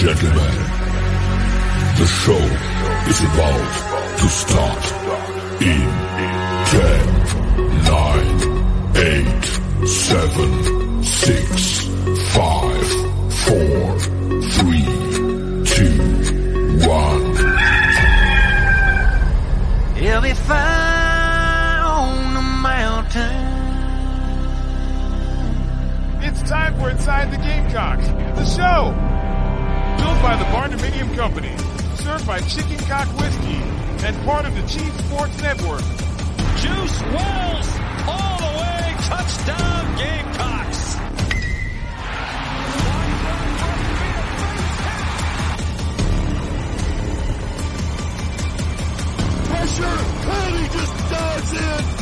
gentlemen, the show is about to start in 10, 9, 8, 7, 6, 5, 4, 3, 2, 1. He'll be fire on the mountain. It's time for Inside the Gamecocks, the show. Built by the Barndominium Company, served by Chicken Cock Whiskey, and part of the Chief Sports Network. Juice Wells all the way, touchdown Gamecocks. Pressure, and he just dives in.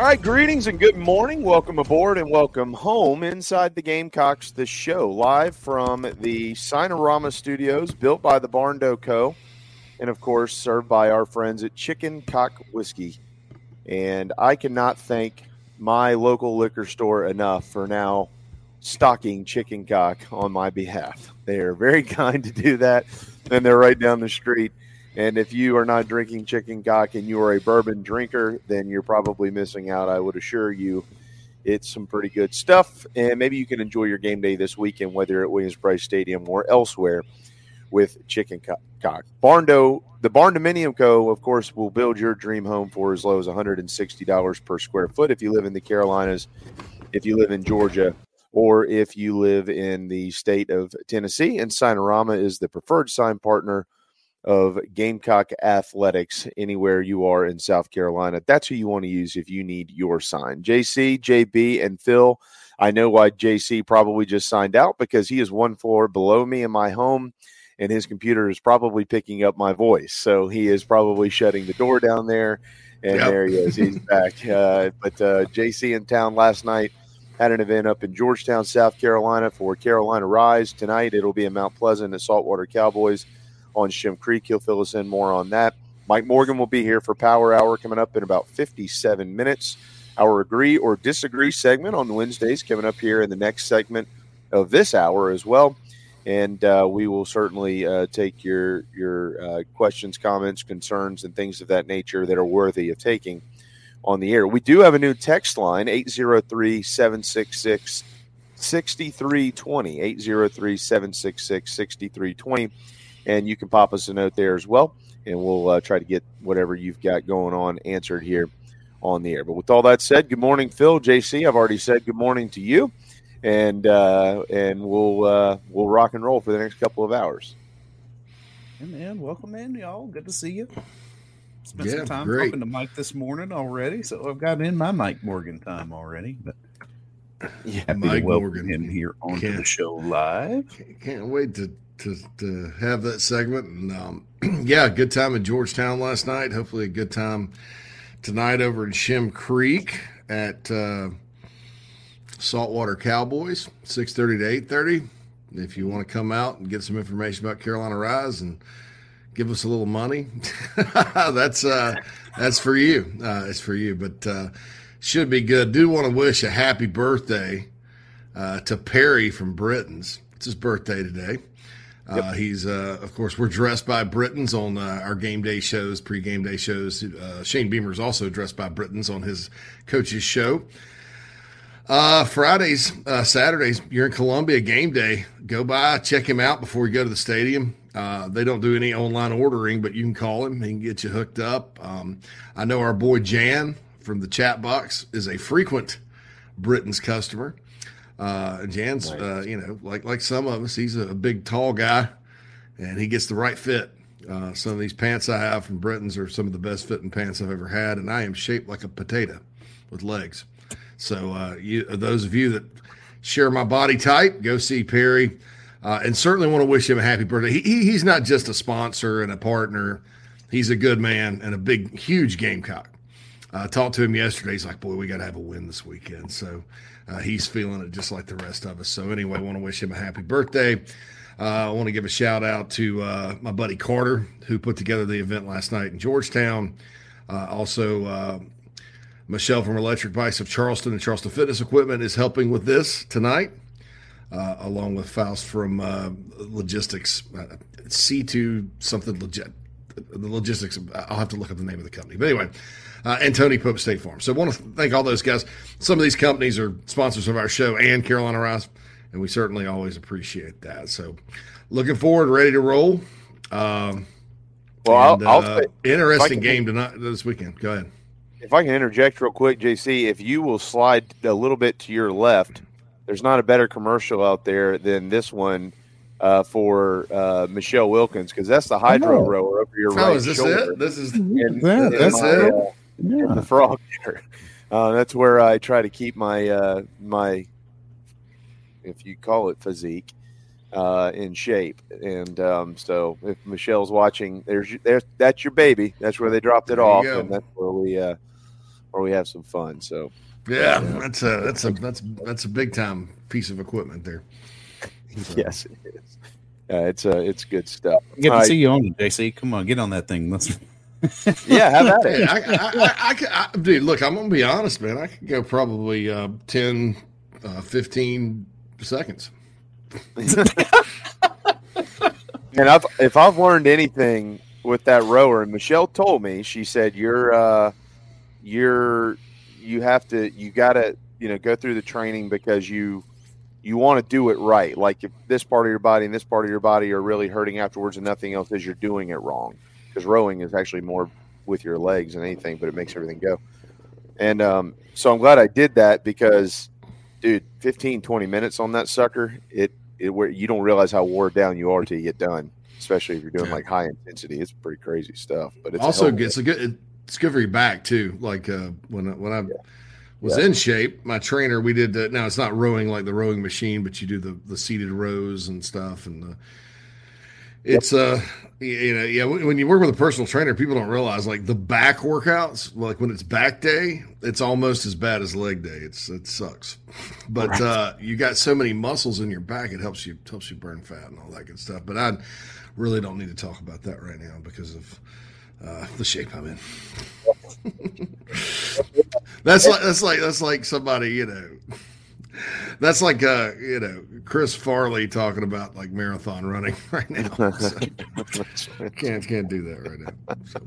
All right, greetings and good morning. Welcome aboard and welcome home inside the Gamecocks, the show, live from the Signarama Studios, built by the Barndo Co. And of course, served by our friends at Chicken Cock Whiskey. And I cannot thank my local liquor store enough for now stocking Chicken Cock on my behalf. They are very kind to do that, and they're right down the street. And if you are not drinking chicken cock and you are a bourbon drinker, then you're probably missing out. I would assure you it's some pretty good stuff. And maybe you can enjoy your game day this weekend, whether at Williams Brice Stadium or elsewhere, with chicken cock. Barndo, the Barn Barndominium Co., of course, will build your dream home for as low as $160 per square foot if you live in the Carolinas, if you live in Georgia, or if you live in the state of Tennessee. And Signarama is the preferred sign partner of Gamecock Athletics anywhere you are in South Carolina. That's who you want to use if you need your sign. JC, JB, and Phil. I know why JC probably just signed out because he is one floor below me in my home and his computer is probably picking up my voice. So he is probably shutting the door down there. And Yep. there he is. He's back. Uh, but uh, JC in town last night had an event up in Georgetown, South Carolina for Carolina Rise. Tonight it'll be in Mount Pleasant at Saltwater Cowboys on Shem Creek. He'll fill us in more on that. Mike Morgan will be here for Power Hour coming up in about 57 minutes. Our agree or disagree segment on Wednesdays coming up here in the next segment of this hour as well. And uh, we will certainly uh, take your your uh, questions, comments, concerns, and things of that nature that are worthy of taking on the air. We do have a new text line 803 766 6320. 803 766 6320 and you can pop us a note there as well, and we'll uh, try to get whatever you've got going on answered here on the air. But with all that said, good morning, Phil, JC. I've already said good morning to you, and uh, and we'll uh, we'll rock and roll for the next couple of hours. Hey man, welcome in, y'all. Good to see you. Spent Yeah, some time great. talking to Mike this morning already, so I've got in my Mike Morgan time already. But Yeah, happy Mike to welcome Morgan. him here on the show live. Can't wait to, to to have that segment. And um, yeah, good time in Georgetown last night. Hopefully, a good time tonight over in Shem Creek at uh, Saltwater Cowboys, six thirty to eight thirty. If you want to come out and get some information about Carolina Rise and give us a little money, that's uh, that's for you. Uh, it's for you, but uh, should be good. Do want to wish a happy birthday uh, to Perry from Britton's. It's his birthday today. Uh, he's, uh, of course, we're dressed by Brittons on uh, our game day shows, pre game day shows. Uh, Shane Beamer is also dressed by Brittons on his coach's show. Uh, Fridays, uh, Saturdays, you're in Columbia game day. Go by, check him out before you go to the stadium. Uh, they don't do any online ordering, but you can call him. He can get you hooked up. Um, I know our boy Jan from the chat box is a frequent Britton's customer. Uh, Jan's, uh, you know, like like some of us, he's a big, tall guy, and he gets the right fit Uh, some of these pants I have from Britton's are some of the best fitting pants I've ever had, and I am shaped like a potato with legs. So, uh, you, those of you that share my body type, go see Perry, uh, and certainly want to wish him a happy birthday. He, he, he's not just a sponsor and a partner; he's a good man and a big, huge Gamecock. I talked to him yesterday. He's like, "Boy, we got to have a win this weekend." So uh, he's feeling it just like the rest of us. So anyway, I want to wish him a happy birthday. Uh, I want to give a shout out to uh, my buddy Carter, who put together the event last night in Georgetown. Uh, also, uh, Michelle from Electric Bikes of Charleston and Charleston Fitness Equipment is helping with this tonight, uh, along with Faust from uh, Logistics, C2 something legit. The logistics, I'll have to look up the name of the company. But anyway, and Tony Pope State Farm. So I want to thank all those guys. Some of these companies are sponsors of our show and Carolina Rise and we certainly always appreciate that. So, looking forward, ready to roll. Um, well, and, I'll, uh, I'll interesting game tonight this weekend. Go ahead. If I can interject real quick, JC, if you will slide a little bit to your left, there's not a better commercial out there than this one uh, for uh, Michelle Wilkins because that's the hydro Oh. rower over your Oh, right is this shoulder. it? This is And- Yeah, and that's my, it? uh, Yeah. the frog there. Uh, that's where I try to keep my uh, my, if you call it physique, uh, in shape. And um, so, if Michelle's watching, there's there's that's your baby. That's where they dropped it There off, and that's where we uh, where we have some fun. So, yeah. That's a that's a that's that's a big time piece of equipment there. So, yes, it is. Uh, it's uh, it's good stuff. Good to All right. see you on it, JC. Come on, get on that thing. Let's. Yeah, have at Hey, it. I, I, I, I, could- I, dude, look, I'm gonna be honest, man. I could go probably uh, 10, uh, 15 seconds. And I've if I've learned anything with that rower, and Michelle told me, she said you're uh you're you have to you gotta, you know, go through the training because you you want to do it right. Like if this part of your body and this part of your body are really hurting afterwards and nothing else is you're doing it wrong. Because rowing is actually more with your legs than anything, but it makes everything go. And um, so I'm glad I did that because, dude, 15, 20 minutes on that sucker, it it where you don't realize how wore down you are till you get done. Especially if you're doing Yeah. like high intensity, it's pretty crazy stuff. But it's also hell of a- it's a good it's good for your back too like uh when I- when i was Yeah. in shape my trainer we did uh, now it's not rowing like the rowing machine but you do the the seated rows and stuff and uh it's uh you know yeah when you work with a personal trainer people don't realize like the back workouts like when it's back day it's almost as bad as leg day. It's it sucks. But uh you got so many muscles in your back it helps you helps you burn fat and all that good stuff. But i really don't need to talk about that right now because of uh, the shape I'm in. that's like that's like that's like somebody you know. That's like uh you know Chris Farley talking about like marathon running right now. So, can't can't do that right now. So,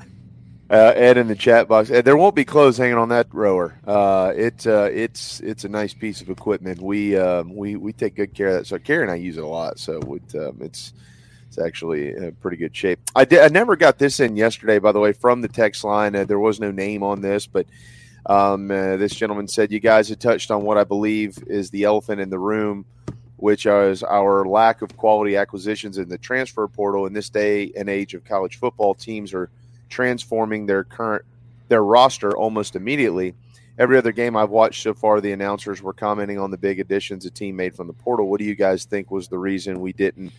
Uh, Ed in the chat box. Ed, there won't be clothes hanging on that rower. Uh, it uh, it's it's a nice piece of equipment. We um, we we take good care of that. So Carrie and I use it a lot. So it, um, it's it's actually in pretty good shape. I did. I never got this in yesterday, by the way, from the text line. Uh, there was no name on this, but um, uh, this gentleman said you guys had touched on what I believe is the elephant in the room, which is our lack of quality acquisitions in the transfer portal. In this day and age of college football, teams are transforming their current their roster almost immediately. Every other game I've watched so far, the announcers were commenting on the big additions a team made from the portal. What do you guys think was the reason we didn't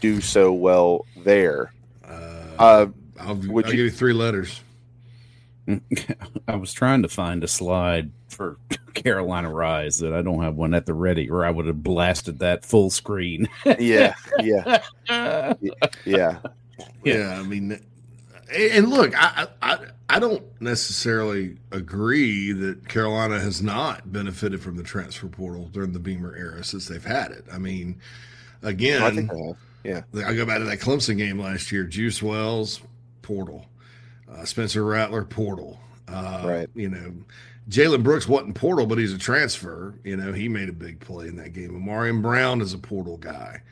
do so well there? uh, Uh, I'll, would I'll you- give you three letters. I was trying to find a slide for Carolina Rise that I don't have one at the ready, or I would have blasted that full screen. yeah, yeah, yeah. Yeah, I mean, and and look, I, I I don't necessarily agree that Carolina has not benefited from the transfer portal during the Beamer era since they've had it. I mean, again, I think I have. Yeah, I go back to that Clemson game last year. Juice Wells, portal. Uh, Spencer Rattler, portal. Uh, Right. You know, Jalen Brooks wasn't portal, but he's a transfer. You know, he made a big play in that game. Ahmarean Brown is a portal guy.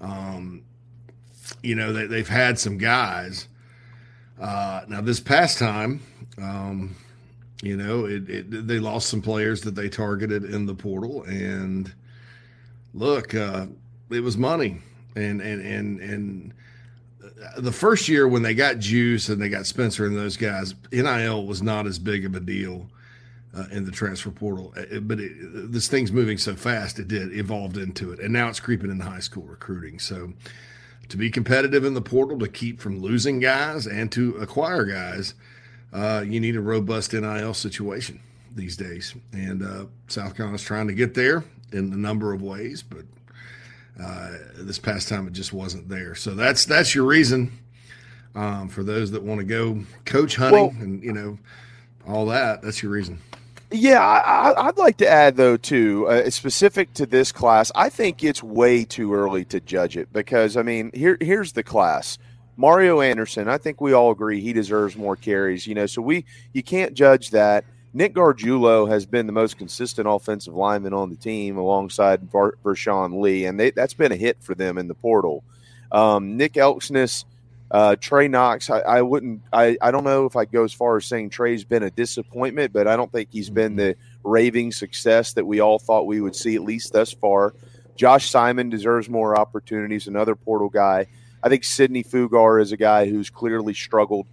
Um, you know, they, they've had some guys. Uh, now, this past time, um, you know, it, it, they lost some players that they targeted in the portal. And look, uh, it was money and and and and the first year when they got Juice and they got Spencer and those guys, NIL was not as big of a deal uh, in the transfer portal. Uh, but it, this thing's moving so fast, it did evolved into it, and now it's creeping into high school recruiting. So to be competitive in the portal, to keep from losing guys and to acquire guys, uh, you need a robust NIL situation these days. And uh, South Carolina's trying to get there in a number of ways, but uh, this past time it just wasn't there. So that's that's your reason um, for those that want to go coach hunting well, and you know all that. That's your reason. Yeah, I, would like to add though too, uh, specific to this class. I think it's way too early to judge it because I mean, here here's the class. Mario Anderson, I think we all agree he deserves more carries. You know, so we you can't judge that. Nick Gargiulo has been the most consistent offensive lineman on the team alongside Ver- Vershon Lee, and they, that's been a hit for them in the portal. Um, Nick Elksnis, uh, Trey Knox, I, I, wouldn't, I, I don't know if I go as far as saying Trey's been a disappointment, but I don't think he's been the raving success that we all thought we would see, at least thus far. Josh Simon deserves more opportunities, another portal guy. I think Sidney Fugar is a guy who's clearly struggled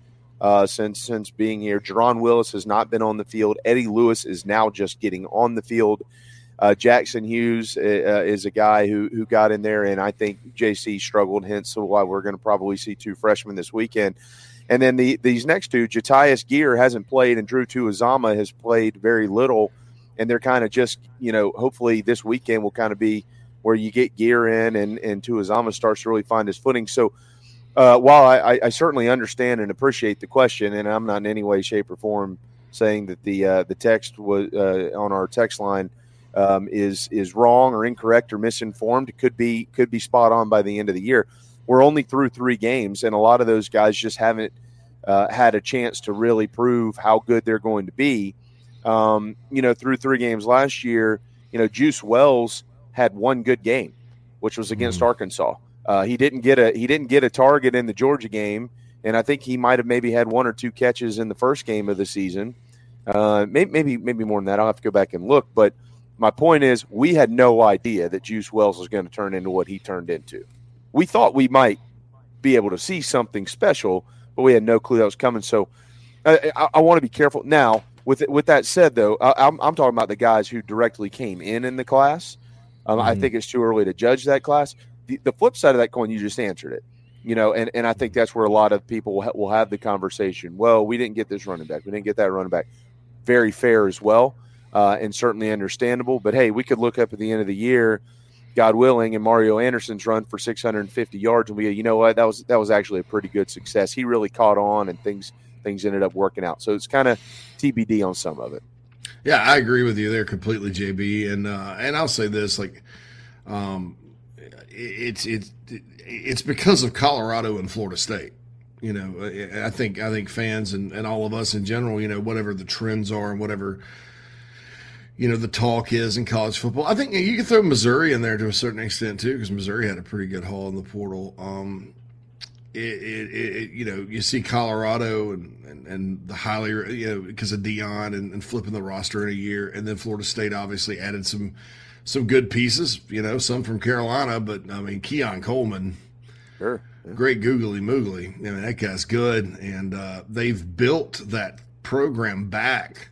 uh, since since being here. Jerron Willis has not been on the field. Eddie Lewis is now just getting on the field. Uh, Jackson Hughes uh, uh is a guy who who got in there, and I think JC struggled. Hence, why we're going to probably see two freshmen this weekend. And then the these next two, Jatius Gear hasn't played, and Drew Tuazama has played very little. And they're kind of just, you know, hopefully this weekend will kind of be where you get Gear in, and and Tuazama starts to really find his footing. So uh, while I, I, certainly understand and appreciate the question, and I'm not in any way, shape, or form saying that the uh, the text was uh, on our text line um, is is wrong or incorrect or misinformed. It could be could be spot on by the end of the year. We're only through three games, and a lot of those guys just haven't uh, had a chance to really prove how good they're going to be. Um, you know, through three games last year, you know, Juice Wells had one good game, which was against mm-hmm. Arkansas. Uh, he didn't get a he didn't get a target in the Georgia game, and I think he might have maybe had one or two catches in the first game of the season. Uh, maybe, maybe maybe more than that. I'll have to go back and look. But my point is, we had no idea that Juice Wells was going to turn into what he turned into. We thought we might be able to see something special, but we had no clue that was coming. So I, I, I want to be careful now. With with that said, though, I, am I'm talking about the guys who directly came in in the class. Um, mm-hmm. I think it's too early to judge that class the, the flip side of that coin, you just answered it. You know, and, and I think that's where a lot of people will, ha- will have the conversation. Well, we didn't get this running back. We didn't get that running back. Very fair as well, uh, and certainly understandable. But hey, we could look up at the end of the year, God willing, and Mario Anderson's run for 650 yards, and we, you know what, that was that was actually a pretty good success. He really caught on, and things things ended up working out. So it's kind of TBD on some of it. Yeah, I agree with you there completely, JB. And uh, and I'll say this, like, um, it's it's it's because of Colorado and Florida State. You know, I think I think fans and, and all of us in general, you know, whatever the trends are and whatever you know the talk is in college football. I think you can throw Missouri in there to a certain extent too, because Missouri had a pretty good haul in the portal. Um, it, it, it, you know, you see Colorado and, and, and the highly, you know, because of Deion and, and flipping the roster in a year, and then Florida State obviously added some some good pieces, you know, some from Carolina, but I mean, Keon Coleman, sure. Yeah. great googly moogly. I mean, that guy's good. And uh, they've built that program back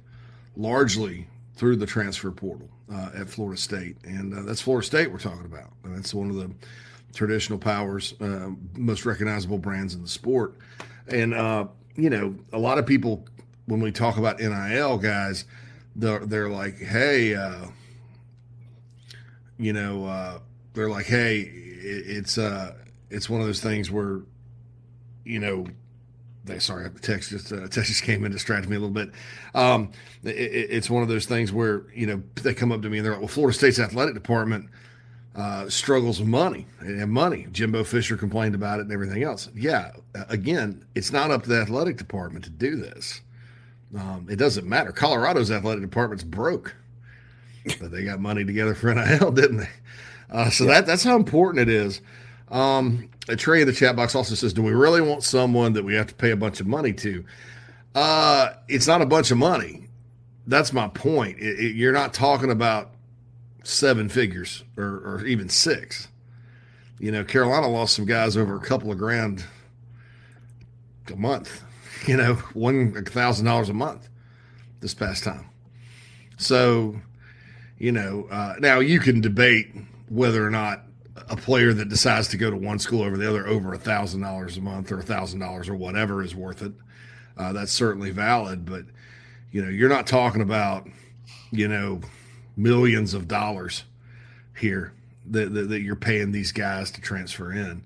largely through the transfer portal uh, at Florida State. And uh, that's Florida State we're talking about. And that's one of the traditional powers, uh, most recognizable brands in the sport. And, uh, you know, a lot of people, when we talk about NIL guys, they're, they're like, hey, uh, you know, uh, they're like, hey, it's uh, it's one of those things where, you know, they sorry, the text just uh, text just came in distracted me a little bit. Um, it, it's one of those things where you know they come up to me and they're like, well, Florida State's athletic department. Uh, struggles with money and money. Jimbo Fisher complained about it and everything else. Yeah, again, it's not up to the athletic department to do this. Um, it doesn't matter. Colorado's athletic department's broke but they got money together for NIL, didn't they? Uh, so yeah. that that's how important it is. Um, a Trey in the chat box also says, "Do we really want someone that we have to pay a bunch of money to?" Uh, it's not a bunch of money. That's my point. It, it, you're not talking about seven figures or, or even six. You know, Carolina lost some guys over a couple of grand a month, you know, one thousand dollars a month this past time. So, you know, uh, now you can debate whether or not a player that decides to go to one school over the other over a thousand dollars a month or a thousand dollars or whatever is worth it. Uh, that's certainly valid, but you know, you're not talking about, you know, millions of dollars here that, that, that you're paying these guys to transfer in.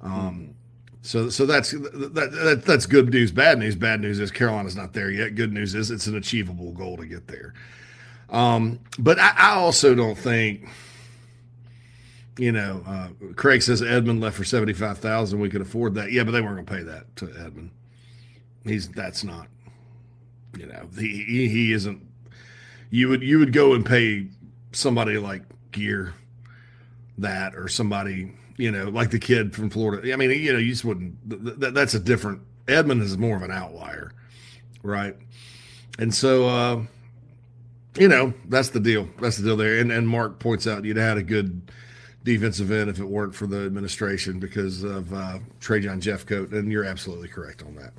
Um, so, so that's that, that, that's good news. Bad news. Bad news is Carolina's not there yet. Good news is it's an achievable goal to get there. Um, but I, I also don't think, you know, uh, Craig says Edmund left for seventy five thousand. We could afford that. Yeah, but they weren't going to pay that to Edmund. He's that's not, you know, he, he isn't. You would you would go and pay somebody like Gear that or somebody you know like the kid from Florida. I mean, you know, you just wouldn't. That, that's a different. Edmund is more of an outlier, right? And so. uh you know, that's the deal. That's the deal there. And and Mark points out you'd had a good defensive end if it weren't for the administration because of uh, Trajan Jeffcoat, and you're absolutely correct on that.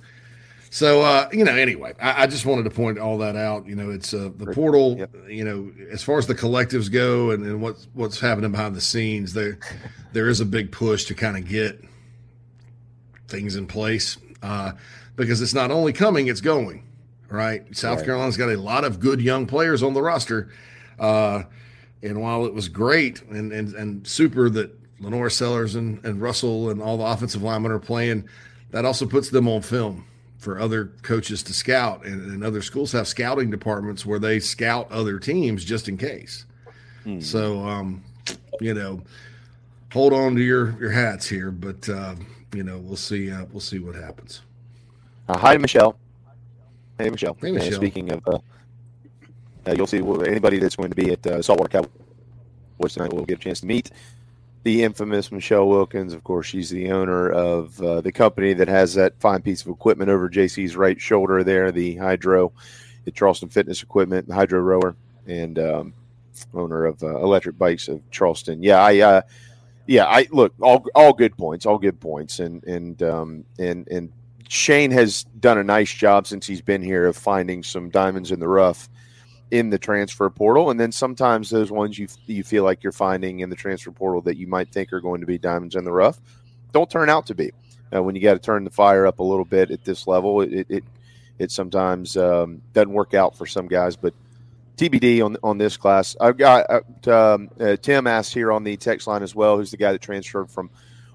So uh, you know, anyway, I, I, just wanted to point all that out. You know, it's uh, the portal. Yep. You know, as far as the collectives go, and, and what's what's happening behind the scenes, there there is a big push to kind of get things in place uh, because it's not only coming, it's going right? South right. Carolina's got a lot of good young players on the roster. Uh, and while it was great and, and, and super that LaNorris Sellers and, and Russell and all the offensive linemen are playing, that also puts them on film for other coaches to scout. And, and other schools have scouting departments where they scout other teams just in case. Hmm. So, um, you know, hold on to your, your hats here, but, uh, you know, we'll see. Uh, we'll see what happens. Uh, hi, Michelle. Hey, Michelle. Hey, Michelle. speaking of, uh, uh, you'll see anybody that's going to be at uh, Saltwater Cowboys tonight will get a chance to meet the infamous Michelle Wilkins. Of course, she's the owner of uh, the company that has that fine piece of equipment over JC's right shoulder there, the Hydro, the Charleston Fitness Equipment, the Hydro Rower, and um, owner of uh, Electric Bikes of Charleston. Yeah, I. Uh, yeah, I look all all good points, all good points, and and um, and and Shane has done a nice job since he's been here of finding some diamonds in the rough in the transfer portal, and then sometimes those ones you you feel like you're finding in the transfer portal that you might think are going to be diamonds in the rough don't turn out to be. Uh, when you got to turn the fire up a little bit at this level, it it, it sometimes um, doesn't work out for some guys, but. TBD on on this class. I've got uh, um, uh, Tim asked here on the text line as well. Who's the guy that transferred from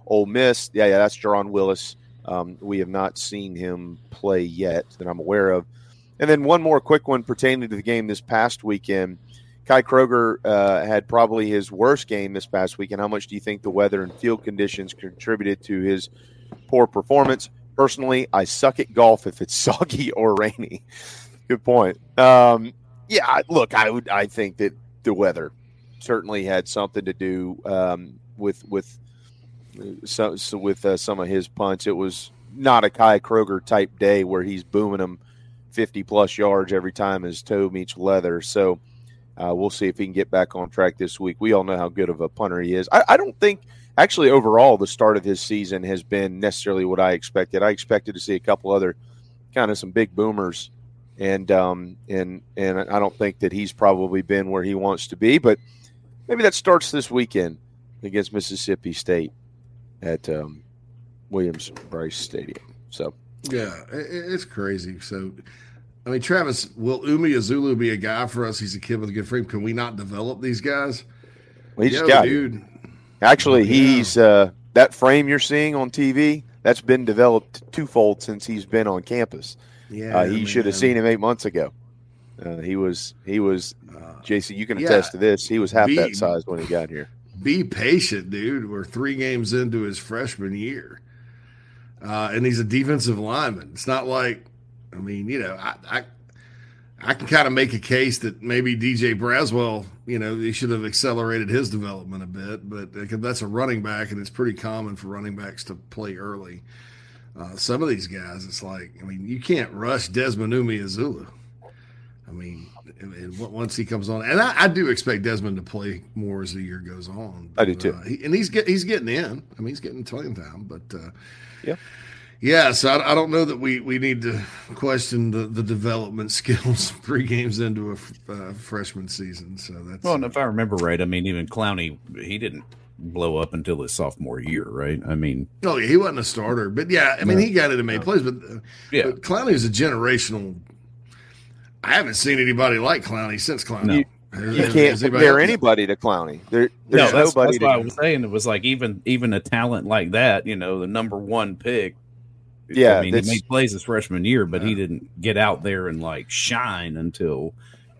Ole Miss? Yeah, yeah, that's Jaron Willis. Um, we have not seen him play yet that I'm aware of. And then one more quick one pertaining to the game this past weekend. Kai Kroger uh, had probably his worst game this past weekend. How much do you think the weather and field conditions contributed to his poor performance? Personally, I suck at golf if it's soggy or rainy. Good point. Um, yeah, look, I would. I think that the weather certainly had something to do um, with with so, so with uh, some of his punts, it was not a Kai Kroger type day where he's booming them 50 plus yards every time his toe meets leather. So uh, we'll see if he can get back on track this week. We all know how good of a punter he is. I, I, don't think, actually, overall, the start of his season has been necessarily what I expected. I expected to see a couple other kind of some big boomers. And um, and and I don't think that he's probably been where he wants to be, but maybe that starts this weekend against Mississippi State at um, Williams Brice Stadium. So yeah, it's crazy. So I mean, Travis, will Umeozulu be a guy for us? He's a kid with a good frame. Can we not develop these guys? Well, he just got dude. Actually, yeah. he's uh, that frame you're seeing on TV. That's been developed twofold since he's been on campus. Yeah, uh, he man. should have seen him eight months ago. Uh, he was he was uh, JC. You can attest yeah, to this. He was half be, that size when he got here be patient, dude. We're three games into his freshman year, uh, and he's a defensive lineman. It's not like, I mean, you know, I I, I can kind of make a case that maybe DJ Braswell, you know, he should have accelerated his development a bit, but that's a running back, and it's pretty common for running backs to play early. Uh, some of these guys, it's like, I mean, you can't rush Desmond Umeozulu. I mean, and once he comes on, and I, I, do expect Desmond to play more as the year goes on. But, I do too, uh, he, and he's get, he's getting in. I mean, he's getting playing time, but uh, yeah, Yeah, so I, I don't know that we, we need to question the, the development skills three games into a f- uh, freshman season. So that's Well, and if I remember right, I mean, even Clowney, he didn't blow up until his sophomore year, right? I mean, oh yeah, he wasn't a starter, but yeah, I mean he got it and made plays, but, uh, Yeah. but Clowney is a generational. I haven't seen anybody like Clowney since Clowney. No. You can't has anybody compare anybody to Clowney. There, no, there's that's, nobody. that's why I was saying it was like even even a talent like that, you know, the number one pick. Yeah, I mean, he made plays his freshman year, but he didn't get out there and like shine until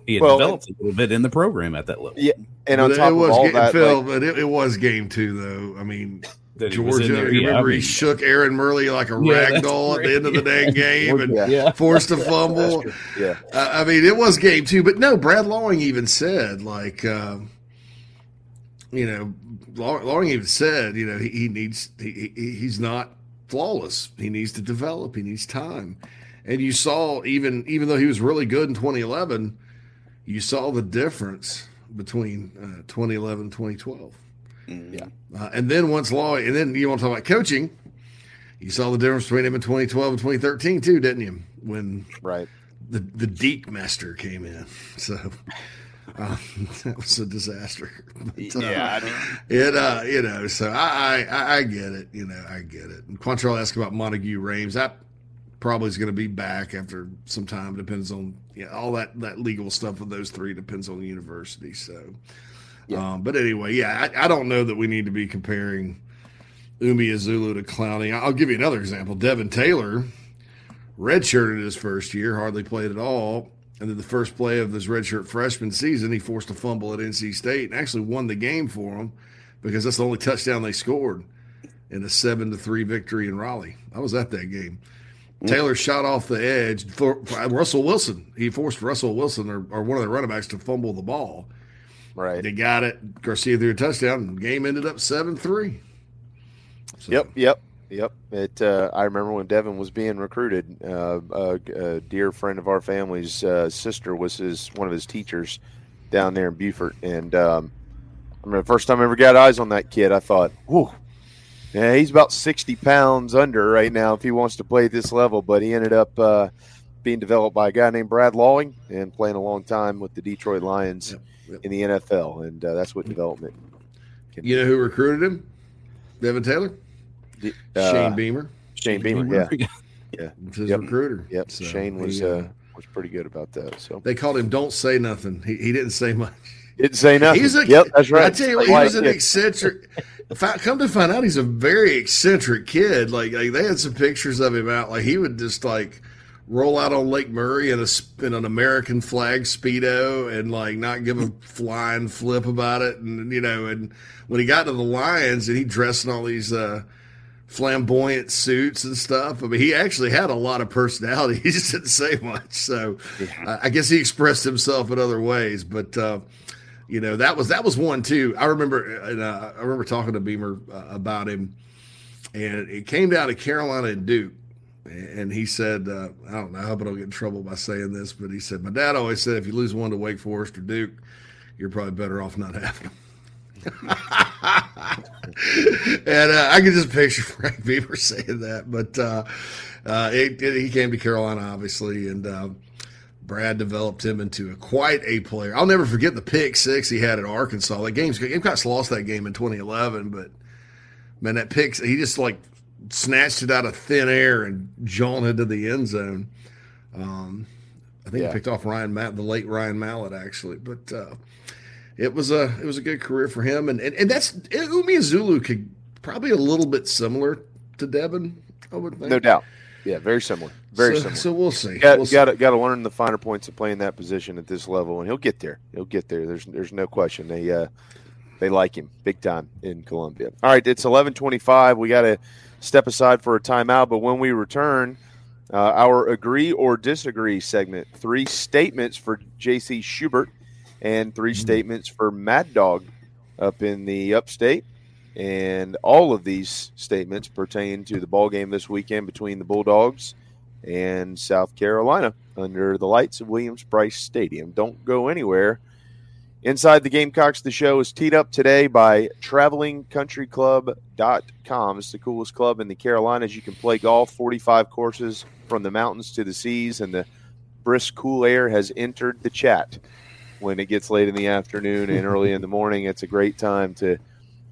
he had Well, developed a little bit in the program at that level. Yeah, and on But top it was of all ga- that, Phil, like, but it, it was game two though. I mean, That he was Georgia. in there. You remember I he mean, shook Aaron Murray like a Yeah, rag doll at the end of the great. dang game and Yeah. yeah. forced a fumble. yeah, Uh, I mean, it was game two, but no, Brad Lawing even said, like, um, you know, Law- Lawing even said, you know, he, he needs, he, he, he's not flawless. He needs to develop. He needs time. And you saw, even even though he was really good in 2011, you saw the difference between uh, 2011 and 2012. Yeah. Uh, and then once Law, and then you want to talk about coaching, you saw the difference between him in 2012 and 2013 too, didn't you? When right. the the Deke Master came in. So um, that was a disaster. But, uh, Yeah, I mean, it uh, you know, so I, I I get it. You know, I get it. And Quantrell asked about Montague Rames. That probably is going to be back after some time. Depends on yeah, all that that legal stuff with those three depends on the university. So, um, but anyway, yeah, I, I don't know that we need to be comparing Umeozulu to Clowney. I'll give you another example. Devin Taylor redshirted his first year, hardly played at all. And then the first play of this redshirt freshman season, he forced a fumble at NC State and actually won the game for them because that's the only touchdown they scored in a seven to three victory in Raleigh. I was at that game. Taylor shot off the edge for, for Russell Wilson. He forced Russell Wilson or, or one of the running backs to fumble the ball. Right. They got it. Garcia threw a touchdown. Game ended up seven three. So, Yep, yep, yep. It. Uh, I remember when Devin was being recruited. Uh, a, a dear friend of our family's uh, sister was his one of his teachers down there in Beaufort, and um, I remember the first time I ever got eyes on that kid. I thought, "Whoa, yeah, he's about sixty pounds under right now if he wants to play at this level." But he ended up uh, being developed by a guy named Brad Lawing and playing a long time with the Detroit Lions Yep, yep. in the NFL, and uh, that's what development. You know who recruited him? Devin Taylor? Uh, Shane Beamer. Shane Beamer, yeah. was His Yep. recruiter. Yep, So Shane was he, uh, was pretty good about that. So They called him "Don't say nothing." He, he didn't say much. didn't say nothing. He's a, yep, that's right. I tell you what, he was an eccentric. Come to find out, he's a very eccentric kid. Like, like they had some pictures of him out. Like he would just like roll out on Lake Murray in a in an American flag speedo and like not give a flying flip about it. And you know, and when he got to the Lions and he dressed in all these. uh flamboyant suits and stuff. I mean, he actually had a lot of personality. He just didn't say much. So uh, I guess he expressed himself in other ways. But uh, you know, that was that was one too. I remember, and uh, I remember talking to Beamer uh, about him, and it came down to Carolina and Duke. And he said, uh, I don't know, I hope I don't get in trouble by saying this, but he said, My dad always said, if you lose one to Wake Forest or Duke, you're probably better off not having them. and uh, I can just picture Frank Beamer saying that. But uh, uh, it, it- he came to Carolina, obviously, and uh, Brad developed him into a, quite a player. I'll never forget the pick six he had at Arkansas. The game's Gamecocks lost that game in 2011, but man, that pick he just like snatched it out of thin air and jaunted to the end zone. Um, I think Yeah. he picked off Ryan Matt, the late Ryan Mallett, actually, but. Uh, it was a it was a good career for him, and and, and that's Umeozulu could probably a little bit similar to Devin, I would think. no doubt. Yeah, very similar. Very so, similar. So we'll see. got We'll see. to got to learn the finer points of playing that position at this level, and he'll get there. He'll get there. There's there's no question. They uh, they like him big time in Columbia. All right, it's eleven twenty five. We got to step aside for a timeout, but when we return, uh, our agree or disagree segment: three statements for J.C. Schubert and 3 statements for Mad Dog up in the Upstate. And all of these statements pertain to the ball game this weekend between the Bulldogs and South Carolina under the lights of Williams Brice Stadium. Don't go anywhere. Inside the Gamecocks, the show is teed up today by travelingcountryclub.com. It's the coolest club in the Carolinas. You can play golf, 45 courses from the mountains to the seas, and the brisk, cool air has entered the chat. When it gets late in the afternoon and early in the morning, it's a great time to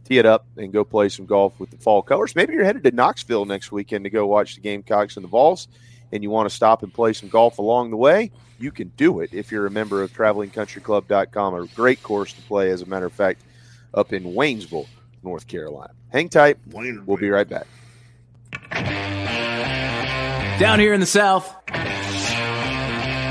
tee it up and go play some golf with the fall colors. Maybe you're headed to Knoxville next weekend to go watch the Gamecocks and the Vols, and you want to stop and play some golf along the way you can do it if you're a member of travelingcountryclub.com. A great course to play, as a matter of fact, up in Waynesville, North Carolina. Hang tight. We'll be right back. Down here in the South,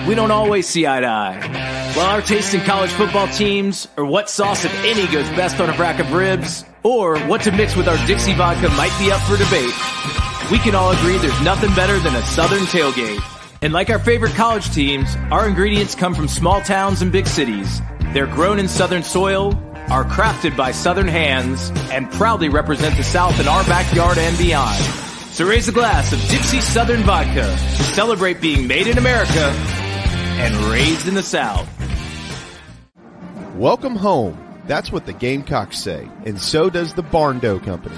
we don't always see eye to eye. While our taste in college football teams, or what sauce, if any, goes best on a rack of ribs, or what to mix with our Dixie vodka might be up for debate, we can all agree there's nothing better than a Southern tailgate. And like our favorite college teams, our ingredients come from small towns and big cities. They're grown in Southern soil, are crafted by Southern hands, and proudly represent the South in our backyard and beyond. So raise a glass of Dixie Southern Vodka to celebrate being made in America and raised in the South. Welcome home. That's what the Gamecocks say, and so does the Barn Barndo Company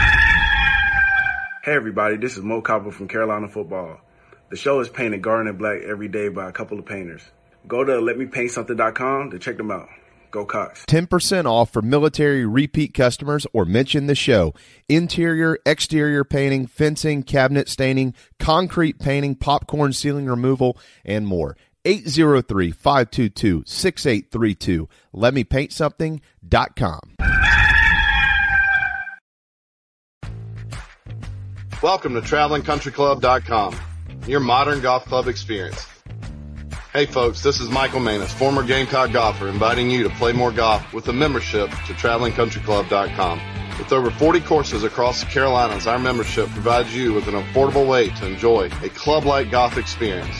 Hey everybody, this is Mo Copper from Carolina Football. The show is painted garnet black every day by a couple of painters. Go to letmepaintsomething.com to check them out. Go Cox. 10% off for military repeat customers or mention the show. Interior, exterior painting, fencing, cabinet staining, concrete painting, popcorn ceiling removal, and more. 803-522-6832. Letmepaintsomething.com. Welcome to TravelingCountryClub.com, your modern golf club experience. Hey folks, this is Michael Manus, former Gamecock golfer, inviting you to play more golf with a membership to TravelingCountryClub.com. With over 40 courses across the Carolinas, our membership provides you with an affordable way to enjoy a club-like golf experience.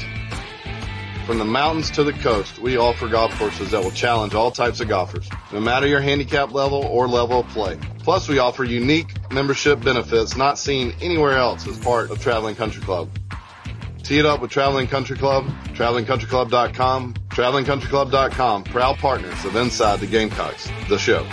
From the mountains to the coast, we offer golf courses that will challenge all types of golfers, no matter your handicap level or level of play. Plus, we offer unique membership benefits not seen anywhere else as part of Traveling Country Club. Tee it up with Traveling Country Club, travelingcountryclub.com, travelingcountryclub.com, proud partners of Inside the Gamecocks, the show.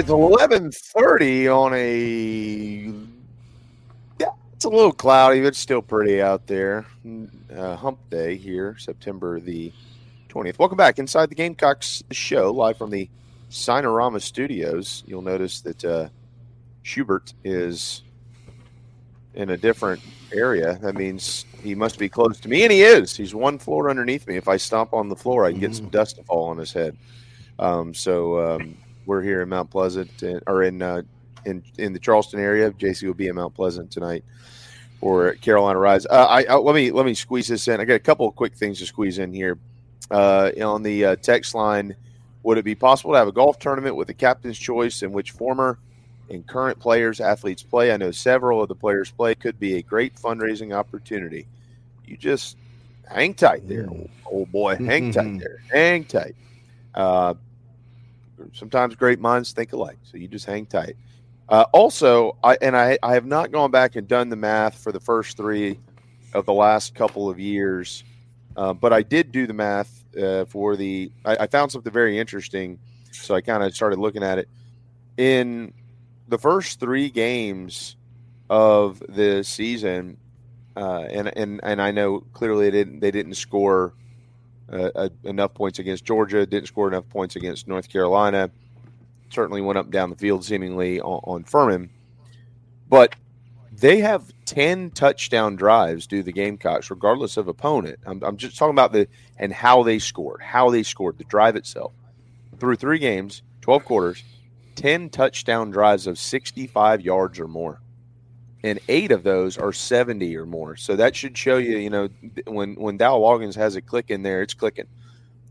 It's eleven thirty on a. Yeah, it's a little cloudy, but it's still pretty out there. Uh, hump day here, September the twentieth. Welcome back inside the Gamecocks show, live from the Signarama Studios. You'll notice that uh, Schubert is in a different area. That means he must be close to me, and he is. He's one floor underneath me. If I stomp on the floor, I can get some mm. dust to fall on his head. Um, so um, we're here in Mount Pleasant and, or in uh, in in the Charleston area. JC will be in Mount Pleasant tonight for Carolina Rise. Uh, I, I, let me let me squeeze this in. I got a couple of quick things to squeeze in here. Uh, on the uh, text line, would it be possible to have a golf tournament with a captain's choice in which former and current players, athletes play? I know several of the players play. Could be a great fundraising opportunity. You just hang tight there, old, old boy. Hang tight there. Hang tight. Sometimes great minds think alike, so you just hang tight. Uh, also, I and I, I have not gone back and done the math for the first three of the last couple of years, uh, but I did do the math uh, for the. I, I found something very interesting, so I kind of started looking at it. In the first three games of the season, uh, and and and I know clearly they didn't they didn't score uh, uh, enough points against Georgia, didn't score enough points against North Carolina. Certainly went up down the field seemingly on, on Furman, but they have ten touchdown drives to the Gamecocks, regardless of opponent. I'm, I'm just talking about the and how they scored, how they scored the drive itself through three games, twelve quarters, ten touchdown drives of sixty-five yards or more and eight of those are 70 or more. So that should show you, you know, when when Dowell Loggins has a click in there, it's clicking,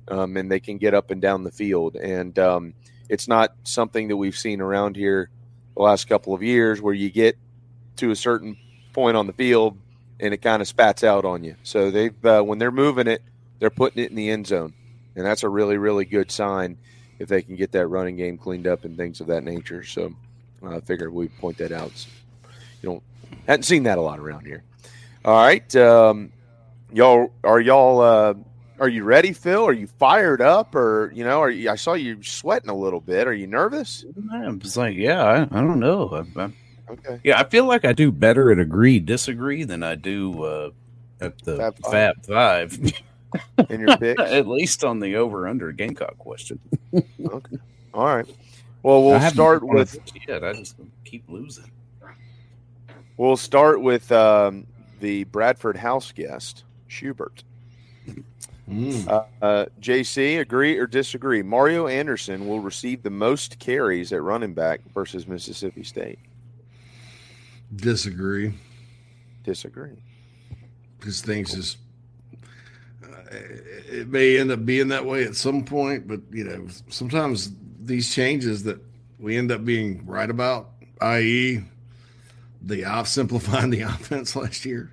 um, and they can get up and down the field. And um, it's not something that we've seen around here the last couple of years where you get to a certain point on the field and it kind of spats out on you. So they've uh, when they're moving it, they're putting it in the end zone, and that's a really really good sign if they can get that running game cleaned up and things of that nature. So I figured we'd point that out you don't hadn't seen that a lot around here. All right, um, y'all are y'all uh, are you ready, Phil? Are you fired up, or you know, are you, I saw you sweating a little bit. Are you nervous? I'm just like, yeah, I, I don't know. I, I, Okay. yeah, I feel like I do better at agree disagree than I do uh, at the Fab Five. Fab Five. In your picks? at least on the over under Gamecock question. okay. All right. Well, we'll start with pick yet. I just keep losing. We'll start with um, the Bradford house guest Shurburtt. Uh, uh, JC, agree or disagree? Mario Anderson will receive the most carries at running back versus Mississippi State. Disagree. Disagree. because things just uh, it may end up being that way at some point but you know sometimes these changes that we end up being right about i.e the off simplifying the offense last year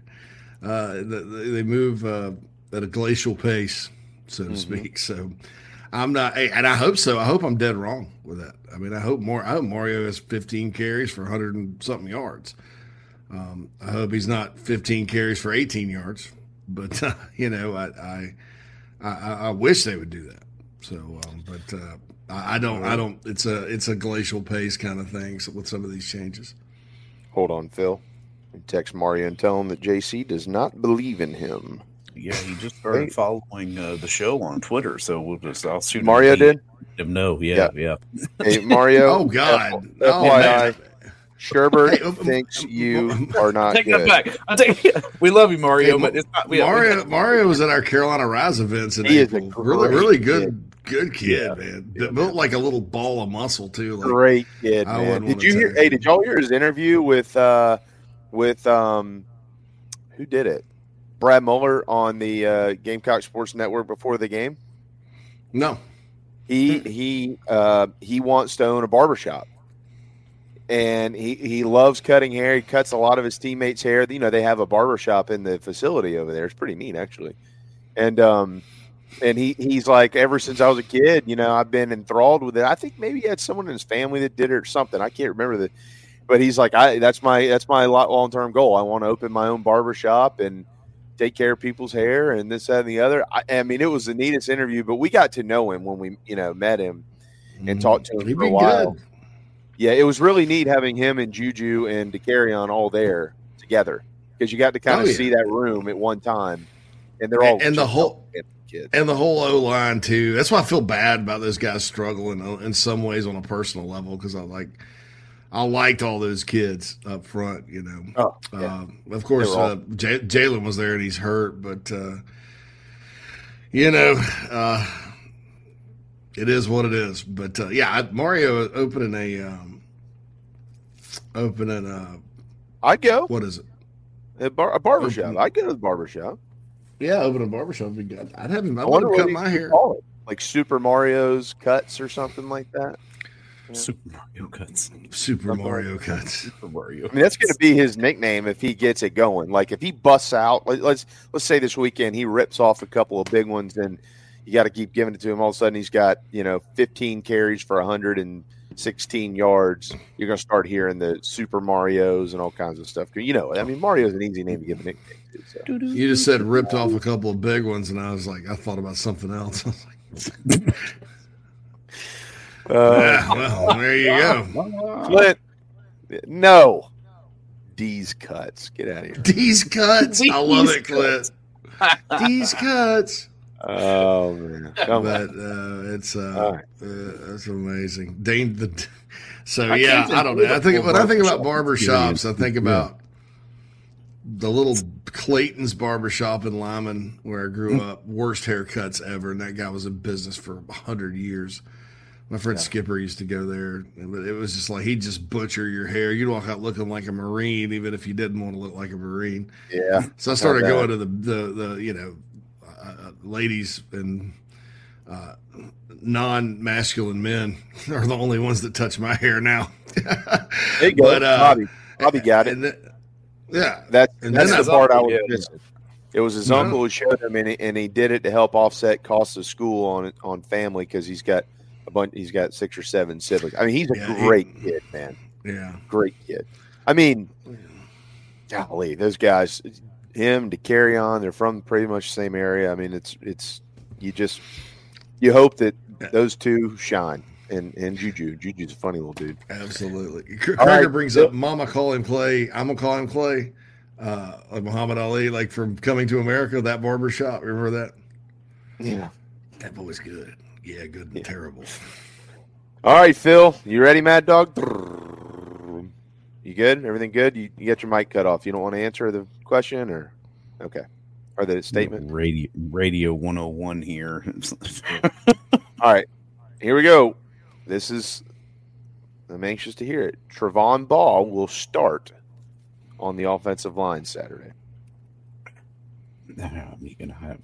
uh the, the- they move uh at a glacial pace so to speak so i'm not and i hope so i hope i'm dead wrong with that i mean i hope more i hope mario has 15 carries for 100 and something yards um, I hope he's not 15 carries for 18 yards, but uh, you know, I, I, I I wish they would do that. So, um, but uh, I, I don't, I don't. It's a it's a glacial pace kind of thing so with some of these changes. Hold on, Phil. Text Mario and tell him that JC does not believe in him. Yeah, he just started following uh, the show on Twitter, so we'll just I'll shoot Mario a did? Him no, yeah, yeah. Hey, Mario. Oh, God. F- Oh, FYI, man. Shurburtt Hey, um, thinks you are not Take good. that back. I take we love you, Mario, Hey, but it's not. We, Mario Mario was at our Carolina Rise events and He is a April. Really, really good, good kid, Yeah. man. Built like a little ball of muscle too. Like, Great kid, I man. Did you hear? tell Hey, did y'all hear his interview with uh with um who did it? Brad Muller on the uh, Gamecock Sports Network before the game. No, He he uh, he wants to own a barbershop. And he, he loves cutting hair. He cuts a lot of his teammates' hair. You know, they have a barbershop in the facility over there. It's pretty neat actually. And um and he he's like, ever since I was a kid, you know, I've been enthralled with it. I think maybe he had someone in his family that did it or something. I can't remember the but he's like, I that's my that's my long term goal. I want to open my own barber shop and take care of people's hair and this, that, and the other. I, I mean, it was the neatest interview, but we got to know him when we, you know, met him and talked to him Mm-hmm. He'd for a while. good. Yeah, it was really neat having him and Juju and Dakereon all there together because you got to kind Oh, of yeah. see that room at one time, and they're all and the just whole kids. and the whole O line too. That's why I feel bad about those guys struggling uh, in some ways on a personal level because I like I liked all those kids up front. You know, Oh, yeah. um, of course uh, J- Jalen was there and he's hurt, but uh, you know. Uh, it is what it is, but uh, yeah, Mario opening a um, opening a I'd go what is it? a, bar, a barbershop. Open- I'd go to the barbershop. Yeah, open a barbershop would be good. I'd have him. I I would wonder cut my hair. call it, like Super Mario's cuts or something like that. Super Mario cuts. Super Mario cuts. Super Mario. I mean, that's going to be his nickname if he gets it going. Like if he busts out, let, let's let's say this weekend he rips off a couple of big ones, and you got to keep giving it to him. All of a sudden, he's got you know 15 carries for 116 yards. You're going to start hearing the Super Mario's and all kinds of stuff. You know, I mean, Mario's an easy name to give a nickname to. So. You just said ripped off a couple of big ones, and I was like, I thought about something else. I was like, Uh, yeah, well, there you go. Flint, no. D's cuts. Get out of here. These cuts. I love it, Clint. These cuts. Oh man, Come But uh, it's uh, All right. uh, that's amazing. Dane the so I yeah, I don't know. I think when I think about barber shops, I think Yeah. about the little Clayton's barbershop in Lyman where I grew up. Worst haircuts ever, and that guy was in business for a hundred years. My friend Skipper used to go there, but it was just like he'd just butcher your hair. You'd walk out looking like a marine, even if you didn't want to look like a marine. Yeah. So I started going to the the, the you know uh, ladies and uh, non masculine men are the only ones that touch my hair now. There you go. But, uh, Bobby. Bobby got it. yeah, That, And that's the part I was yeah. missing. It was his No. uncle who showed him, and he, and he did it to help offset costs of school on on family because he's got a bunch. He's got six or seven siblings. I mean, he's a Yeah, he- great kid, man. yeah. Great kid. I mean, golly, those guys, him to carry on, they're from pretty much the same area. I mean, it's it's you just you hope that those two shine. And and Juju, Juju's a funny little dude. Absolutely. All right. brings up Mama call him Clay. I'm gonna call him Clay. Uh, like Muhammad Ali, like from Coming to America, that barber shop. Remember that? Yeah. That boy's good. Yeah, good and terrible. All right, Phil, you ready, Mad Dog? You good? Everything good? You, you got your mic cut off. You don't want to answer the question, or okay, or the statement? Radio Radio 101 here. All right, here we go. This is. I'm anxious to hear it. Travon Ball will start on the offensive line Saturday. I'm gonna have.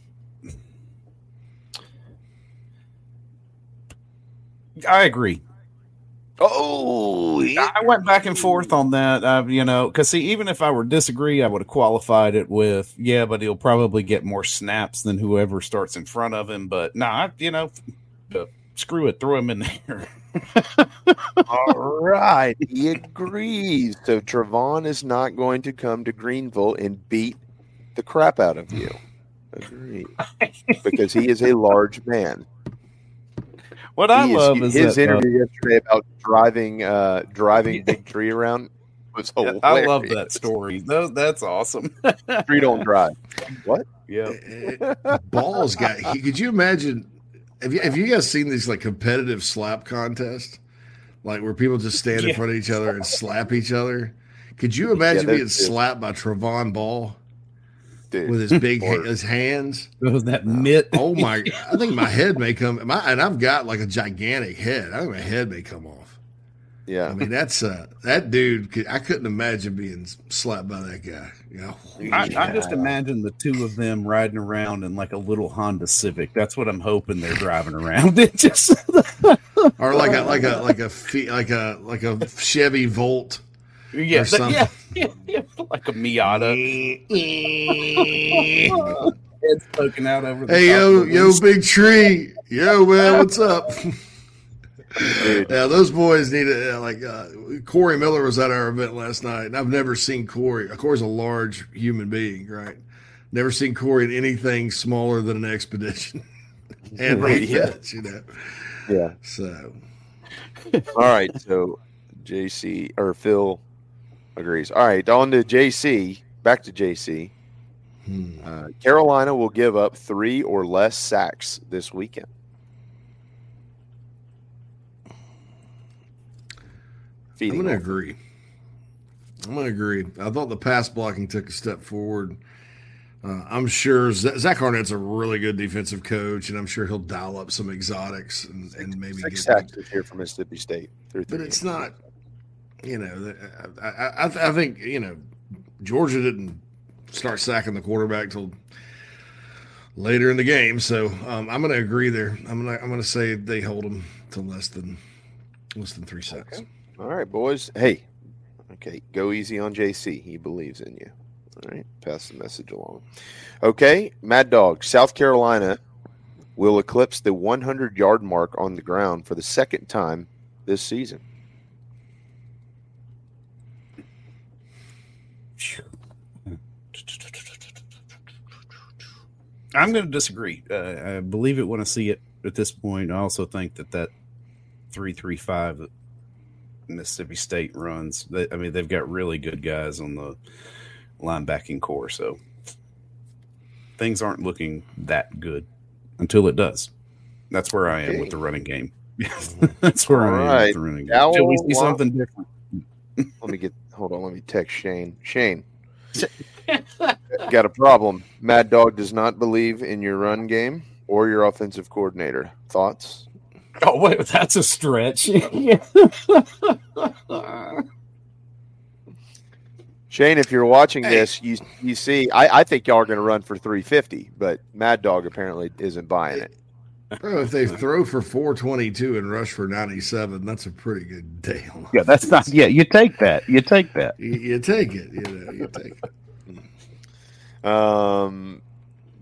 I agree. Oh, I went back and forth on that. Uh, you know, because see, even if I were disagree, I would have qualified it with, yeah, but he'll probably get more snaps than whoever starts in front of him. But nah, you know, uh, screw it, throw him in there. All right, he agrees. So Travon is not going to come to Greenville and beat the crap out of you. Agreed, because he is a large man. What I He love is his that, uh, interview yesterday about driving uh driving Big Tree around was hilarious. I love that story. Tho- that's awesome. Tree don't drive. What? Yeah. Balls got. He, could you imagine? Have you have you guys seen these like competitive slap contests, like where people just stand in Yeah. front of each other and slap each other? Could you imagine those being two. slapped by Trevon Ball Dude, with his big or- his hands? Was that mitt? Oh my! I think my head may come. My and I've got like a gigantic head. I think my head may come off. yeah. I mean, that's uh that dude. Could, I couldn't imagine being slapped by that guy. You know, I, I just imagine the two of them riding around in like a little Honda Civic. That's what I'm hoping they're driving around. It just or like a like a like a fe- like a like a Chevy Volt. Yeah, Or yeah, yeah, yeah, like a Miata. Head's poking out over the Hey yo the yo windshield. big tree yo man what's up yeah those boys need to uh, like uh, Corey Miller was at our event last night and I've never seen Corey Corey's a large human being right never seen Corey in anything smaller than an expedition and Yeah. refits you know Yeah. so All right. So JC or Phil agrees. All right. On to JC. Back to JC. hmm. Uh, Carolina will give up three or less sacks this weekend. I'm gonna off. agree I'm gonna agree I thought the pass blocking took a step forward Uh, I'm sure Z- Zach Arnett's a really good defensive coach, and I'm sure he'll dial up some exotics and, and maybe Six get. sacks this year for Mississippi State. But it's not, you know, I, I, I think you know Georgia didn't start sacking the quarterback till later in the game, so um, I'm going to agree there. I'm going to I'm going to say they hold them to less than Less than three sacks. Okay. All right, boys. Hey, okay, go easy on JC. He believes in you. All right, pass the message along. Okay, Mad Dog, South Carolina will eclipse the 100 yard mark on the ground for the second time this season. I'm going to disagree. Uh, I believe it when I see it at this point. I also think that that three three five that Mississippi State runs. They, I mean, they've got really good guys on the linebacking core, so things aren't looking that good until it does. That's where I am Okay. with the running game. That's where All I am right. with the running game. Until we see something different. Let me get, hold on, let me text Shane. Shane, got a problem. Mad Dog does not believe in your run game or your offensive coordinator. Thoughts? Oh wait, that's a stretch. Shane, if you're watching this, you you see, I, I think y'all are going to run for 350, but Mad Dog apparently isn't buying it. Bro, if they throw for 422 and rush for 97, that's a pretty good day. on yeah, that's not. Yeah, you take that. You take that. You, you take it. You know, you take it. Um,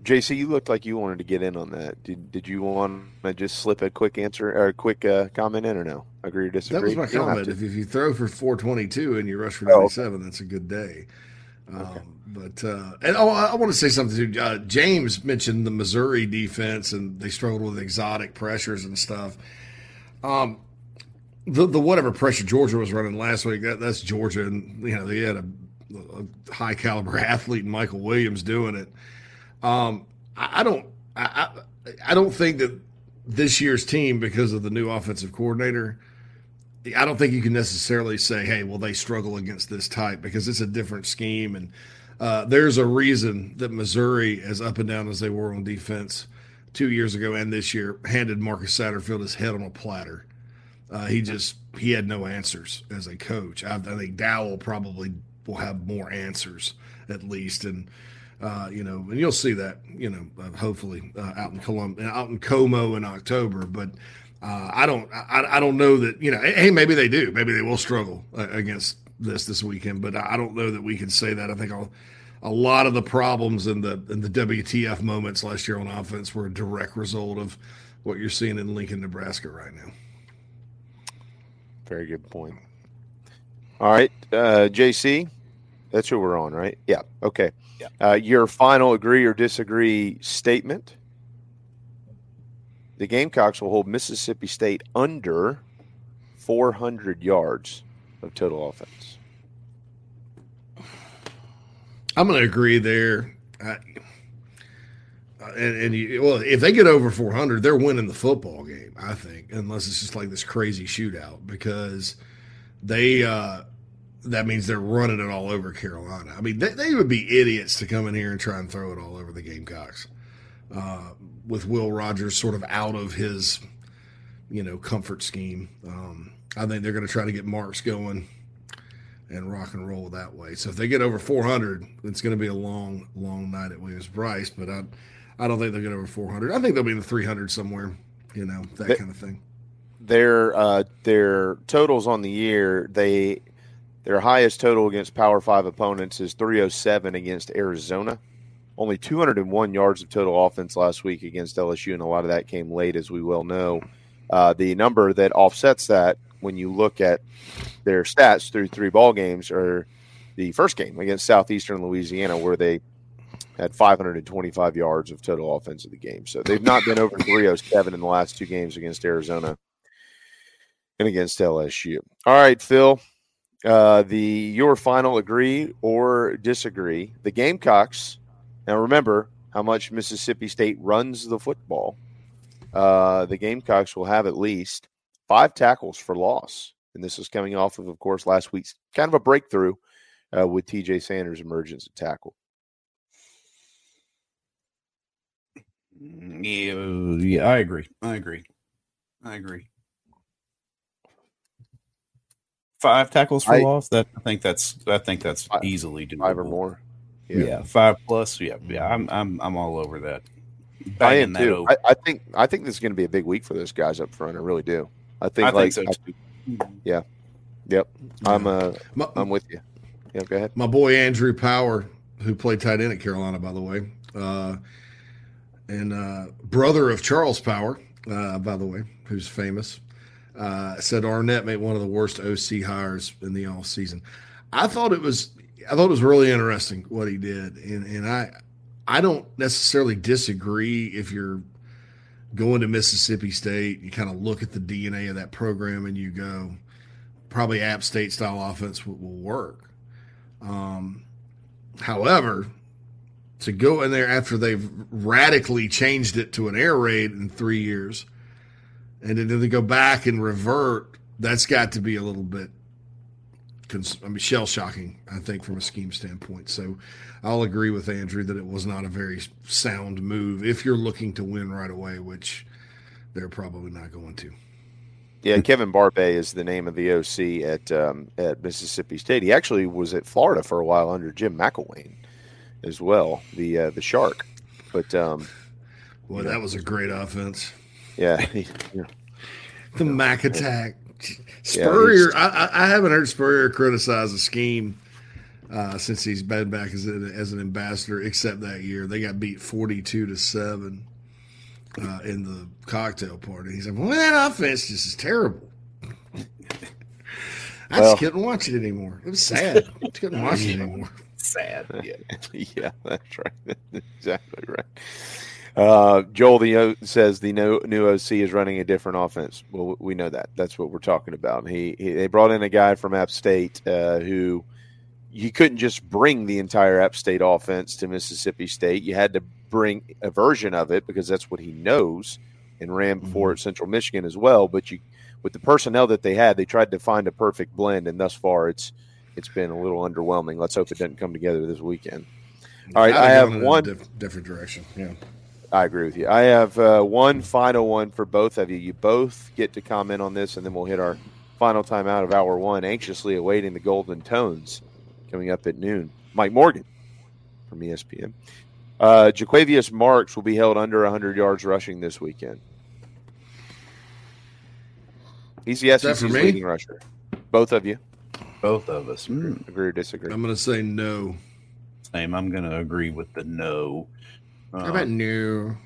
JC, you looked like you wanted to get in on that. Did Did you want to just slip a quick answer or a quick uh, comment in, or no? Agree or disagree? That disagree? was my You comment. If, if you throw for 422 and you rush for Oh, 97, that's a good day. Um, but uh, and oh, I, I want to say something too. Uh, James mentioned the Missouri defense and they struggled with exotic pressures and stuff. Um, the the whatever pressure Georgia was running last week, that that's Georgia, and you know they had a, a high caliber athlete, Michael Williams, doing it. Um, I, I don't, I, I, I don't think that this year's team, because of the new offensive coordinator, I don't think you can necessarily say, "Hey, well, they struggle against this type," because it's a different scheme, and uh, there's a reason that Missouri, as up and down as they were on defense two years ago and this year, handed Marcus Satterfield his head on a platter. Uh, he just he had no answers as a coach. I, I think Dowell probably will have more answers at least, and uh, you know, and you'll see that you know uh, hopefully uh, out in Colum- out in Como in October. But uh, I don't I, I don't know that you know. Hey, maybe they do. Maybe they will struggle uh, against this this weekend. But I don't know that we can say that. I think I'll. A lot of the problems in the in the WTF moments last year on offense were a direct result of what you're seeing in Lincoln, Nebraska right now. Very good point. All right, uh, JC, that's who we're on, right? Yeah. Okay. Yeah. Uh, your final agree or disagree statement. The Gamecocks will hold Mississippi State under 400 yards of total offense. I'm going to agree there. And and you, well, if they get over 400, they're winning the football game. I think, unless it's just like this crazy shootout, because they uh, that means they're running it all over Carolina. I mean, they, they would be idiots to come in here and try and throw it all over the Gamecocks uh, with Will Rogers sort of out of his you know comfort scheme. Um, I think they're going to try to get Marks going and rock and roll that way. So if they get over 400, it's going to be a long, long night at Williams Brice. But I, I don't think they'll get over 400. I think they'll be in the 300 somewhere. You know that They- kind of thing. Their uh, their totals on the year, they their highest total against Power Five opponents is 307 against Arizona. Only 201 yards of total offense last week against LSU, and a lot of that came late, as we well know. Uh, the number that offsets that when you look at their stats through three ball games are the first game against Southeastern Louisiana, where they had 525 yards of total offense of the game. So they've not been over 307 in the last two games against Arizona and against LSU. All right, Phil. Uh, the your final agree or disagree. The Gamecocks. Now remember how much Mississippi State runs the football. Uh, the Gamecocks will have at least five tackles for loss, and this is coming off of, of course, last week's kind of a breakthrough uh, with T.J. Sanders' emergence at tackle. Yeah, yeah, I agree. I agree. I agree. Five tackles for I- loss. That I think that's I think that's Five- easily doable. Five or more. Yeah. five plus. Yeah, yeah. I'm I'm I'm all over that. I am too. over. I, I think I think this is going to be a big week for those guys up front. I really do. I think I think like so I- Yeah. Yep. I'm uh I'm with you. Yeah, go ahead. My boy Andrew Power, who played tight end at Carolina, by the way, uh, and uh, brother of Charles Power, uh, by the way, who's famous, uh, said Arnett made one of the worst OC hires in the all season. I thought it was I thought it was really interesting what he did, and and I I don't necessarily disagree if you're going to Mississippi State, you kind of look at the DNA of that program and you go, probably App State style offense will, will work. Um, however, to go in there after they've radically changed it to an air raid in three years, and then to go back and revert, that's got to be a little bit, cons- I mean, shell shocking, I think, from a scheme standpoint. So I'll agree with Andrew that it was not a very sound move if you're looking to win right away, which they're probably not going to. Yeah, Kevin Barbay is the name of the OC at um, at Mississippi State. He actually was at Florida for a while under Jim McElwain as well, the uh, the Shark. But um, well, that was a great offense. Yeah, yeah. the Mac attack. Spurrier, yeah, I, I haven't heard Spurrier criticize a scheme uh, since he's been back as, a, as an ambassador, except that year they got beat forty-two to seven uh, in the cocktail party. He's like, "Well, that offense just is terrible." I well, just couldn't watch it anymore. It was sad. I couldn't watch it anymore. Sad. Yeah, yeah, that's right. exactly right. Uh, Joel the says the no, new OC is running a different offense. Well, we know that. That's what we're talking about. He, he they brought in a guy from App State uh, who you couldn't just bring the entire App State offense to Mississippi State. You had to bring a version of it because that's what he knows and ran before mm-hmm. at Central Michigan as well. But you, with the personnel that they had, they tried to find a perfect blend, and thus far, it's it's been a little underwhelming. Let's hope it doesn't come together this weekend. All right, I have one diff- different direction. Yeah, I agree with you. I have uh, one final one for both of you. You both get to comment on this, and then we'll hit our final time out of hour one. Anxiously awaiting the Golden Tones coming up at noon. Mike Morgan from ESPN. Uh, Jo'quavious Marks will be held under 100 yards rushing this weekend. He's the SEC's leading rusher. Both of you. Both of us. Mm. Agree or disagree? I'm going to say no. Same. I'm going to agree with the no. How about new? no?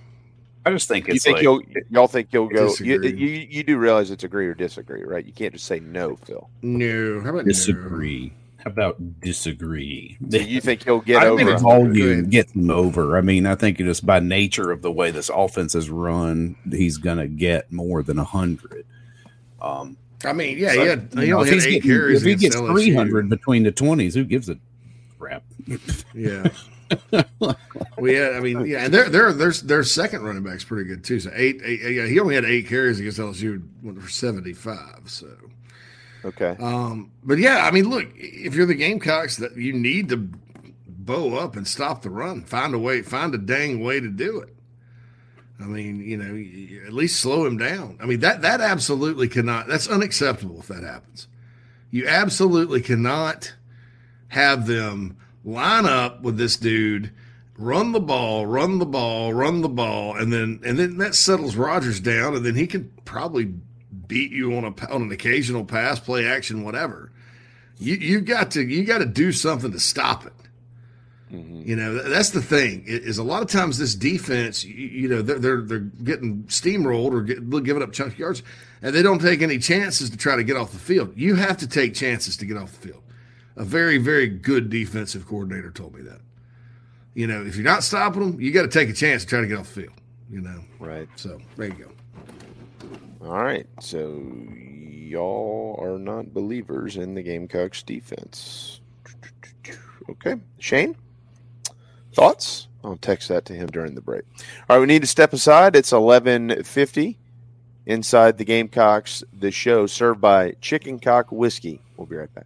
I just think it's you think like, you'll y'all think you'll go. You, you, you do realize it's agree or disagree, right? You can't just say no, Phil. No. How about disagree? No? about disagree? Do you think he'll get I over? think volume gets him over. I mean, I think just by nature of the way this offense is run, he's going to get more than hundred. Um, I mean, yeah, so, he had, he only had eight getting, carries. If he gets three hundred between the twenties, who gives a crap? Yeah. we had, I mean, yeah, and their their their their second running back's pretty good too. So eight, eight yeah, he only had eight carries against LSU, went for seventy five. So Okay. Um, but yeah, I mean, look, if you're the Gamecocks, that you need to bow up and stop the run. Find a way, find a dang way to do it. I mean, you know, at least slow him down. I mean, that that absolutely cannot. That's unacceptable if that happens. You absolutely cannot have them line up with this dude, run the ball, run the ball, run the ball, and then and then that settles Rogers down, and then he can probably beat you on a on an occasional pass, play action, whatever. You you got to you got to do something to stop it. Mm-hmm. You know that's the thing is a lot of times this defense, you, you know, they're, they're, they're getting steamrolled or get, giving up chunk yards, and they don't take any chances to try to get off the field. You have to take chances to get off the field. A very very good defensive coordinator told me that. You know, if you're not stopping them, you got to take a chance to try to get off the field. You know, right? So there you go. All right. So y'all are not believers in the Gamecocks defense. Okay. Shane? Thoughts? I'll text that to him during the break. All right, we need to step aside. It's 1150 inside the Gamecocks, the show served by Chicken Cock Whiskey. We'll be right back.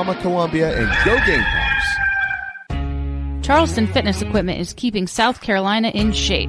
Signarama Columbia and go Gamecocks! Charleston Fitness Equipment is keeping South Carolina in shape.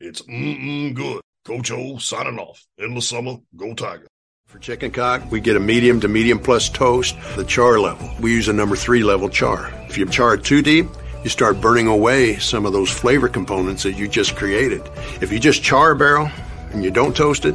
It's mm-mm good. Coach O signing off. Endless summer, go Tiger. For chicken cock, we get a medium to medium plus toast, the char level. We use a number three level char. If you char it too deep, you start burning away some of those flavor components that you just created. If you just char a barrel and you don't toast it,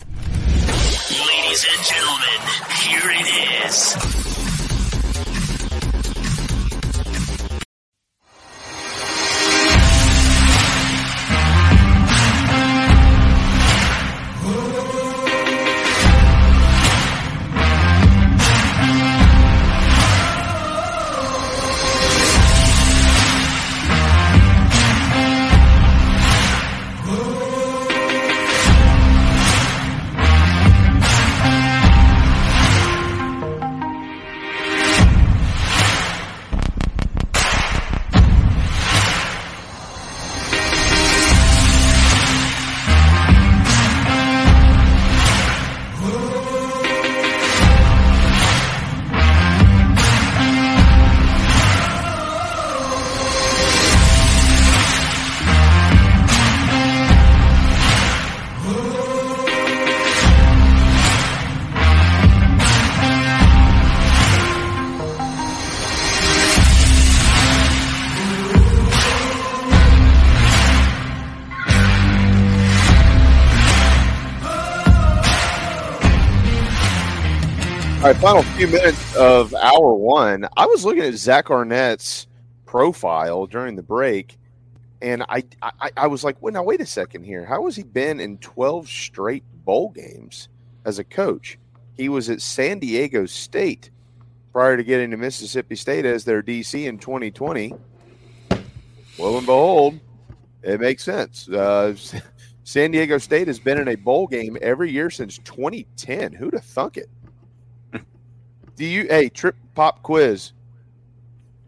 Ladies and gentlemen, here it is. Final few minutes of hour one. I was looking at Zach Arnett's profile during the break, and I, I, I was like, well, now wait a second here. How has he been in 12 straight bowl games as a coach? He was at San Diego State prior to getting to Mississippi State as their DC in 2020. Lo and behold, it makes sense. Uh, San Diego State has been in a bowl game every year since 2010. Who'd have thunk it? Do you hey trip pop quiz?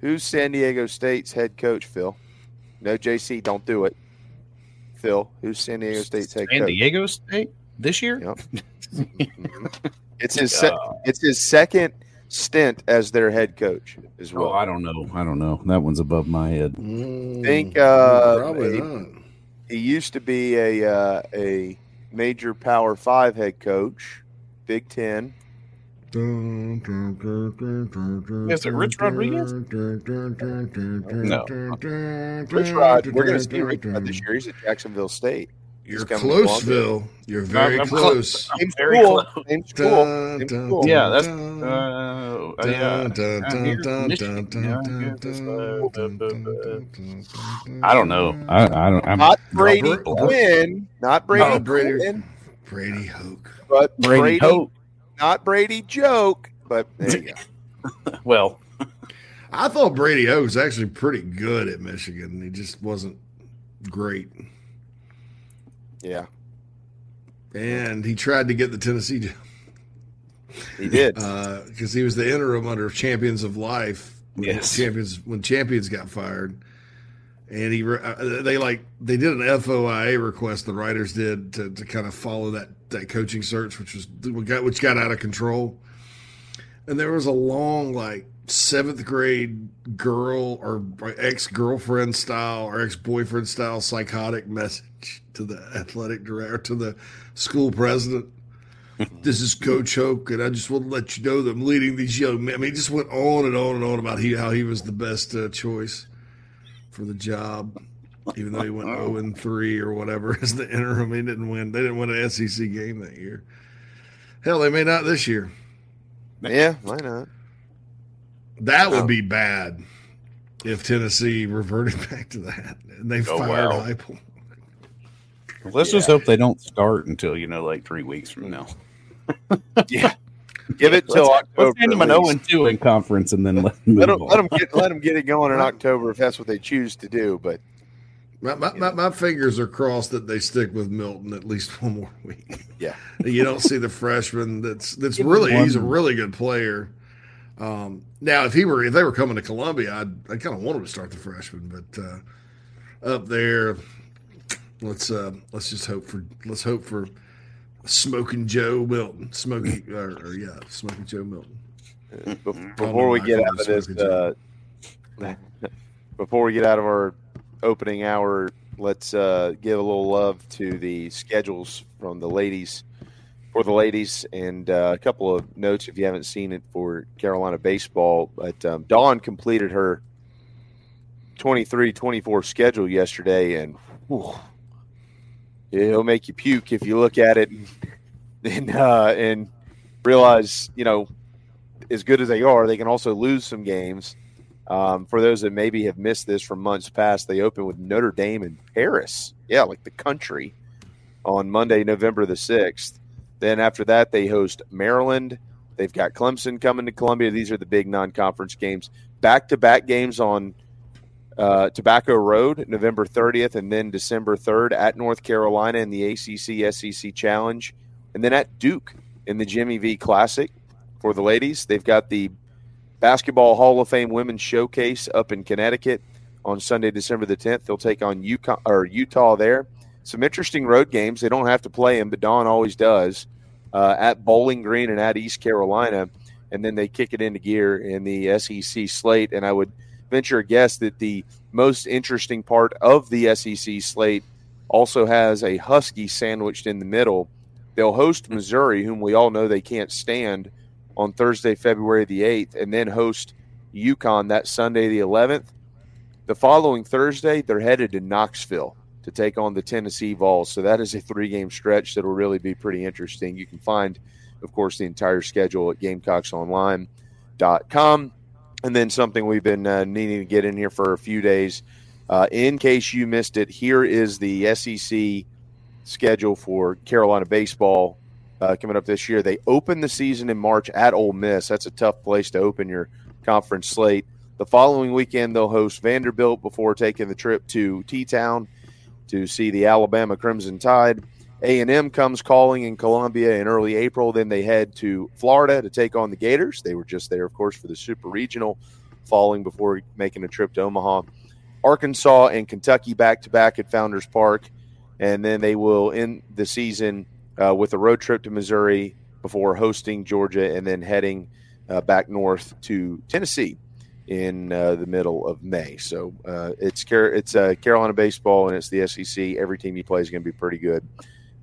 Who's San Diego State's head coach, Phil? No, JC, don't do it. Phil, who's San Diego State's head San coach? San Diego State this year? Yep. It's his se- it's his second stint as their head coach as well. Oh, I don't know. I don't know. That one's above my head. I think uh, Probably he, not. he used to be a uh, a major Power Five head coach, Big Ten. Is it Rich Rodriguez? No. Rich Rod, we're going to see Rich Rod this year. He's at Jacksonville State. You're coming along. close, Phil. You're very I'm close. Same Very school. close. Same school. Same school. Yeah, that's Uh, I don't know. I, I don't. I'm, Not Brady Br- Br- Quinn, not Brady No, Brady- Quinn, Brady Hoke. but Brady Brady, Hoke. Not Brady Joke. But there you go. Well, I thought Brady O was actually pretty good at Michigan. He just wasn't great. Yeah, And he tried to get the Tennessee job he did. Uh, because he was the interim under Champions of Life. when Yes. champions when champions got fired, and he uh, they like they did an FOIA request. The writers did to, to kind of follow that that coaching search, which was which got out of control. And there was a long like seventh grade girl or ex girlfriend style or ex boyfriend style psychotic message to the athletic director to the school president. this is Coach Hoke, and I just want to let you know that I'm leading these young men. I mean, he just went on and on and on about he, how he was the best uh, choice for the job, even though he went 0 and 3 or whatever as the interim. He didn't win. They didn't win an SEC game that year. Hell, they may not this year. yeah, why not? That Oh. would be bad if Tennessee reverted back to that and they Oh, fired wow. Heupel. let's just hope they don't start until you know, like three weeks from now. Yeah, give it till October. let's hand them an 0 and 2 in conference and then let them Let them, let them get let them get it going in October if that's what they choose to do. But My, my, my, my fingers are crossed that they stick with Milton at least one more week. yeah, you don't see the freshman that's that's really he's a really good player. Um, now, if he were if they were coming to Columbia, I'd I kind of want him to start the freshman, but uh, up there, let's uh, let's just hope for let's hope for smoking Joe Milton, smoking or, or yeah, smoking Joe Milton. Before we get out of this, uh, before we get out of our opening hour, let's uh, give a little love to the schedules from the ladies for the ladies and uh, a couple of notes if you haven't seen it for Carolina baseball. But um, Dawn completed her 23-24 schedule yesterday, and whew, it'll make you puke if you look at it and and, uh, and realize you know as good as they are, they can also lose some games. Um, for those that maybe have missed this from months past, they open with Notre Dame in Paris. Yeah, like the country on Monday, November the 6th. Then after that, they host Maryland. They've got Clemson coming to Columbia. These are the big non conference games. Back to back games on uh, Tobacco Road, November 30th, and then December 3rd at North Carolina in the ACC SEC Challenge. And then at Duke in the Jimmy V Classic for the ladies. They've got the Basketball Hall of Fame Women's Showcase up in Connecticut on Sunday, December the 10th. They'll take on or Utah there. Some interesting road games. They don't have to play them, but Dawn always does uh, at Bowling Green and at East Carolina. And then they kick it into gear in the SEC slate. And I would venture a guess that the most interesting part of the SEC slate also has a Husky sandwiched in the middle. They'll host Missouri, whom we all know they can't stand, on Thursday, February the 8th, and then host UConn that Sunday, the 11th. The following Thursday, they're headed to Knoxville to take on the Tennessee Vols. So that is a three game stretch that will really be pretty interesting. You can find, of course, the entire schedule at GamecocksOnline.com. And then something we've been uh, needing to get in here for a few days. Uh, in case you missed it, here is the SEC schedule for Carolina baseball uh, coming up this year. They open the season in March at Ole Miss. That's a tough place to open your conference slate. The following weekend, they'll host Vanderbilt before taking the trip to T Town to see the Alabama Crimson Tide. A&M comes calling in Columbia in early April. Then they head to Florida to take on the Gators. They were just there, of course, for the Super Regional, falling before making a trip to Omaha. Arkansas and Kentucky back to back at Founders Park, and then they will end the season uh, with a road trip to Missouri before hosting Georgia and then heading uh, back north to Tennessee in uh, the middle of May. So uh, it's Car- it's uh, Carolina baseball and it's the SEC. Every team you play is going to be pretty good.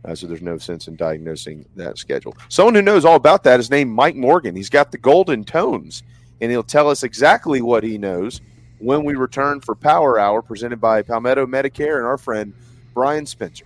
Uh, so there's no sense in diagnosing that schedule. Someone who knows all about that is named Mike Morgan. He's got the golden tones, and he'll tell us exactly what he knows when we return for Power Hour presented by Palmetto Medicare and our friend Brian Spencer.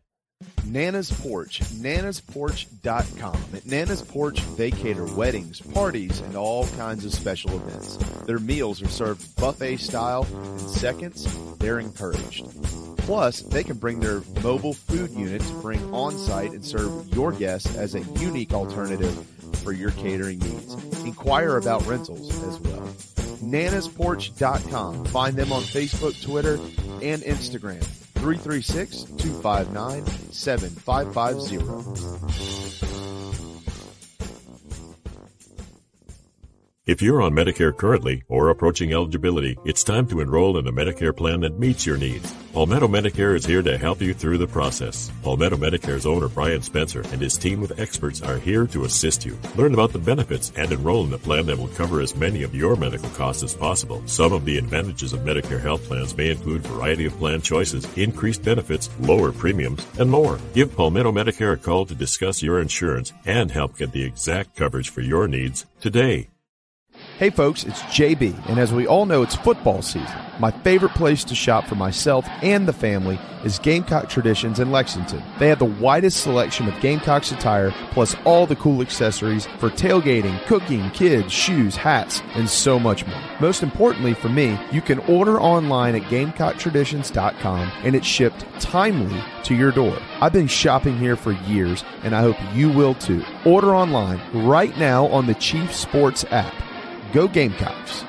Nana's Porch, nanasporch.com. At Nana's Porch, they cater weddings, parties, and all kinds of special events. Their meals are served buffet style, and seconds, they're encouraged. Plus, they can bring their mobile food unit to bring on site and serve your guests as a unique alternative for your catering needs. Inquire about rentals as well. nanasporch.com. Find them on Facebook, Twitter, and Instagram. 336 259 7550. If you're on Medicare currently or approaching eligibility, it's time to enroll in a Medicare plan that meets your needs. Palmetto Medicare is here to help you through the process. Palmetto Medicare's owner Brian Spencer and his team of experts are here to assist you. Learn about the benefits and enroll in a plan that will cover as many of your medical costs as possible. Some of the advantages of Medicare health plans may include variety of plan choices, increased benefits, lower premiums, and more. Give Palmetto Medicare a call to discuss your insurance and help get the exact coverage for your needs today. Hey folks, it's JB, and as we all know, it's football season. My favorite place to shop for myself and the family is Gamecock Traditions in Lexington. They have the widest selection of Gamecocks attire, plus all the cool accessories for tailgating, cooking, kids, shoes, hats, and so much more. Most importantly for me, you can order online at GamecockTraditions.com and it's shipped timely to your door. I've been shopping here for years, and I hope you will too. Order online right now on the Chief Sports app. Go Gamecocks.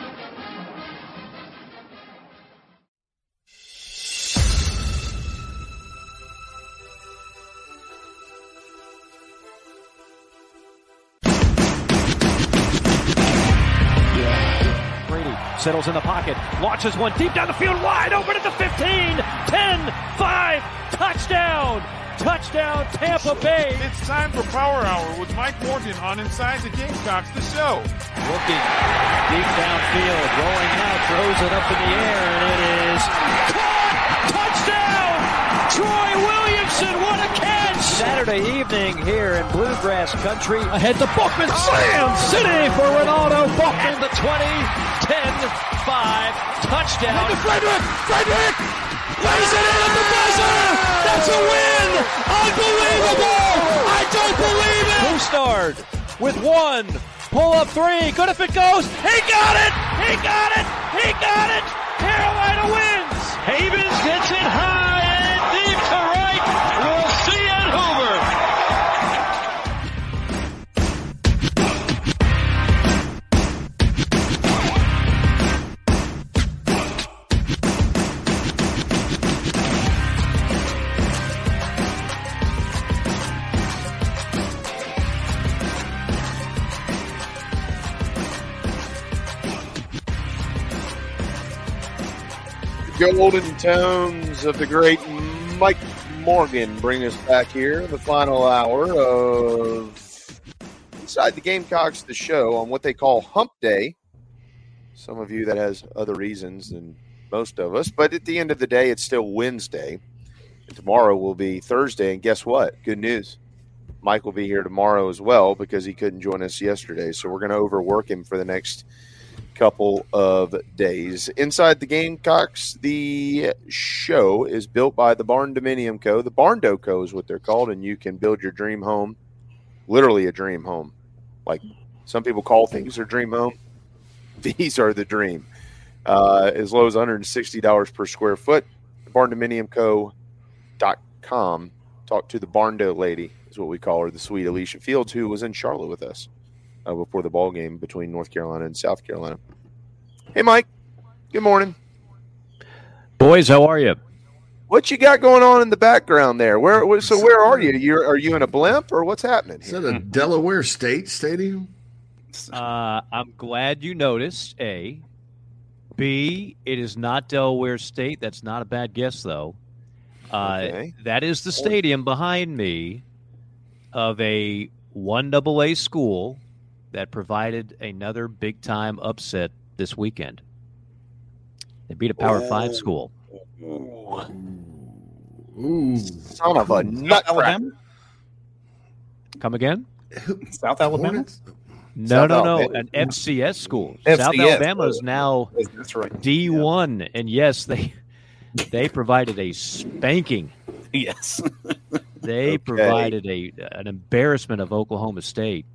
Brady settles in the pocket, launches one deep down the field, wide open at the 15, 10, 5, touchdown, touchdown, Tampa Bay. It's time for Power Hour with Mike Morgan on Inside the Gamecocks, the show. Looking deep downfield, rolling out, throws it up in the air, and it is caught! Touchdown! Troy Williamson, what a catch! Saturday evening here in Bluegrass Country. Ahead to Balkman, Slam City for Renaldo Balkman. At the 20, 10, 5, touchdown. To Frederick! Frederick! Lays it in at the buzzer! That's a win! Unbelievable! I don't believe it! Bustard with one. Pull up three. Good if it goes. He got it! He got it! He got it! Carolina wins! Havens hits golden tones of the great Mike Morgan bring us back here, the final hour of Inside the Gamecocks, the show on what they call Hump Day. Some of you that has other reasons than most of us, but at the end of the day, it's still Wednesday. And tomorrow will be Thursday, and guess what? Good news. Mike will be here tomorrow as well because he couldn't join us yesterday. So we're going to overwork him for the next couple of days. Inside the Gamecocks, the show is built by the Barn Dominium Co. The Barn Co. is what they're called, and you can build your dream home, literally a dream home. Like some people call things their dream home. These are the dream. Uh, as low as $160 per square foot. BarndominiumCo.com. Talk to the Barndo lady, is what we call her, the sweet Alicia Fields, who was in Charlotte with us uh, before the ball game between North Carolina and South Carolina. Hey, Mike. Good morning. Boys, how are you? What you got going on in the background there? Where? where- So where are you? You are you in a blimp or what's happening? Is that a Delaware State Stadium? Uh, I'm glad you noticed. A, B. It is not Delaware State. That's not a bad guess, though. Uh, Okay. That is the stadium behind me of a one double A school that provided another big time upset this weekend. They beat a Power Five school. Ooh, son of a nutcracker! Come again? South Alabama. No, South no, no. Alabama. An FCS school. South Alabama is now That's right. D one, and yes, they they provided a spanking. Yes. They provided a an embarrassment of Oklahoma State.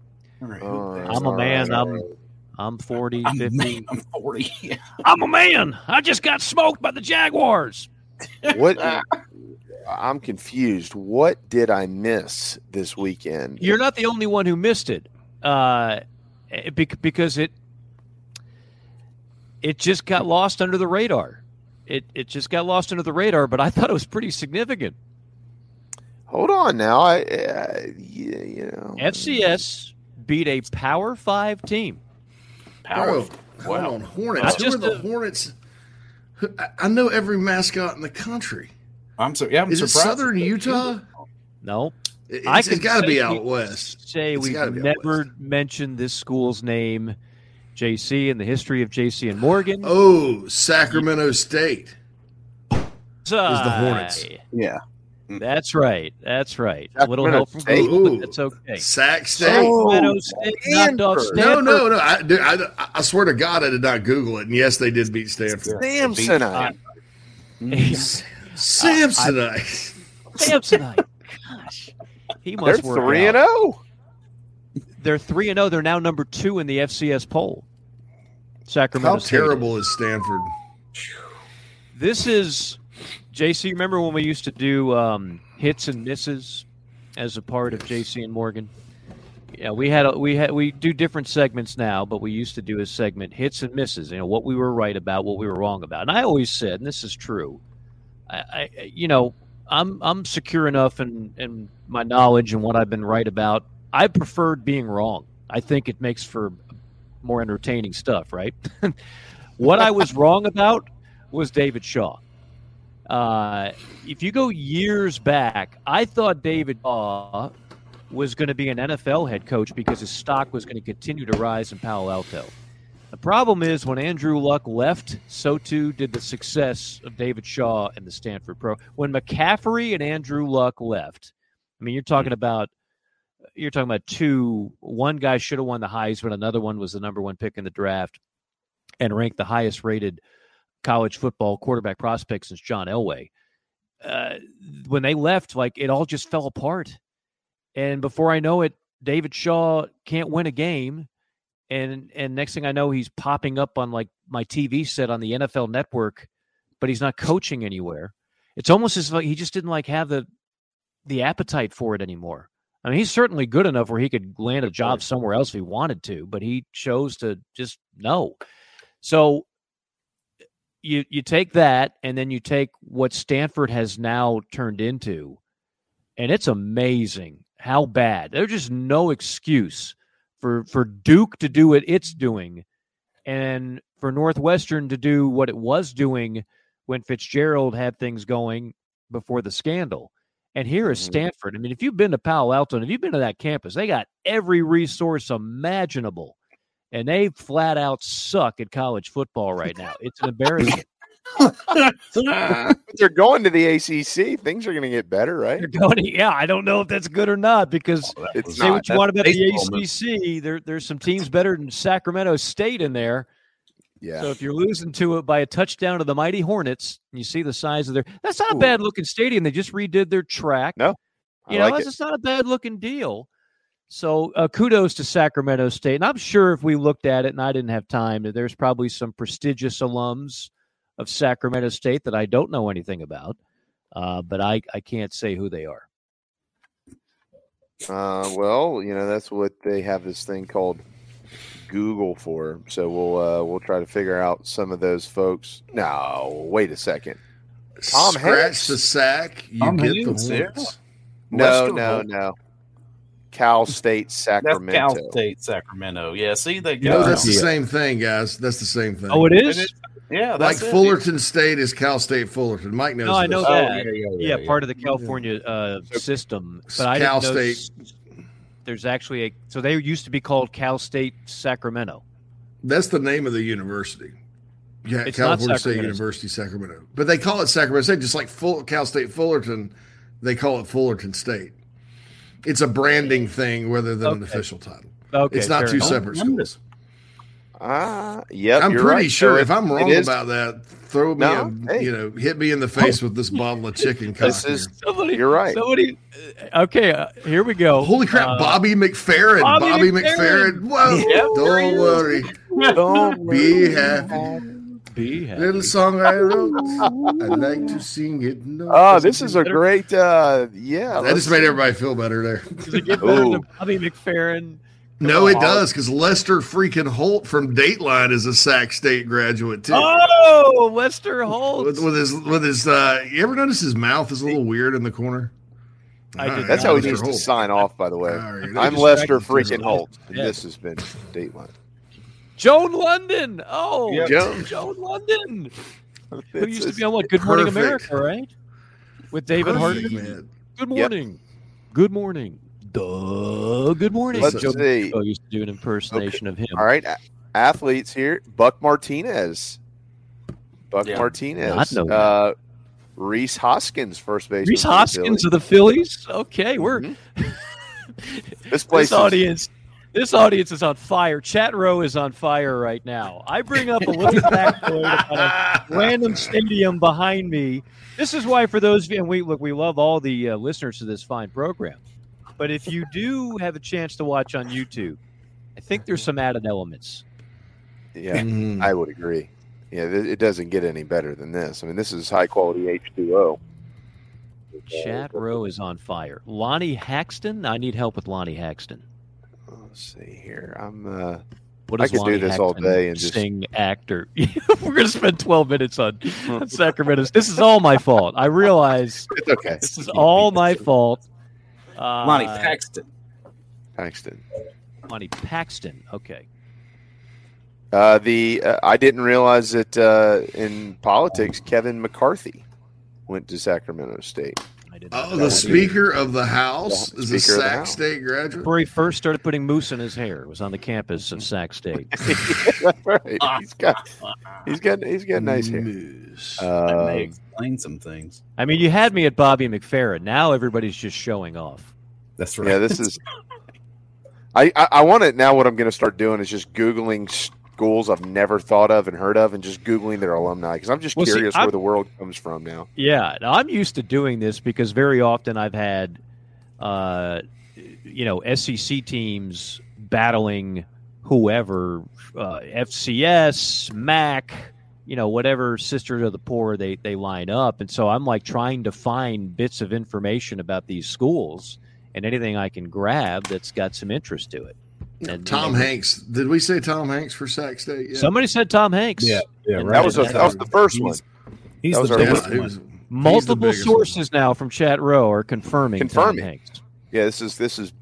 Oh, I'm a man. I'm I'm 40, I'm, 50. man, I'm 40. I'm a man. I just got smoked by the Jaguars. What? I'm confused. What did I miss this weekend? You're not the only one who missed it, uh, it- because it it just got lost under the radar. It it just got lost under the radar, but I thought it was pretty significant. Hold on now. I, uh, yeah, you know. FCS beat a Power Five team. Bro, hold on, Hornets. Not Who just are the a- Hornets? I- I know every mascot in the country. I'm so yeah. I'm Is it. Southern Utah? No, It- I It's, can it's got to be out west. Say It's we've gotta be out never mentioned this school's name, JC, in the history of JC and Morgan. Oh, Sacramento State. is the Hornets. Yeah. Mm. That's right. That's right. A little help from State. Google, Ooh. but that's okay. Sac State. Sacramento Oh, State knocked off Stanford. No, no, no. I, dude, I, I swear to God, I did not Google it. And yes, they did beat Stanford. Samsonite. Samsonite. Samsonite. Gosh, he must They're must work three out. and oh. zero. They're three and zero. They're now number two in the FCS poll. Sacramento. How State. terrible is Stanford? This is JC. Remember when we used to do um, hits and misses as a part of JC and Morgan? Yeah, we had a, we had we do different segments now, but we used to do a segment hits and misses. You know what we were right about, what we were wrong about, and I always said, and this is true. I, I you know I'm I'm secure enough in in my knowledge and what I've been right about. I preferred being wrong. I think it makes for more entertaining stuff, right? what I was wrong about was David Shaw. Uh, if you go years back, I thought David Shaw was going to be an NFL head coach because his stock was going to continue to rise in Palo Alto. The problem is when Andrew Luck left, so too did the success of David Shaw and the Stanford Pro. When McCaffrey and Andrew Luck left, I mean, you're talking about you're talking about two. One guy should have won the Heisman. Another one was the number one pick in the draft and ranked the highest rated college football quarterback prospect since John Elway. Uh, when they left, like it all just fell apart. And before I know it, David Shaw can't win a game. And and next thing I know, he's popping up on like my TV set on the NFL network, but he's not coaching anywhere. It's almost as if he just didn't like have the the appetite for it anymore. I mean, he's certainly good enough where he could land a job somewhere else if he wanted to, but he chose to just no. So you you take that and then you take what Stanford has now turned into, and it's amazing how bad. There's just no excuse for for Duke to do what it's doing, and for Northwestern to do what it was doing when Fitzgerald had things going before the scandal. And here is mm-hmm. Stanford. I mean, if you've been to Palo Alto and if you've been to that campus, they got every resource imaginable. And they flat out suck at college football right now. It's an embarrassment. They're going to the ACC. Things are going to get better, right? They're going to, yeah, I don't know if that's good or not because oh, It's say not. what you want about That's the baseball, man. ACC. There, there's some teams better than Sacramento State in there. Yeah. So if you're losing to it by a touchdown to the mighty Hornets, you see the size of their. That's not a bad looking stadium. They just redid their track. No, I you know, like it's it. just not a bad looking deal. So uh, kudos to Sacramento State. And I'm sure if we looked at it, and I didn't have time, there's probably some prestigious alums of Sacramento State that I don't know anything about. Uh, but I, I can't say who they are. Uh, well, you know that's what they have this thing called Google for. So we'll uh, we'll try to figure out some of those folks. No, wait a second. Tom scratch Hanks? the sack, you Tom get Hanks, the yeah. horns. No, no, no. Cal State Sacramento. That's Sacramento. Cal State, Sacramento. Yeah, see, they No, that's the same thing, guys. That's the same thing. Oh, it is. Yeah, like it. Fullerton State is Cal State Fullerton. Mike knows. No, I know this. that. yeah, yeah, yeah, yeah, part of the California uh, system. But I Cal didn't know State. There's actually a. So they used to be called Cal State Sacramento. That's the name of the university. Yeah, It's not California State Sacramento. University, Sacramento. But they call it Sacramento State, just like Full, Cal State Fullerton. They call it Fullerton State. It's a branding thing rather than an official title. Okay, it's not fair two enough. separate schools. Ah, yep. I'm pretty right. sure So if I'm wrong about that, throw me No, a, hey. you know, hit me in the face with this bottle of chicken. This is. Somebody, You're right. Somebody. uh, Okay, uh, here we go. Holy crap, Uh, Bobby McFerrin. Bobby Bobby, McFerrin. McFerrin. Whoa. Yep, Don't worry. Don't Be happy. Be happy. Little song I wrote. I like to sing it. No, Oh, this is a great. uh Yeah, That just made everybody feel better there. Does it get better than Bobby McFerrin? No, it does because Lester freaking Holt from Dateline is a Sac State graduate too. Oh, Lester Holt. With, with his, with his, uh, you ever notice his mouth is a little weird in the corner? I did All right, That's how he Lester needs to sign off. By the way, All right, I'm Lester freaking. Holt, and Yeah. this has been Dateline. Joan Lunden. Oh, Yep. Joan, Joan Lunden. Who It's- used to be on what? Good Morning perfect. America, right? With David Perfect, Hardy. man. Good Yep. morning. Good morning. Duh. Good morning. Let's Joe see. Bucco used to do an impersonation of him. All right, a- athletes here. Buck Martinez. Buck Yeah. Martinez. Not know that. Uh, Rhys Hoskins, first base. Rhys for the Hoskins of the Phillies. Okay, we're Phillies. This place this is audience. This audience is on fire. Chat row is on fire right now. I bring up a little factoid about a random stadium behind me. This is why, for those of you, and we look, we love all the uh, listeners to this fine program. But if you do have a chance to watch on YouTube, I think there's some added elements. Yeah, Mhm. I would agree. Yeah, th- it doesn't get any better than this. I mean, this is high quality H2O. Chat row is on fire. Lonnie Haxton. I need help with Lonnie Haxton. Let's see here. I'm. uh What I does could do Lonnie this all day and just- sing, actor. We're going to spend 12 minutes on, on Sacramento. This is all my fault. I realize It's okay. this is all my fault. Uh, Lonnie Paxton. Paxton. Lonnie Paxton. Okay. Uh, the uh, I didn't realize that uh, in politics, Kevin McCarthy went to Sacramento State. I did Oh, know the that. Speaker of the House The is a Speaker of the Sac State graduate. Where he first started putting mousse in his hair was on the campus of Sac State. Right. He's got he's got he's got nice hair. Mousse. Um, that may explain some things. I mean, you had me at Bobby McFerrin. Now everybody's just showing off. That's right. yeah, this is. I I, I want it now. What I'm going to start doing is just googling schools I've never thought of and heard of, and just googling their alumni because I'm just Well, see, curious I'm- where the world comes from now. Yeah, I'm used to doing this because very often I've had, uh, you know, SEC teams battling whoever, uh, FCS, MAC, you know, whatever sister of the poor they they line up, and so I'm like trying to find bits of information about these schools and anything I can grab that's got some interest to it. And, Tom you know, Hanks. Did we say Tom Hanks for Sac State? Yeah. Somebody said Tom Hanks. Yeah, yeah, right. That was a, that- that was the first one. He's, he's That was the biggest first he one. was- Multiple biggest one. sources now from Chat Row are confirming, Confirming. Tom Hanks. Yeah, this is this is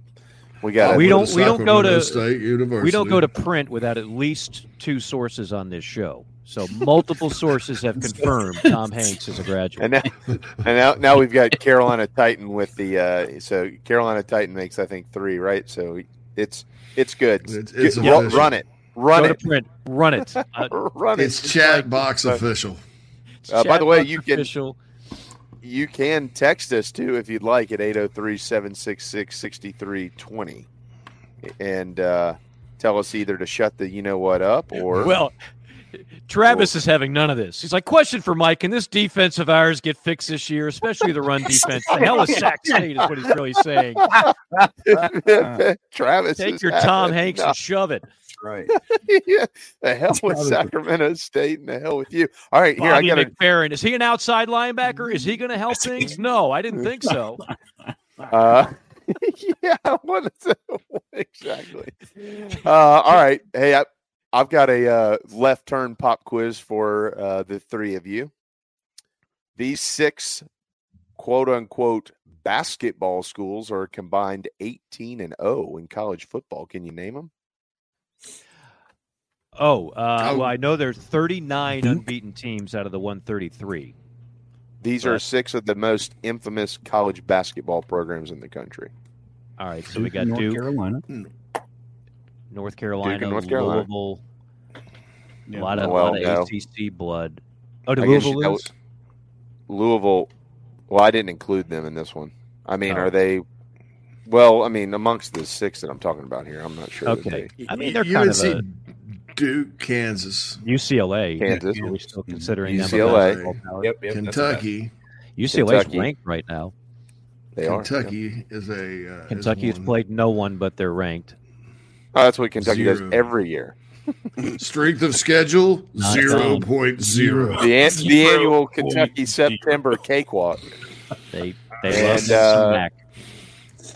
we got we don't we don't go to State University. we don't go to print without at least two sources on this show. So multiple sources have confirmed Tom Hanks is a graduate. And now, and now, now we've got Carolina Titan with the uh, so Carolina Titan makes I think three, right? So it's it's good. It's- it's Get- ru- run it, run Go to it, print, run it. Uh, run it. It's chat like- box official. Uh, by the way, Chatbox you can- official. You can text us too if you'd like at 803-766-6320 and uh, tell us either to shut the you know what up or Well, Travis is having none of this. He's like, question for Mike: Can this defense of ours get fixed this year, especially the run defense? The hell is Sac State is what he's really saying. Travis Take is your Tom Hanks none. and shove it. Right. yeah, the hell with Sacramento State and the hell with you. All right, here Bobby I got to McFerrin is he an outside linebacker? Is he going to help things? No, I didn't think so. Uh, yeah, what is it? exactly. Uh, all right. Hey, I, I've got a uh, left turn pop quiz for uh, the three of you. These six quote unquote basketball schools are combined 18 and 0 in college football. Can you name them? Oh, uh, well, I know there's 39 unbeaten teams out of the 133. These are six of the most infamous college basketball programs in the country. All right, so we got North Duke, Carolina. North Carolina, Duke North Carolina. Louisville. Yeah. A lot of, Well, lot of no. ACC blood. Oh, did I Louisville you- lose? was- Louisville. Well, I didn't include them in this one. I mean, Oh. are they? Well, I mean, amongst the six that I'm talking about here, I'm not sure. Okay. they- I mean, they're kind of a Duke, Kansas, UCLA. Kansas. Are we still considering UCLA. basketball power? Yep, yep. Kentucky. UCLA's Kentucky. ranked right now. They are. Kentucky is a uh, is Kentucky has played no one, but they're ranked. Oh, that's what Kentucky Zero. does every year. Strength of schedule Not zero point zero. The, an- the annual point Kentucky September cakewalk. They they love And, uh, smack.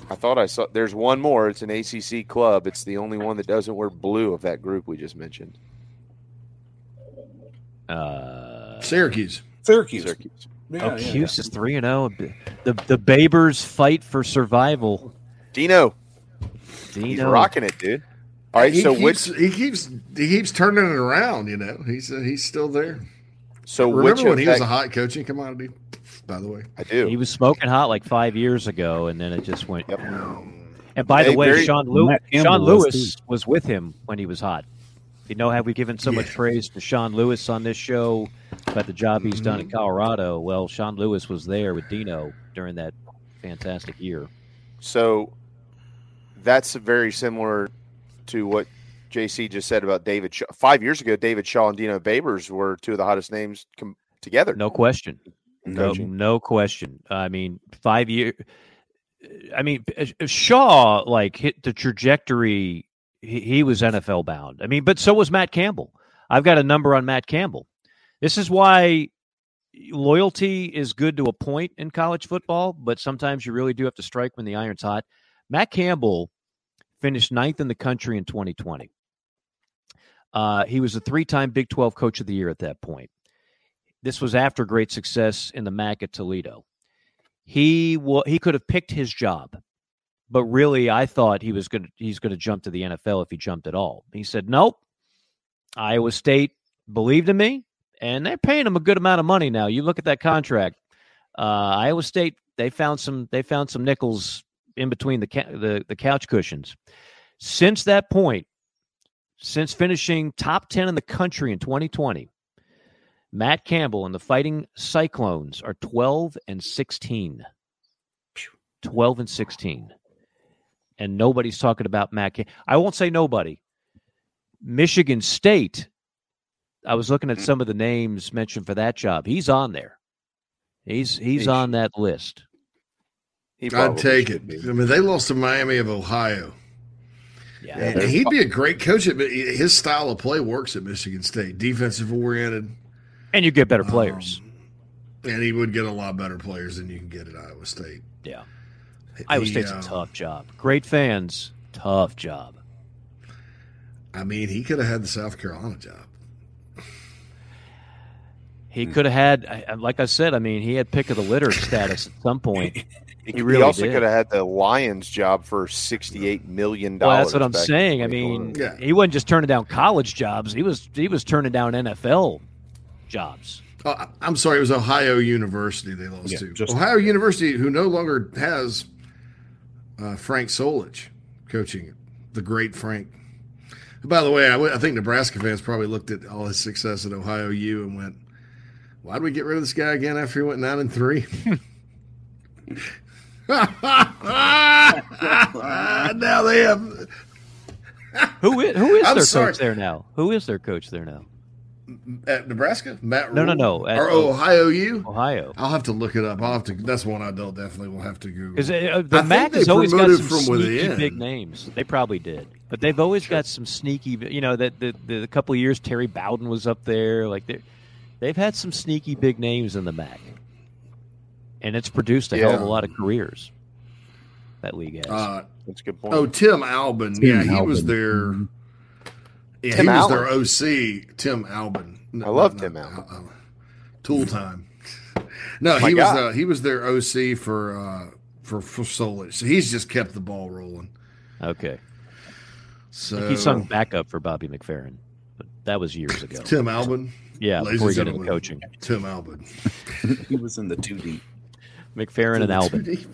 I thought I saw. There's one more. It's an ACC club. It's the only one that doesn't wear blue of that group we just mentioned. Uh, Syracuse. Syracuse. Syracuse. Yeah, oh, yeah, Cuse is three and zero. The the Babers fight for survival. Dino, he's rocking it, dude. All right, he so keeps, which he keeps he keeps turning it around. You know, he's uh, he's still there. so which Remember when of he was a hot coaching commodity? By the way, I do. He was smoking hot like five years ago, and then it just went. Yep. And by Hey, the way, very- Sean, Lew- Matt Campbell Sean was Lewis was with him when he was hot. You know, have we given so much praise to Sean Lewis on this show about the job he's done Mm-hmm. in Colorado? Well, Sean Lewis was there with Dino during that fantastic year. So that's a very similar to what JC just said about David. Shaw. Five years ago, David Shaw and Dino Babers were two of the hottest names com- together. No question. No, no question. I mean, five year. I mean, uh, uh, Shaw like hit the trajectory. He, he was NFL bound. I mean, but so was Matt Campbell. I've got a number on Matt Campbell. This is why loyalty is good to a point in college football, but sometimes you really do have to strike when the iron's hot. Matt Campbell finished ninth in the country in 2020. Uh, he was a three-time Big 12 Coach of the Year at that point. This was after great success in the MAC at Toledo. He wa- he could have picked his job, but really, I thought he was going to he's going to jump to the NFL if he jumped at all. He said, "Nope." Iowa State believed in me, and they're paying him a good amount of money now. You look at that contract. Uh, Iowa State they found some they found some nickels in between the ca- the the couch cushions. Since that point, since finishing top 10 in the country in 2020, Matt Campbell and the Fighting Cyclones are 12 and 16. 12 and 16. And nobody's talking about Matt Cam- I won't say nobody. Michigan State, I was looking at hmm. some of the names mentioned for that job. He's on there. He's he's on that list. He I'd take it. be. I mean, they lost to Miami of Ohio. Yeah. And he'd be a great coach. At, his style of play works at Michigan State, defensive oriented, And you get better players. and he would get a lot better players than you can get at Iowa State. yeah. Iowa State's uh, a tough job. Great fans, tough job. I mean, he could have had the South Carolina job. He could have had, I- I- like I said, I mean, he had pick of the litter status at some point. He, He really also did. could have had the Lions job for sixty-eight million Well, dollars. that's what I'm saying. I mean, he wasn't just turning down college jobs; he was he was turning down NFL jobs. Oh, I- I'm sorry, it was Ohio University they lost Yeah, to. just- Ohio University, who no longer has uh, Frank Solich coaching it, the great Frank. By the way, I, w- I think Nebraska fans probably looked at all his success at Ohio U and went, "Why did we get rid of this guy again after he went nine and three? now they have Who is who is I'm their sorry. coach there now? Who is their coach there now? at Nebraska. Matt No, no, Rhule? no, at or Ohio U. Ohio. I'll have to look it up. I'll have to. That's one I don't definitely will have to Google. Because uh, the think MAC has always got some from sneaky within. big names. They probably did, but they've always got some sneaky. You know that the, the, the couple of years Terry Bowden was up there, like they they've had some sneaky big names in the MAC, and it's produced a hell of a lot of careers. That league has. Uh, That's a good point. oh, Tim Albin. Tim yeah, he was Albin. their. Yeah, Tim he was their OC. Tim Albin. No, I love no, Tim Albin. Uh, Tool time. No, My he was God. uh, he was their OC for uh, for for Solich. So he's just kept the ball rolling. Okay. So he sung backup for Bobby McFerrin, but that was years ago. Tim Albin. Yeah, Ladies before he and got into coaching. Tim Albin. he was in the two deep. McFerrin and Albin.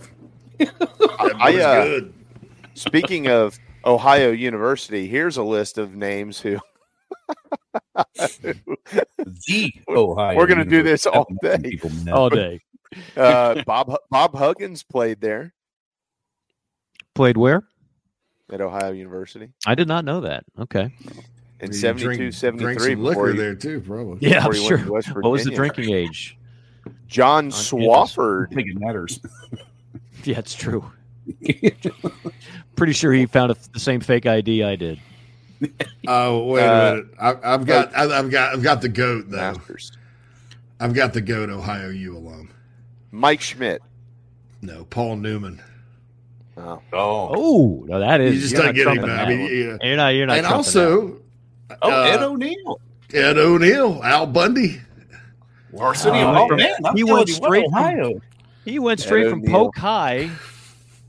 I, uh, good. Speaking of Ohio University, here's a list of names who. the Ohio. We're going to do this all day. All day. Uh, Bob Bob Huggins played there Played where? at Ohio University I did not know that. Okay. in You 72, drink- 73. Drank some before liquor he- there too, probably. Yeah, I'm Before he sure. went to West What was the Virginia. drinking age? John On I think it matters. Yeah, it's true. Pretty sure he found a, the same fake ID I did. Oh wait Uh, a minute! I, I've got I, I've got I've got the goat though. Masters. I've got the goat Ohio U alum. Mike Schmidt. No, Paul Newman. Oh. Oh, Oh, no, that is. You just you're don't not get him. trumping I that mean, yeah. You're not. You're not. and trumping also oh, uh, Ed O'Neill, Ed O'Neill, Al Bundy. Varsity. Uh, oh from- man, I'm he went you what, straight from- Ohio. he went straight Ed from O'Neill. Polk High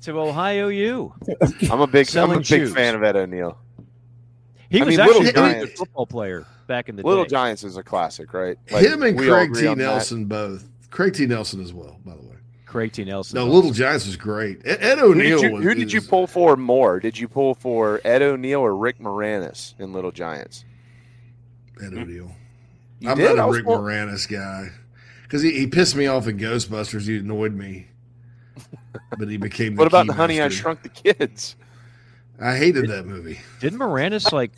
to Ohio U. I'm a big I'm a big shoes. fan of Ed O'Neill. He I was mean, Little actually a good football player back in the day. Little day. Giants is a classic, right? Him and Craig T. on that. Nelson both. Craig T. Nelson as well, by the way. Craig T. Nelson. No, Little Giants was great. Ed, Ed Who O'Neill. did, you, was, who did you pull for more? Did you pull for Ed O'Neill or Rick Moranis in Little Giants? Ed O'Neill. You I'm did? Not a Rick pull- Moranis guy because he, he pissed me off in Ghostbusters. He annoyed me, but he became. The What about the Honey I Shrunk the Kids? I hated that movie. Didn't Moranis like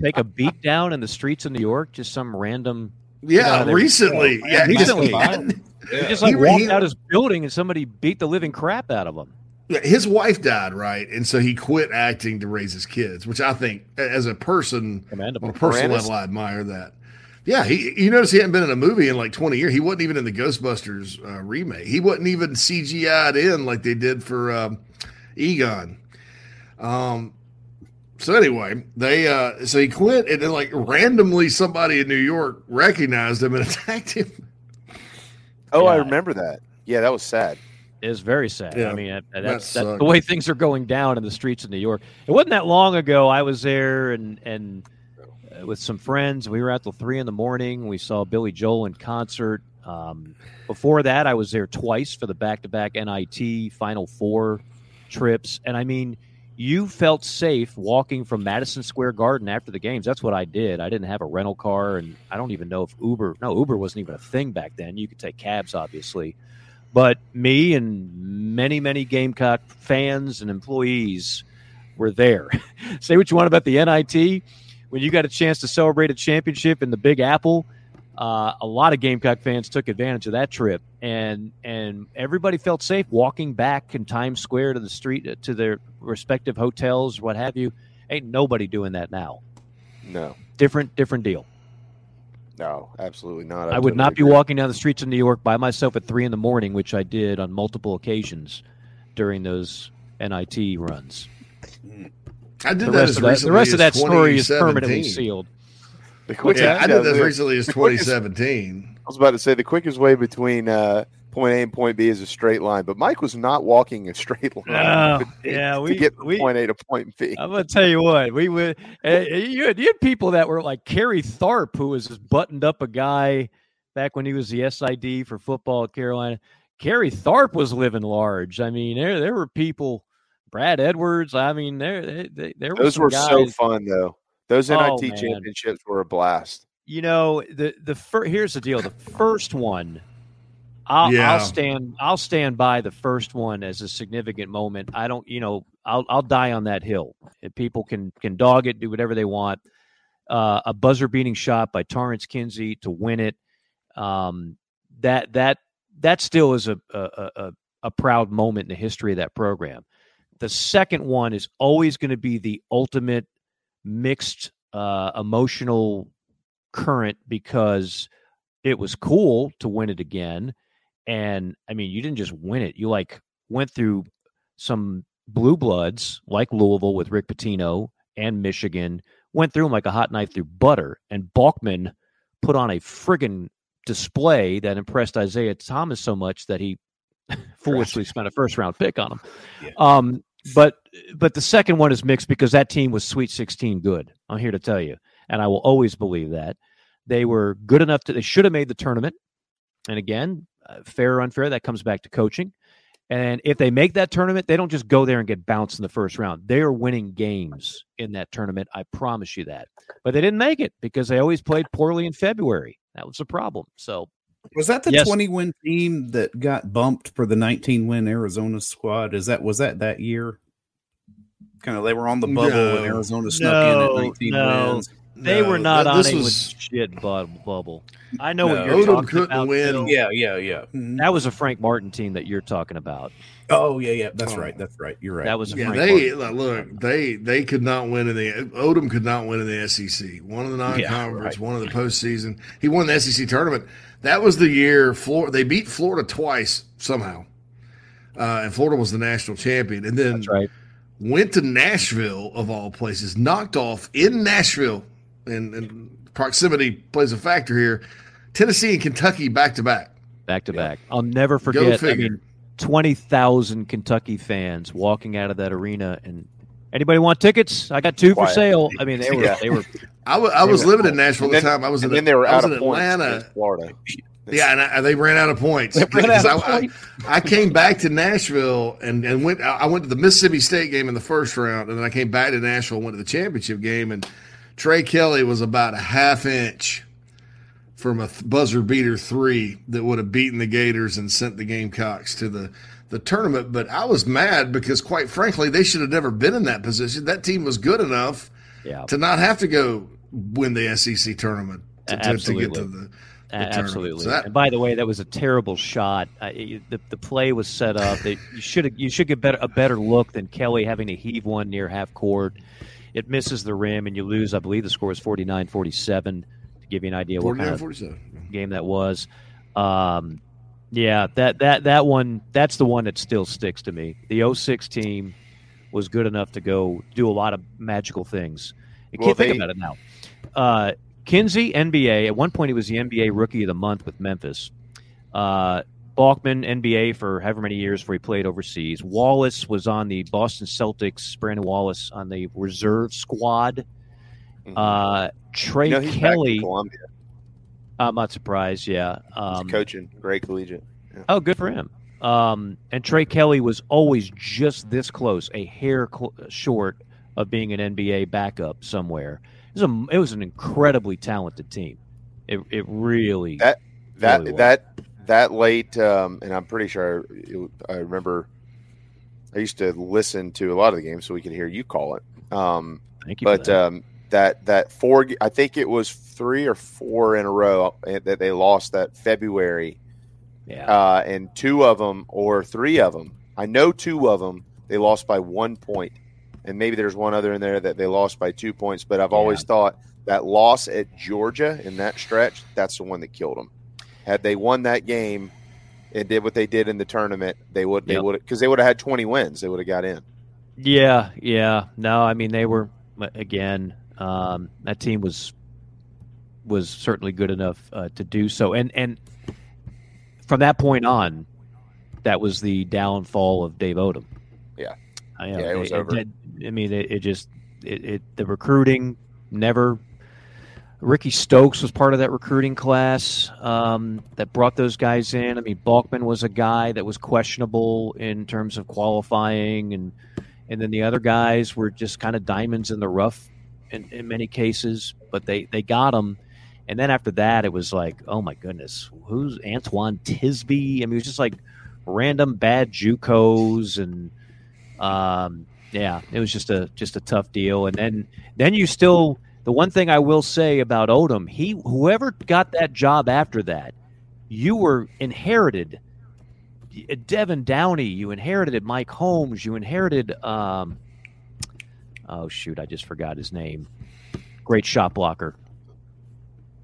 take a beat down in the streets of New York? Just some random. Yeah, Yeah, they- recently. Yeah, he just- recently. Yeah. He just like He- walked he- out his building and somebody beat the living crap out of him. Yeah, his wife died, right? And so he quit acting to raise his kids, which I think, as a person, Commendable. on a personal Moranis? level, I admire that. Yeah, he. You notice he hadn't been in a movie in like twenty years. He wasn't even in the Ghostbusters uh, remake. He wasn't even CGI'd in like they did for um, Egon. Um. So anyway, they uh so he quit, and then like randomly somebody in New York recognized him and attacked him. Oh, I remember that. Yeah, that was sad. It was very sad. Yeah, I mean, that- that that's, that's the way things are going down in the streets of New York. It wasn't that long ago. I was there and and with some friends. We were out till three in the morning. We saw Billy Joel in concert. Um, before that, I was there twice for the back-to-back NIT Final Four trips, and I mean, you felt safe walking from Madison Square Garden after the games. That's what I did. I didn't have a rental car, and I don't even know if Uber. No, Uber wasn't even a thing back then. You could take cabs, obviously. But me and many, many Gamecock fans and employees were there. Say what you want about the NIT. When you got a chance to celebrate a championship in the Big Apple, uh, a lot of Gamecock fans took advantage of that trip, and and everybody felt safe walking back in Times Square to the street to their respective hotels, what have you. Ain't nobody doing that now. No, Different, different deal. no, absolutely not. I would totally not be agree. walking down the streets of New York by myself at three in the morning, which I did on multiple occasions during those NIT runs. I did The that rest as of that, the rest of that story is permanently sealed. The quickest, Yeah, I did that as recently as the quickest- 2017. I was about to say the quickest way between uh, point A and point B is a straight line, but Mike was not walking a straight line. No, to- yeah, to we- get from we- point A to point B. I'm gonna tell you what we would. Uh, you, had, you had people that were like Kerry Tharp, who was just buttoned up a guy back when he was the SID for football at Carolina. Kerry Tharp was living large. I mean, there there were people. Brad Edwards. I mean, there they, they, there were Those some were guys, so fun, though. Those NIT Oh, man. championships were a blast. you know the the fir- here's the deal the first one I'll, Yeah. I'll stand i'll stand by the first one as a significant moment i don't you know i'll i'll die on that hill And people can can dog it do whatever they want uh, a buzzer beating shot by tarence kinsey to win it um, that that that still is a a, a a proud moment in the history of that program the second one is always going to be the ultimate mixed uh, emotional current because it was cool to win it again. And I mean, you didn't just win it, you like went through some blue bloods like Louisville with Rick Pitino and Michigan, went through them like a hot knife through butter. And Balkman put on a friggin' display that impressed Isiah Thomas so much that he foolishly spent a first round pick on him. Um, but but the second one is mixed because that team was Sweet 16 good. I'm here to tell you, and I will always believe that they were good enough to. They should have made the tournament. And again, uh, fair or unfair, that comes back to coaching. And if they make that tournament, they don't just go there and get bounced in the first round. They are winning games in that tournament. I promise you that. But they didn't make it because they always played poorly in February. That was a problem. So Was that the Yes. 20 win team that got bumped for the 19 win Arizona squad? Is that was that that year? Kind of they were on the bubble and Arizona snuck in at 19 no. wins. They were not that- on this a was- shit bu- bubble. I know No. what you're Odom talking about. win. Phil. Yeah, yeah, yeah. Mhm. That was a Frank Martin team that you're talking about. Oh yeah, yeah. That's Oh. right. That's right. You're right. That was a Yeah, Frank they Martin. look. They they could not win in the Odom could not win in the SEC. One of the non-conference, right. one of the postseason. He won the SEC tournament. That was the year Florida. They beat Florida twice somehow, uh, and Florida was the national champion. And then That's right. went to Nashville of all places, knocked off in Nashville, and, and proximity plays a factor here. Tennessee and Kentucky back to back. back to back. I'll never forget. I mean, twenty thousand Kentucky fans walking out of that arena, and anybody want tickets? I got two for sale. I mean, they were Yeah. they were. I wa- I They was were- living in Nashville And at the then, time. I was in then they were out of Atlanta. against Florida. Yeah, and I, they ran out of points. Because out of I, points. I, I came back to Nashville and, and went. I went to the Mississippi State game in the first round, and then I came back to Nashville, and went to the championship game, and Tre Kelley was about a half inch from a th- buzzer beater three that would have beaten the Gators and sent the Gamecocks to the the tournament. But I was mad because, quite frankly, they should have never been in that position. That team was good enough Yeah, to not have to go win the SEC tournament to, to- to get to the. Tournament. Absolutely. So that- and by the way, that was a terrible shot. You- the the play was set up. That you should you should get better, a better look than Kelley having to heave one near half court. It misses the rim and you lose. I believe the score is 49-47 to give you an idea what kind of game that was. Um, yeah, that that that one that's the one that still sticks to me. The 06 team was good enough to go do a lot of magical things. Well, can't think they- about it now. Uh, Kinsey, NBA. At one point, he was the NBA Rookie of the Month with Memphis. Uh, Balkman, NBA for however many years before he played overseas. Wallace was on the Boston Celtics. Brandon Wallace on the reserve squad. Uh, Tre You know, he's back Kelley. I'm not surprised. Yeah. Um, He's coaching. Great collegiate. Yeah. Oh, good for him. Um, and Tre Kelley was always just this close, a hair cl- short of being an NBA backup somewhere. It was, a, it was an incredibly talented team. It, it really That that really that that late, um, and I'm pretty sure it, I remember. I used to listen to a lot of the games so we could hear you call it. Um, Thank you but um, that that four, I think it was three or four in a row uh, that they lost that February, yeah, uh, and two of them or three of them. I know two of them they lost by one point. point, and maybe there's one other in there that they lost by two points. But I've always thought that loss at Georgia in that stretch, that's the one that killed them. Had they won that game and did what they did in the tournament, they would they Yep. would because they would have had 20 wins. They would have got in. Yeah, yeah. No, I mean they were again. Um, that team was was certainly good enough uh, to do so, and and from that point on, that was the downfall of Dave Odom. Yeah, I, Yeah, it was over. I mean, it, it just it, it the recruiting never. Ricky Stokes was part of that recruiting class um, that brought those guys in. I mean, Balkman was a guy that was questionable in terms of qualifying, and and then the other guys were just kind of diamonds in the rough in, in many cases, but they they got him. And then after that, it was like, oh my goodness, who's Antoine Tisby? I mean, it was just like random bad JUCOs, and um, yeah, it was just a just a tough deal. And then then you still the one thing I will say about Odom, he whoever got that job after that, you were inherited. Devin Downey, you inherited Mike Holmes, you inherited um, oh shoot, I just forgot his name. Great shot blocker.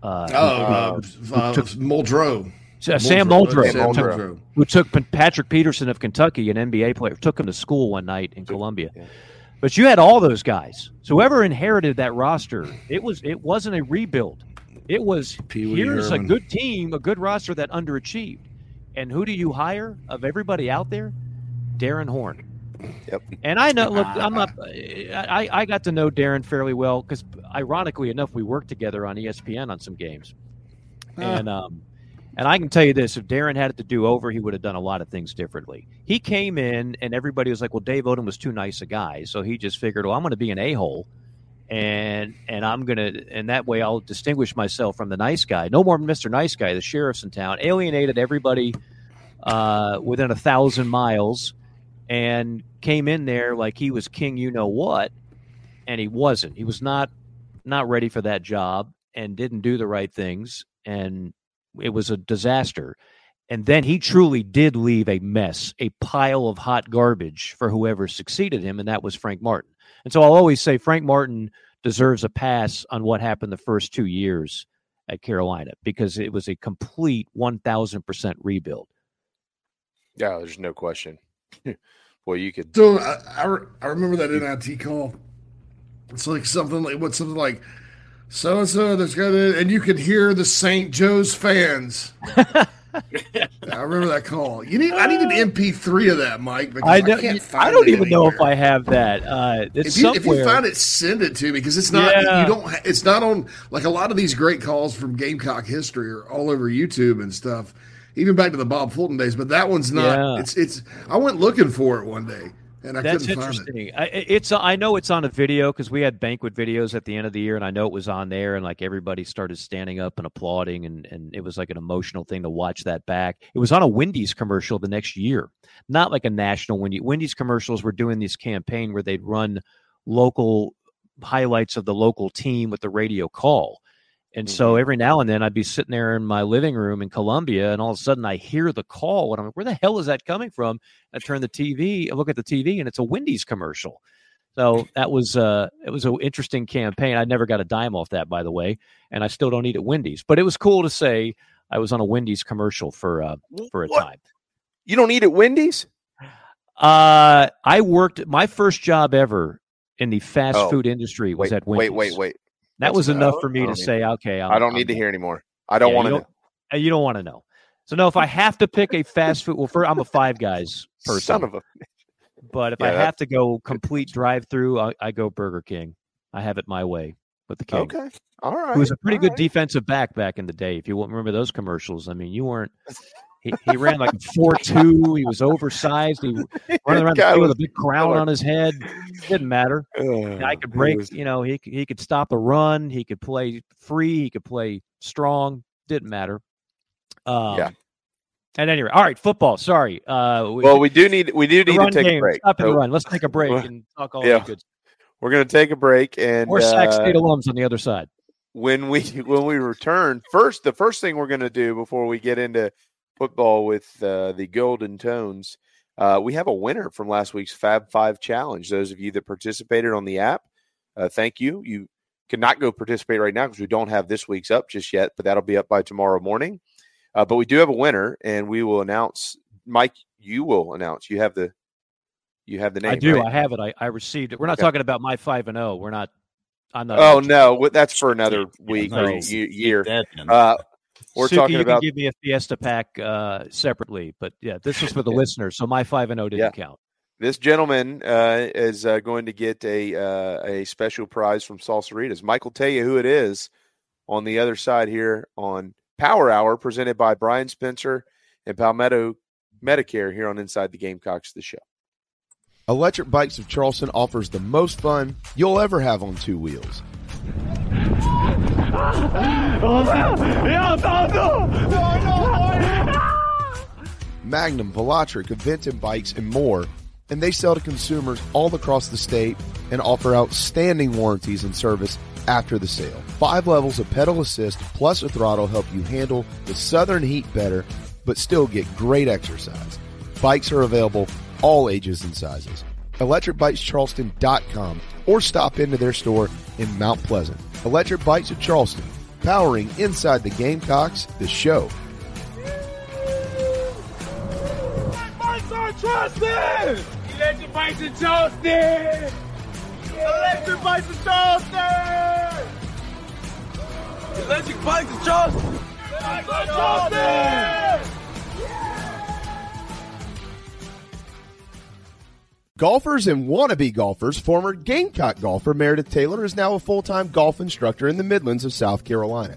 Uh, Oh, uh, who uh, took- Muldrow. uh, Sam Muldrow. Muldrow, Sam took- who took P- Patrick Patterson of Kentucky, an NBA player, took him to school one night in Columbia. But you had all those guys. So whoever inherited that roster, it was it wasn't a rebuild. It was Pee-wee here's Herman. a good team, a good roster that underachieved. And who do you hire of everybody out there? Darrin Horn. Yep. And I know, look, I'm not. I, I got to know Darrin fairly well because, ironically enough, we worked together on ESPN on some games. And um, and I can tell you this: if Darrin had it to do over, he would have done a lot of things differently. He came in, and everybody was like, "Well, Dave Odom was too nice a guy," so he just figured, "Well, I'm going to be an a hole." And and I'm gonna and that way I'll distinguish myself from the nice guy. No more Mr. Nice Guy. The sheriff's in town alienated everybody uh, within a thousand miles, and came in there like he was king. You know what? And he wasn't. He was not not ready for that job and didn't do the right things. And it was a disaster. And then he truly did leave a mess, a pile of hot garbage for whoever succeeded him, and that was Frank Martin. And so I'll always say Frank Martin deserves a pass on what happened the first two years at Carolina because it was a complete 1000% rebuild. Yeah, there's no question. Boy, you could. So I, I, I remember that NIT call. It's like something like what something like so and so. There's got to, and you could hear the St. Joe's fans. I remember that call. You need I need an MP3 of that, Mike. Because I, I can't find I don't it even know if. I have that. Uh, it's If you, if you find it, send it to me because it's not. Yeah. You don't. It's not on like a lot of these great calls from Gamecock history are all over YouTube and stuff. Even back to the Bob Fulton days, but that one's not. Yeah. It's it's. I went looking for it one day and I That's couldn't find it. interesting. I, it's I know it's on a video because we had banquet videos at the end of the year, and I know it was on there, and like everybody started standing up and applauding, and and it was like an emotional thing to watch that back. It was on a Wendy's commercial the next year, not like a national Wendy's. Wendy's commercials were doing this campaign where they'd run local highlights of the local team with the radio call. And so every now and then I'd be sitting there in my living room in Columbia, and all of a sudden I hear the call, and I'm like, "Where the hell is that coming from?" I turn the TV, I look at the TV, and it's a Wendy's commercial. So that was uh, it was an interesting campaign. I never got a dime off that, by the way, and I still don't eat at Wendy's. But it was cool to say I was on a Wendy's commercial for uh, for a time. You don't eat at Wendy's? Uh, I worked my first job ever in the fast Oh. food industry was Wait, at Wendy's. wait, wait, wait. That That's was enough enough. for me to say, okay, I'm, I don't I'm need to hear anymore. I don't Yeah, want you to don't- uh, You don't want to know. So no, if I have to pick a fast food, well, for I'm a Five Guys person. Son of a. But if Yeah, I have to go complete drive through, I, I go Burger King. I have it my way with the king. Okay. All right. Who was a pretty all good right. defensive back back in the day. If you remember those commercials, I mean, you weren't. He, he ran like a four two. He was oversized. He running around the field with a big crown killer. on his head. Didn't matter. Uh, I could break. was- You know, he he could stop a run. He could play free. He could play strong. Didn't matter. Um, Yeah. At any rate, all right. Football. Sorry. Uh, Well, we do need we do need to take game. a break. Stop and So run. Let's take a break and talk all yeah. good. We're going to take a break and More Sac uh, State alums on the other side. when we when we return first the first thing we're going to do before we get into football with uh, the golden tones uh, we have a winner from last week's fab five challenge those of you that participated on the app uh, thank you you cannot go participate right now because we don't have this week's up just yet but that'll be up by tomorrow morning uh, but we do have a winner and we will announce mike you will announce you have the you have the name I do. right? I have it. I, I received it. We're not Okay. talking about my five and zero. We're not. I'm not. oh no well, that's for another week no. or year that uh, we're Suki, talking you about can give me a Fiesta pack uh, separately, but yeah, this was for the listeners. So my five and zero didn't count. This gentleman uh, is uh, going to get a uh, a special prize from Salsaritas. Mike will tell you who it is on the other side here on Power Hour, presented by Brian Spencer and Palmetto Medicare here on Inside the Gamecocks, the show. Electric Bikes of Charleston offers the most fun you'll ever have on two wheels. Magnum, Velotric, Aventon bikes, and more. And they sell to consumers all across the state and offer outstanding warranties and service after the sale. Five levels of pedal assist plus a throttle help you handle the southern heat better, but still get great exercise. Bikes are available all ages and sizes. ElectricBikesCharleston.com or stop into their store in Mount Pleasant. Electric Bikes of Charleston, powering inside the Gamecocks, the show. Bikes are trusted! Electric bikes are Charleston! Electric bikes are Charleston! Electric bike to Charleston. Charleston. Golfers and wannabe golfers, former Gamecock golfer Meredith Taylor is now a full time golf instructor in the Midlands of South Carolina.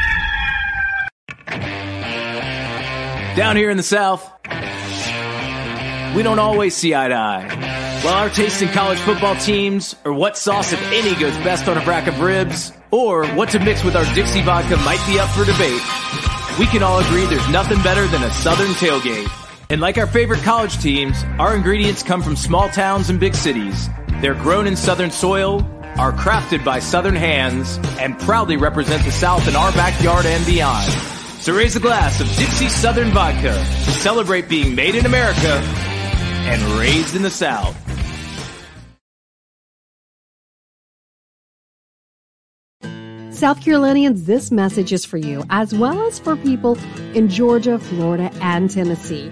Down here in the South, we don't always see eye to eye. While our taste in college football teams, or what sauce, if any, goes best on a rack of ribs, or what to mix with our Dixie vodka might be up for debate, we can all agree there's nothing better than a Southern tailgate. And like our favorite college teams, our ingredients come from small towns and big cities. They're grown in Southern soil, are crafted by Southern hands, and proudly represent the South in our backyard and beyond. So raise a glass of Dixie Southern Vodka to celebrate being made in America and raised in the South. South Carolinians, this message is for you, as well as for people in Georgia, Florida, and Tennessee.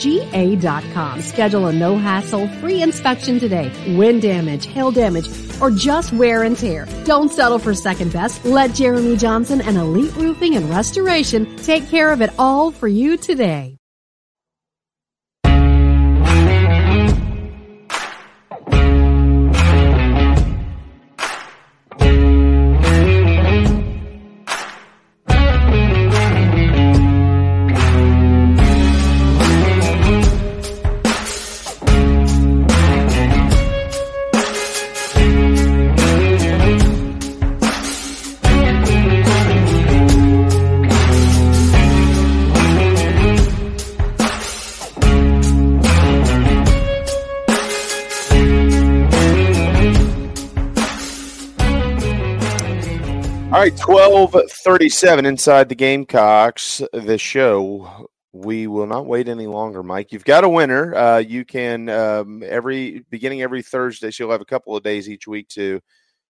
ga.com. Schedule a no hassle free inspection today. Wind damage, hail damage, or just wear and tear. Don't settle for second best. Let Jeremy Johnson and Elite Roofing and Restoration take care of it all for you today. 1237 inside the Gamecocks, the show. We will not wait any longer, Mike. You've got a winner. Uh, you can um, every beginning every Thursday, so you'll have a couple of days each week to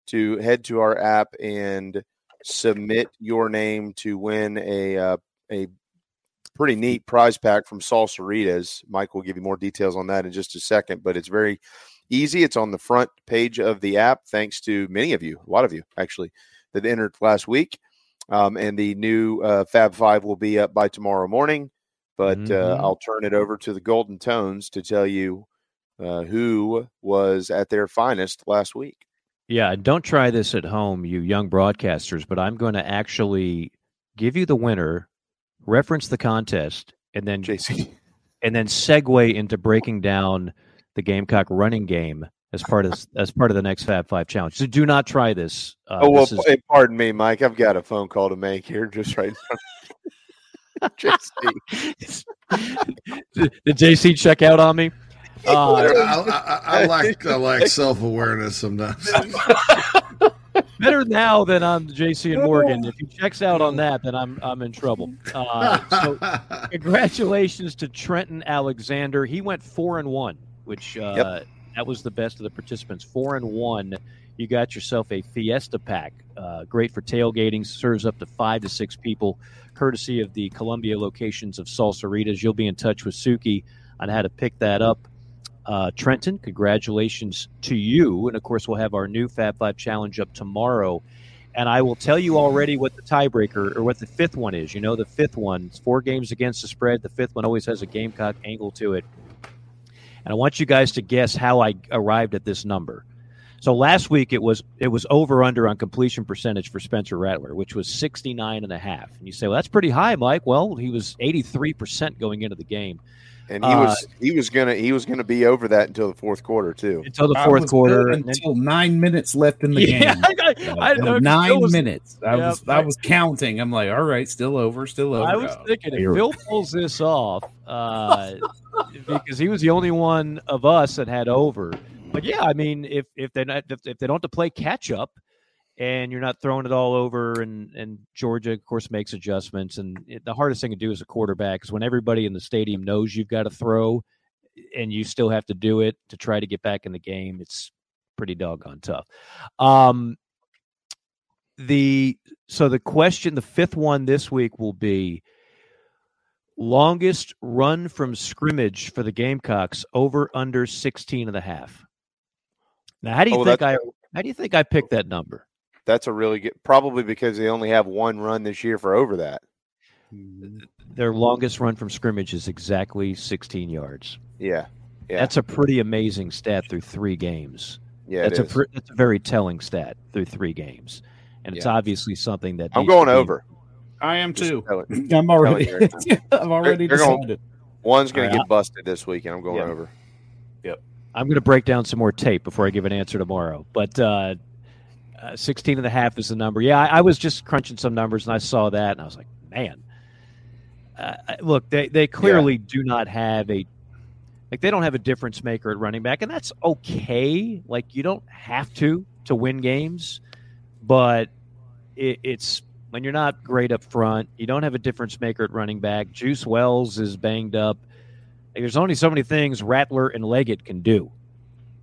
to head to our app and submit your name to win a uh, a pretty neat prize pack from Salsaritas. Mike will give you more details on that in just a second, but it's very easy. It's on the front page of the app, thanks to many of you, a lot of you actually, that entered last week. Um, and the new uh, Fab Five will be up by tomorrow morning. But uh, Mhm. I'll turn it over to the Golden Tones to tell you uh, who was at their finest last week. Yeah, don't try this at home, you young broadcasters, but I'm going to actually give you the winner, reference the contest, and then JC. and then segue into breaking down the Gamecock running game as part of as part of the next Fab Five challenge. So do not try this. Uh, oh well, this is- p- pardon me, Mike. I've got a phone call to make here just right now. JC. did, did JC check out on me? I, Uh, I, I, I lack I lack self awareness sometimes. better now than on JC and Morgan. If he checks out on that, then I'm I'm in trouble. Uh, so congratulations to Trenton Alexander. He went four and one, which uh, that was the best of the participants. Four and one. You got yourself a Fiesta pack. Uh, great for tailgating. Serves up to five to six people, courtesy of the Columbia locations of Salsaritas. You'll be in touch with Suki on how to pick that up. Uh, Trenton, congratulations to you. And of course, we'll have our new Fab Five challenge up tomorrow. And I will tell you already what the tiebreaker or what the fifth one is. You know, the fifth one, it's four games against the spread. The fifth one always has a Gamecock angle to it. And I want you guys to guess how I arrived at this number. So last week it was it was over under on completion percentage for Spencer Rattler, which was 69 and a half. And you say, well, that's pretty high, Mike. Well, he was 83% going into the game. And he Uh, was he was gonna he was gonna be over that until the fourth quarter too. until the I fourth was quarter. good then- until nine minutes left in the Yeah, game. I- I- I- nine was- minutes. I Yeah, was I was counting. I'm like, all right, still over, still over. I was Oh, thinking if here- Phil pulls this off, uh, because he was the only one of us that had over. But yeah, I mean, if if they if, if they don't have to play catch up, and you're not throwing it all over, and and Georgia, of course, makes adjustments, and it, the hardest thing to do as a quarterback is when everybody in the stadium knows you've got to throw, and you still have to do it to try to get back in the game. It's pretty doggone tough. Um, the so the question, the fifth one this week will be longest run from scrimmage for the Gamecocks over under 16 and a half. Now, how do you Oh, think I how do you think I picked that number? That's a really good probably because they only have one run this year for over that. Mm-hmm. Their longest run from scrimmage is exactly 16 yards. Yeah. Yeah. That's a pretty amazing stat through 3 games. Yeah, it that's a is. pre- that's a very telling stat through 3 games. And it's obviously something that I'm needs to going be- over. I am Just too. tell it- I'm already. here. I'm already They're- they're gonna- One's going All to get busted this week, and I'm going Yeah. over. Yep. I'm going to break down some more tape before I give an answer tomorrow. But uh, uh, 16 and a half is the number. Yeah, I, I was just crunching some numbers and I saw that and I was like, man. Uh, look, they, they clearly do not have a like they don't have a difference maker at running back, and that's okay. Like you don't have to to win games, but it, it's when you're not great up front, you don't have a difference maker at running back. Juice Wells is banged up. There's only so many things Rattler and Legette can do.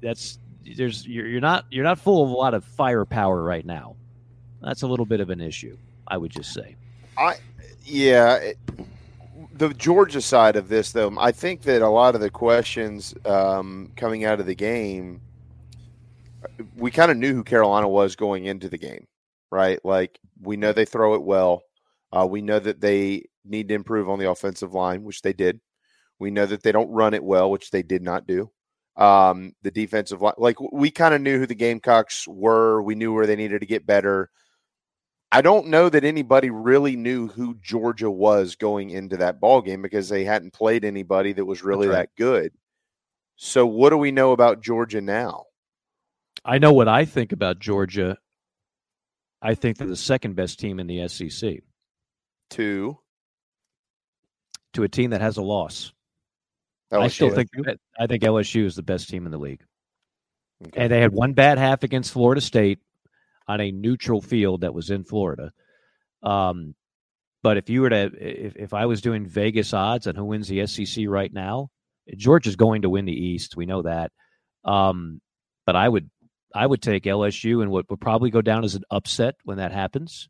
That's there's you're, not you're not full of a lot of firepower right now. That's a little bit of an issue, I would just say. I yeah, it, the Georgia side of this though, I think that a lot of the questions um, coming out of the game, we kind of knew who Carolina was going into the game, right? Like we know they throw it well. Uh, we know that they need to improve on the offensive line, which they did. We know that they don't run it well, which they did not do. Um, the defensive line, like we kind of knew who the Gamecocks were. We knew where they needed to get better. I don't know that anybody really knew who Georgia was going into that ball game because they hadn't played anybody that was really right. that good. So what do we know about Georgia now? I know what I think about Georgia. I think they're the second best team in the SEC To to a team that has a loss. I still think I think LSU is the best team in the league. And they had one bad half against Florida State on a neutral field that was in Florida. Um, but if you were to, if, if I was doing Vegas odds on who wins the SEC right now, Georgia's going to win the East. We know that. Um, but I would, I would take LSU and what would probably go down as an upset when that happens.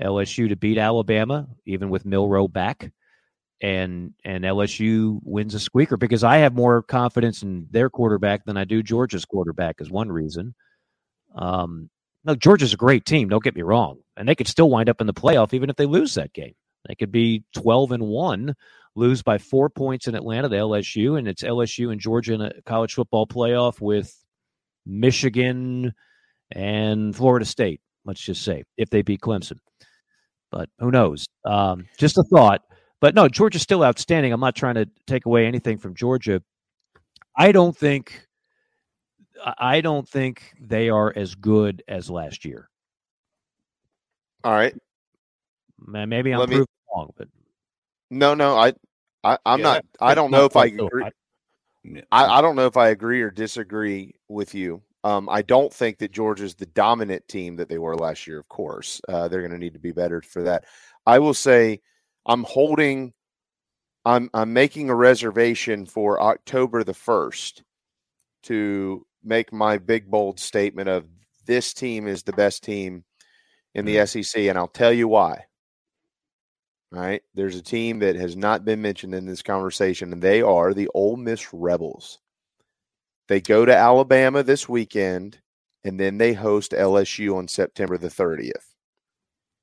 LSU to beat Alabama, even with Milroe back, and and LSU wins a squeaker because I have more confidence in their quarterback than I do Georgia's quarterback is one reason. Um, no, Georgia's a great team. Don't get me wrong, and they could still wind up in the playoff even if they lose that game. They could be twelve and one, lose by four points in Atlanta to LSU, and it's LSU and Georgia in a college football playoff with Michigan and Florida State. Let's just say if they beat Clemson, but who knows? Um, just a thought. But no, Georgia's still outstanding. I'm not trying to take away anything from Georgia. I don't think I don't think they are as good as last year. All right. Maybe I'm me- wrong, but No, no, I, I I'm Yeah, not. I don't know if I agree. Hot. Yeah. I, I don't know if I agree or disagree with you. Um, I don't think that Georgia's the dominant team that they were last year. Of course, uh, they're going to need to be better for that. I will say, I'm holding. I'm I'm making a reservation for October the first to make my big bold statement of this team is the best team in the SEC, and I'll tell you why. Right. There's a team that has not been mentioned in this conversation, and they are the Ole Miss Rebels. They go to Alabama this weekend, and then they host LSU on September the 30th.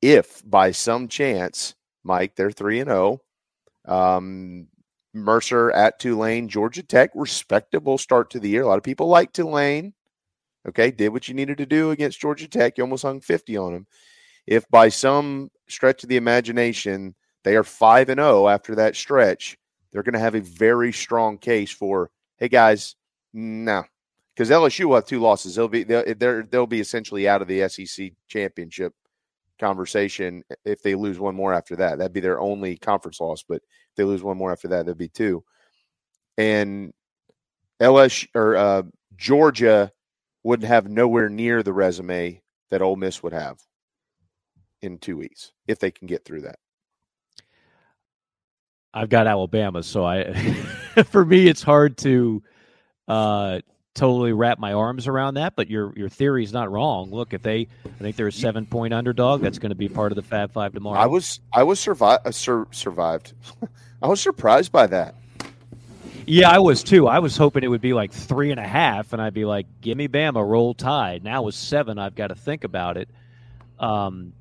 If by some chance, Mike, they're 3 and 0, um, Mercer at Tulane, Georgia Tech, respectable start to the year. A lot of people like Tulane. Okay, did what you needed to do against Georgia Tech. You almost hung 50 on them. If by some stretch of the imagination they are 5 and 0 after that stretch, they're going to have a very strong case for, hey guys, no. Because LSU will have two losses. They'll be they'll, they'll be essentially out of the SEC championship conversation if they lose one more after that. That'd be their only conference loss. But if they lose one more after that, that'd be two. And LSU or uh, Georgia would have nowhere near the resume that Ole Miss would have in two weeks if they can get through that. I've got Alabama, so I for me it's hard to uh, totally wrap my arms around that. But your your theory is not wrong. Look, if they, I think they're a seven point underdog. That's going to be part of the Fab Five tomorrow. I was I was survived uh, sur- survived. I was surprised by that. Yeah, I was too. I was hoping it would be like three and a half, and I'd be like, "Give me Bama, roll tide." Now with seven. I've got to think about it. Um,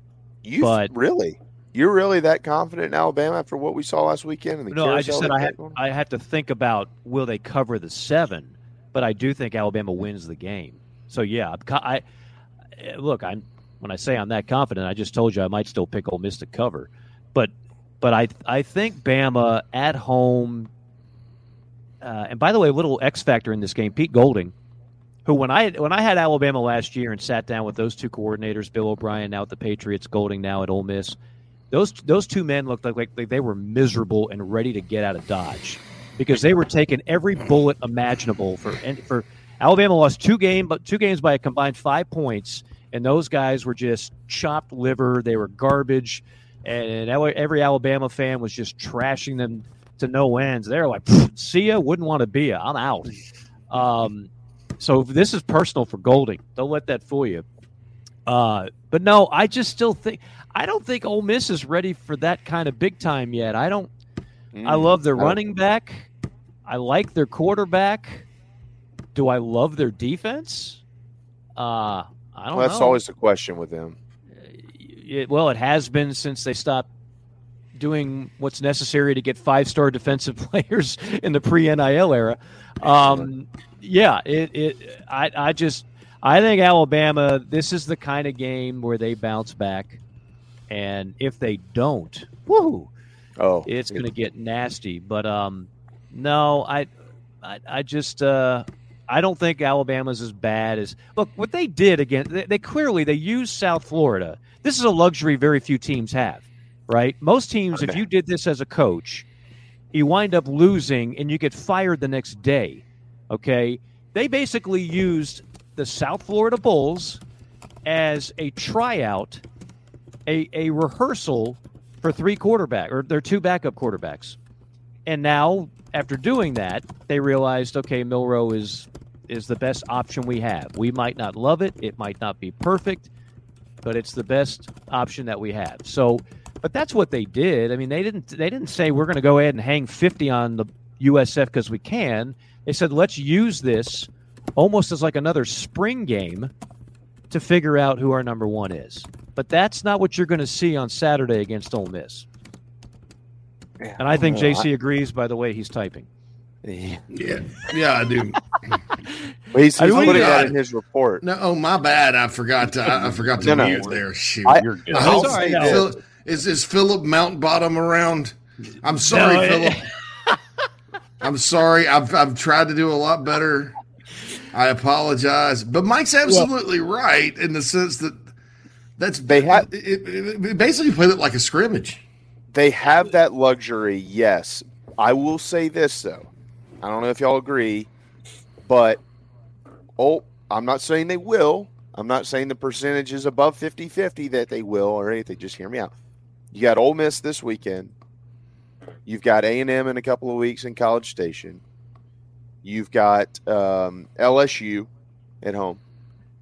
You but really, you're really that confident in Alabama after what we saw last weekend? The no, I just said I had? I have to think about will they cover the seven, but I do think Alabama wins the game. So yeah, I look. I'm when I say I'm that confident, I just told you I might still pick Ole Miss to cover, but but I I think Bama at home. Uh, and by the way, a little X factor in this game, Pete Golding, who when I when I had Alabama last year and sat down with those two coordinators, Bill O'Brien now at the Patriots, Golding now at Ole Miss, those those two men looked like, like, they were miserable and ready to get out of Dodge because they were taking every bullet imaginable for and for Alabama lost two game but two games by a combined five points, and those guys were just chopped liver. They were garbage, and every every Alabama fan was just trashing them to no ends. They're like, "See ya, wouldn't want to be ya. I'm out." Um, so this is personal for Golding. Don't let that fool you. Uh, but no, I just still think I don't think Ole Miss is ready for that kind of big time yet. I don't. I Mm, love their I running back. I like their quarterback. Do I love their defense? Uh, I don't Well, that's know. always the question with them. It, well, it has been since they stopped doing what's necessary to get five star defensive players in the pre NIL era. Um, yeah, it, it I, I just I think Alabama. This is the kind of game where they bounce back, and if they don't, woo, oh, it's going to get nasty. But um, no, I, I, I just uh, I don't think Alabama's as bad as look what they did again. They, they clearly they used South Florida. This is a luxury very few teams have, right? Most teams, if you did this as a coach, you wind up losing and you get fired the next day. Okay, they basically used the South Florida Bulls as a tryout, a a rehearsal for three quarterback or their two backup quarterbacks. And now, after doing that, they realized, okay, Milroe is is the best option we have. We might not love it, it might not be perfect, but it's the best option that we have. So, but that's what they did. I mean, they didn't they didn't say we're going to go ahead and hang 50 on the USF because we can. They said let's use this almost as like another spring game to figure out who our number 1 is. But that's not what you're going to see on Saturday against Ole Miss. And I think Well, JC agrees by the way he's typing. Yeah, yeah, I do. Well, he's, I he's mean, putting that in his report. No, oh my bad. I forgot to. I, I forgot to No, no. mute there. Shoot, I- You're good. I hope It's all right, no. Phil- is is Philip Mountbottom around? I'm sorry, No, Philip. I'm sorry. I've I've tried to do a lot better. I apologize, but Mike's absolutely right in the sense that that's they have it, it, it basically played it like a scrimmage. They have that luxury, yes. I will say this though. I don't know if y'all agree, but oh, I'm not saying they will. I'm not saying the percentage is above 50-50 that they will or anything. Just hear me out. You got Ole Miss this weekend. You've got A&M in a couple of weeks in College Station. You've got um, LSU at home,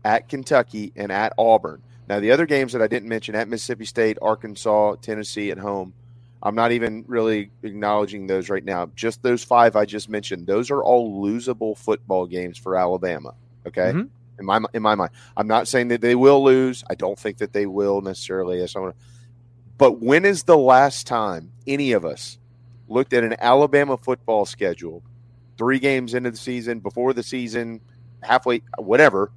at Kentucky, and at Auburn. Now, the other games that I didn't mention at Mississippi State, Arkansas, Tennessee at home, I'm not even really acknowledging those right now. Just those five I just mentioned, those are all losable football games for Alabama. Okay. Mhm. In my in my mind, I'm not saying that they will lose. I don't think that they will necessarily. As someone, but when is the last time any of us looked at an Alabama football schedule, three games into the season, before the season, halfway, whatever,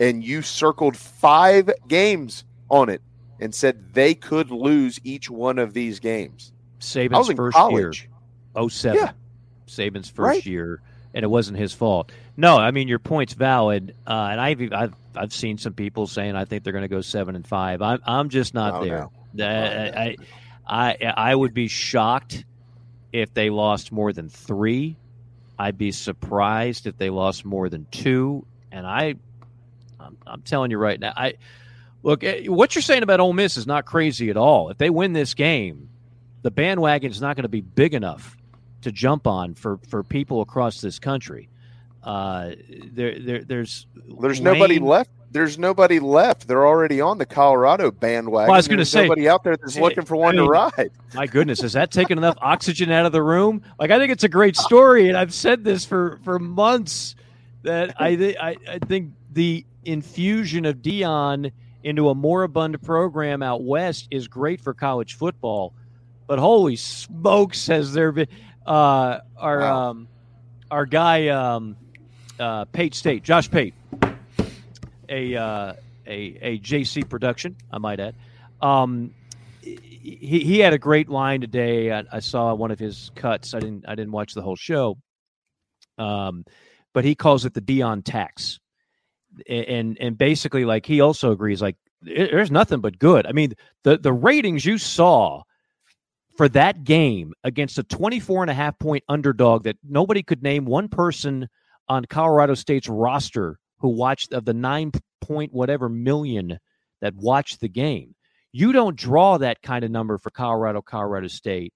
and you circled five games on it and said they could lose each one of these games. Saban's I was in first college. year, 07. Yeah. Saban's first Right. year, and it wasn't his fault. No, I mean your point's valid, uh, and I've, I've I've seen some people saying I think they're going to go seven and five. I'm I'm just not Oh, there. no. I, I I I would be shocked if they lost more than three. I'd be surprised if they lost more than two. And I, I'm, I'm telling you right now, I look eh, what you're saying about Ole Miss is not crazy at all. If they win this game, the bandwagon is not going to be big enough to jump on for for people across this country. Uh, there, there, there's There's nobody left. There's nobody left. They're already on the Colorado bandwagon. Well, I was gonna There's say, nobody out there that's eh, looking for one I to ride. My goodness, is that taking enough oxygen out of the room? Like, I think it's a great story, and I've said this for for months that I I, I think the infusion of Deion into a moribund program out west is great for college football. But holy smokes, has there been uh, our um, our guy um, uh, Pate State, Josh Pate, a uh, a a JC production, I might add. Um, he, he had a great line today. I, I saw one of his cuts. I didn't I didn't watch the whole show. Um, but he calls it the Deion tax, and and basically like he also agrees like there's nothing but good. I mean the the ratings you saw for that game against a 24 and a half point underdog that nobody could name one person on Colorado State's roster who watched of the nine point whatever million that watched the game. You don't draw that kind of number for Colorado, Colorado State.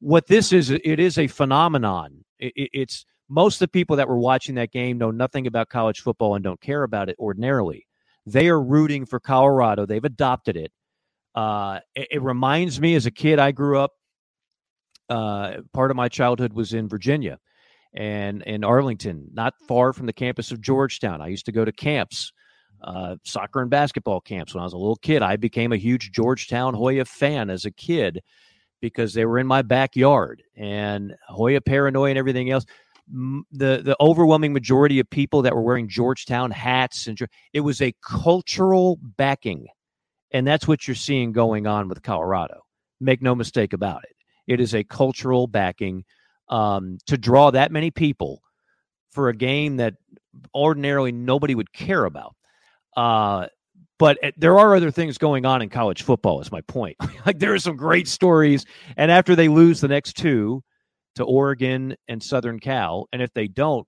What this is, it is a phenomenon. It, it- it's most of the people that were watching that game know nothing about college football and don't care about it ordinarily. They are rooting for Colorado. They've adopted it. Uh, it, it reminds me as a kid, I grew up. Uh, part of my childhood was in Virginia and in Arlington, not far from the campus of Georgetown. I used to go to camps, uh, soccer and basketball camps when I was a little kid. I became a huge Georgetown Hoya fan as a kid because they were in my backyard and Hoya paranoia and everything else. The the overwhelming majority of people that were wearing Georgetown hats and it was a cultural backing, and that's what you're seeing going on with Colorado. Make no mistake about it. It is a cultural backing um, to draw that many people for a game that ordinarily nobody would care about. Uh, but uh, there are other things going on in college football. Is my point. like there are some great stories, and after they lose the next two to Oregon and Southern Cal, and if they don't,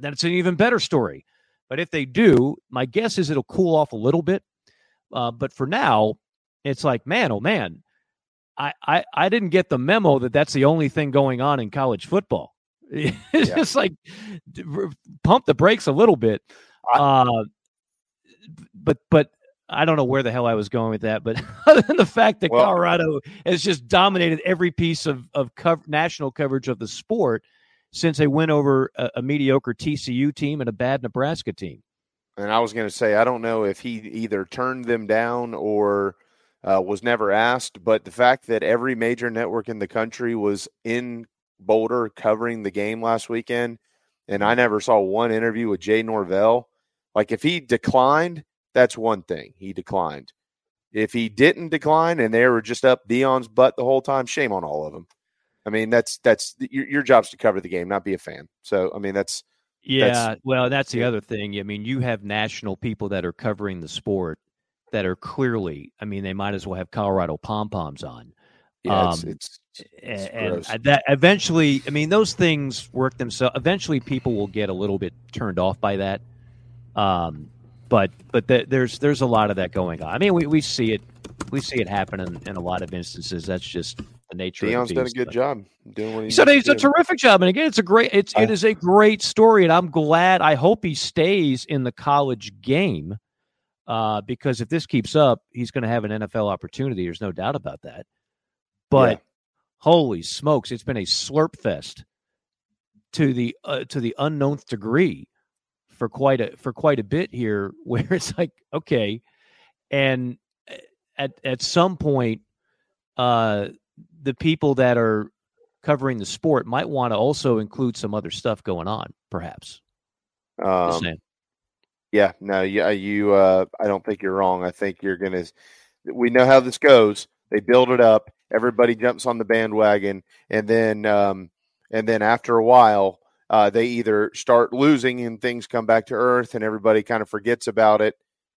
then it's an even better story. But if they do, my guess is it'll cool off a little bit. Uh, but for now, it's like, man, oh man, I, I I didn't get the memo that that's the only thing going on in college football. It's just like pump the brakes a little bit. Uh, but but I don't know where the hell I was going with that. But other than the fact that Well- Colorado has just dominated every piece of of cov- national coverage of the sport since they went over a, a mediocre TCU team and a bad Nebraska team. And I was going to say, I don't know if he either turned them down or uh, was never asked, but the fact that every major network in the country was in Boulder covering the game last weekend, and I never saw one interview with Jay Norvell. Like, if he declined, that's one thing. He declined. If he didn't decline and they were just up Deion's butt the whole time, shame on all of them. I mean, that's that's your, your job's to cover the game, not be a fan. So, I mean, that's Yeah, That's- well, that's the other thing. I mean, you have national people that are covering the sport that are clearly. I mean, they might as well have Colorado pom poms on. yeah, it's, Um, it's, it's and gross. That eventually, I mean, those things work themselves. Eventually, people will get a little bit turned off by that. Um, but but th- there's there's a lot of that going on. I mean, we, we see it we see it happen in, in a lot of instances. That's just the nature. Deion's of the done a good job doing what he So he's a terrific job, and again, it's a great. It's it is a great story, and I'm glad. I hope he stays in the college game, uh, because if this keeps up, he's going to have an NFL opportunity. There's no doubt about that. But Yeah. holy smokes, it's been a slurp fest to the uh, to the unknownth degree for quite a for quite a bit here, where it's like okay, and uh, at at some point, uh, the people that are covering the sport might want to also include some other stuff going on, perhaps. Um. Yeah, no, yeah, you. Uh, I don't think you're wrong. I think you're gonna. We know how this goes. They build it up. Everybody jumps on the bandwagon, and then, um, and then after a while, uh, they either start losing and things come back to earth, and everybody kind of forgets about it.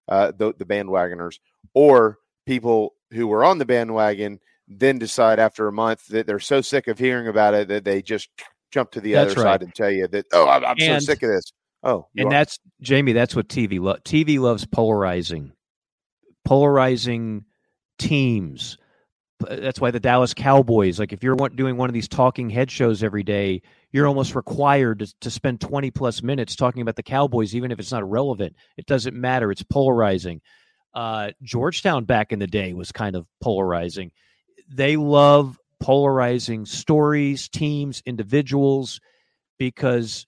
Uh, the, the bandwagoners, or people who were on the bandwagon then decide after a month that they're so sick of hearing about it that they just jump to the That's other right. side and tell you that oh I'm, I'm so sick of this. Oh, and are? that's Jamie. That's what TV loves. TV loves polarizing, polarizing teams. That's why the Dallas Cowboys. Like, if you're doing one of these talking head shows every day, you're almost required to, to spend 20 plus minutes talking about the Cowboys, even if it's not relevant. It doesn't matter. It's polarizing. Uh, Georgetown back in the day was kind of polarizing. They love polarizing stories, teams, individuals, because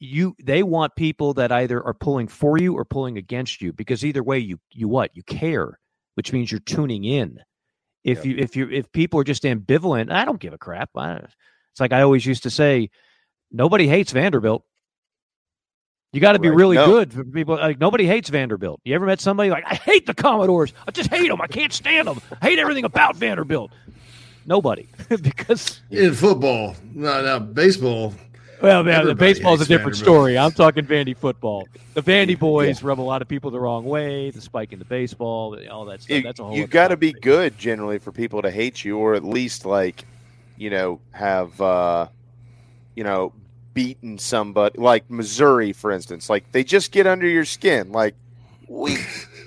you they want people that either are pulling for you or pulling against you because either way you you what you care which means you're tuning in if you if you if people are just ambivalent i don't give a crap. I, it's like i always used to say nobody hates vanderbilt. You got to be Right. really No. good for people like nobody hates vanderbilt. You ever met somebody like i hate the commodores. I just hate them i can't stand them i hate everything about vanderbilt. Nobody. Because In football, no, no, baseball. Well, man, the everybody baseball's a different Vanderbilt. story. I'm talking Vandy football. The Vandy boys rub a lot of people the wrong way. The spike in the baseball, all that stuff. you, That's a whole. you other got to be good generally for people to hate you, or at least like, you know, have uh, you know, beaten somebody like Missouri, for instance. Like they just get under your skin. Like we,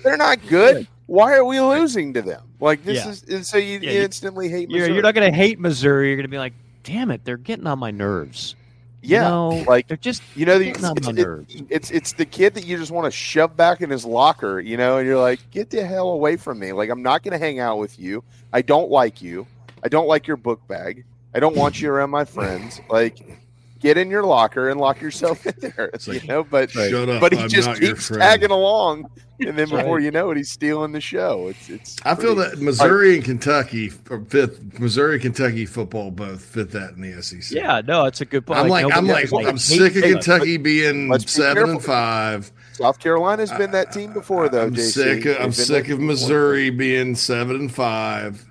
they're not good. Why are we losing to them? Like this Yeah. is, and so you, Yeah, you you- instantly hate. You're, Missouri. you're not going to hate Missouri. You're going to be like, damn it, they're getting on my nerves. Yeah, like they're just you know, the- getting on it's, it- it's it's the kid that you just want to shove back in his locker, you know, and you're like, get the hell away from me! Like I'm not going to hang out with you. I don't like you. I don't like your book bag. I don't want you around my friends. Like, get in your locker and lock yourself in there. you know, but Shut up, but he I'm just keeps tagging along, and then before right. you know it, he's stealing the show. It's it's. I feel that Missouri and Kentucky or fifth Missouri, Kentucky football both fit that in the SEC. Yeah, no, it's a good point. I'm like, I'm nobody- like, I'm sick of hate- Kentucky being let's be seven and five. South Carolina's been that team before, though. I'm JC. sick. Of, I'm sick of team before. Missouri being seven and five.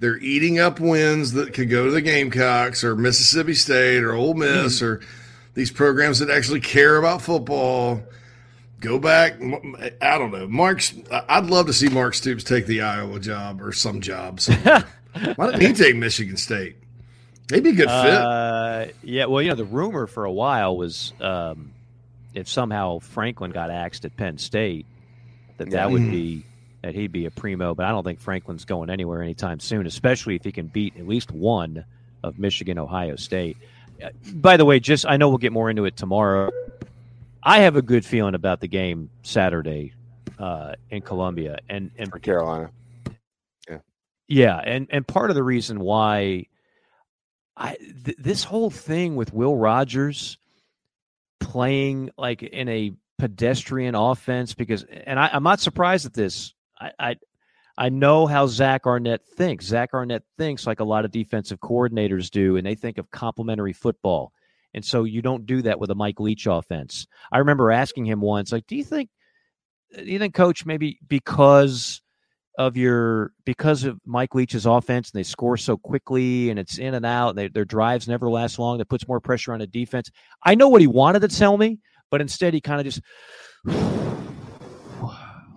They're eating up wins that could go to the Gamecocks or Mississippi State or Ole Miss or these programs that actually care about football. Go back. I don't know. Mark's. I'd love to see Mark Stoops take the Iowa job or some job. somewhere. Why didn't he take Michigan State? He'd be a good fit. Uh, yeah, well, you know, the rumor for a while was um, if somehow Franklin got axed at Penn State, that that would Mhm. be that he'd be a primo. But I don't think Franklin's going anywhere anytime soon, especially if he can beat at least one of Michigan, Ohio State. Uh, By the way, just I know we'll get more into it tomorrow. I have a good feeling about the game Saturday uh, in Columbia and and for Carolina. Yeah, yeah, and and part of the reason why I th- this whole thing with Will Rogers playing like in a pedestrian offense because and I, I'm not surprised at this. I, I know how Zach Arnett thinks. Zach Arnett thinks like a lot of defensive coordinators do, and they think of complementary football. And so you don't do that with a Mike Leach offense. I remember asking him once, like, do you think do you think, coach, maybe because of your because of Mike Leach's offense and they score so quickly and it's in and out and they, their drives never last long, that puts more pressure on the defense. I know what he wanted to tell me, but instead he kind of just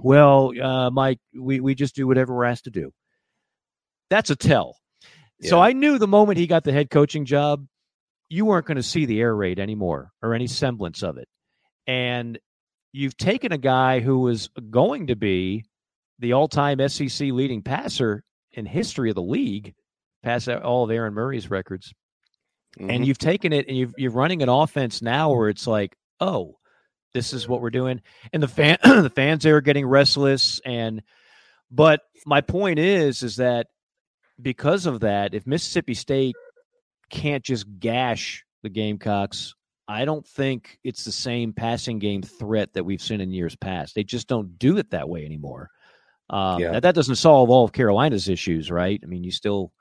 well, uh, Mike, we, we just do whatever we're asked to do. That's a tell. So I knew the moment he got the head coaching job, you weren't going to see the air raid anymore or any semblance of it. And you've taken a guy who was going to be the all-time SEC leading passer in history of the league, pass all of Aaron Murray's records, Mm-hmm. and you've taken it and you've, you're running an offense now where it's like, oh, this is what we're doing, and the fan the fans there are getting restless, and but my point is is that because of that, if Mississippi State can't just gash the Gamecocks, I don't think it's the same passing game threat that we've seen in years past. They just don't do it that way anymore. Um, Yeah. now, that doesn't solve all of Carolina's issues, right? I mean, you still,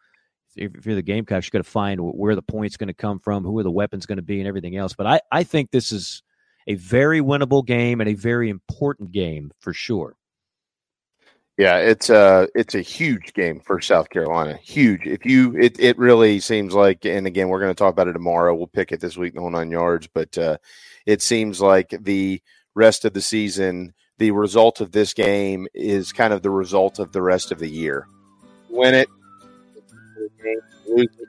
if if you're the Gamecocks, you got to find where the points going to come from, who are the weapons going to be, and everything else. But I, I think this is a very winnable game and a very important game for sure. Yeah, it's a it's a huge game for South Carolina. Huge. If you it it really seems like and again we're going to talk about it tomorrow. We'll pick it this week the whole nine yards, but uh, it seems like the rest of the season, the result of this game is kind of the result of the rest of the year. Win it, lose it.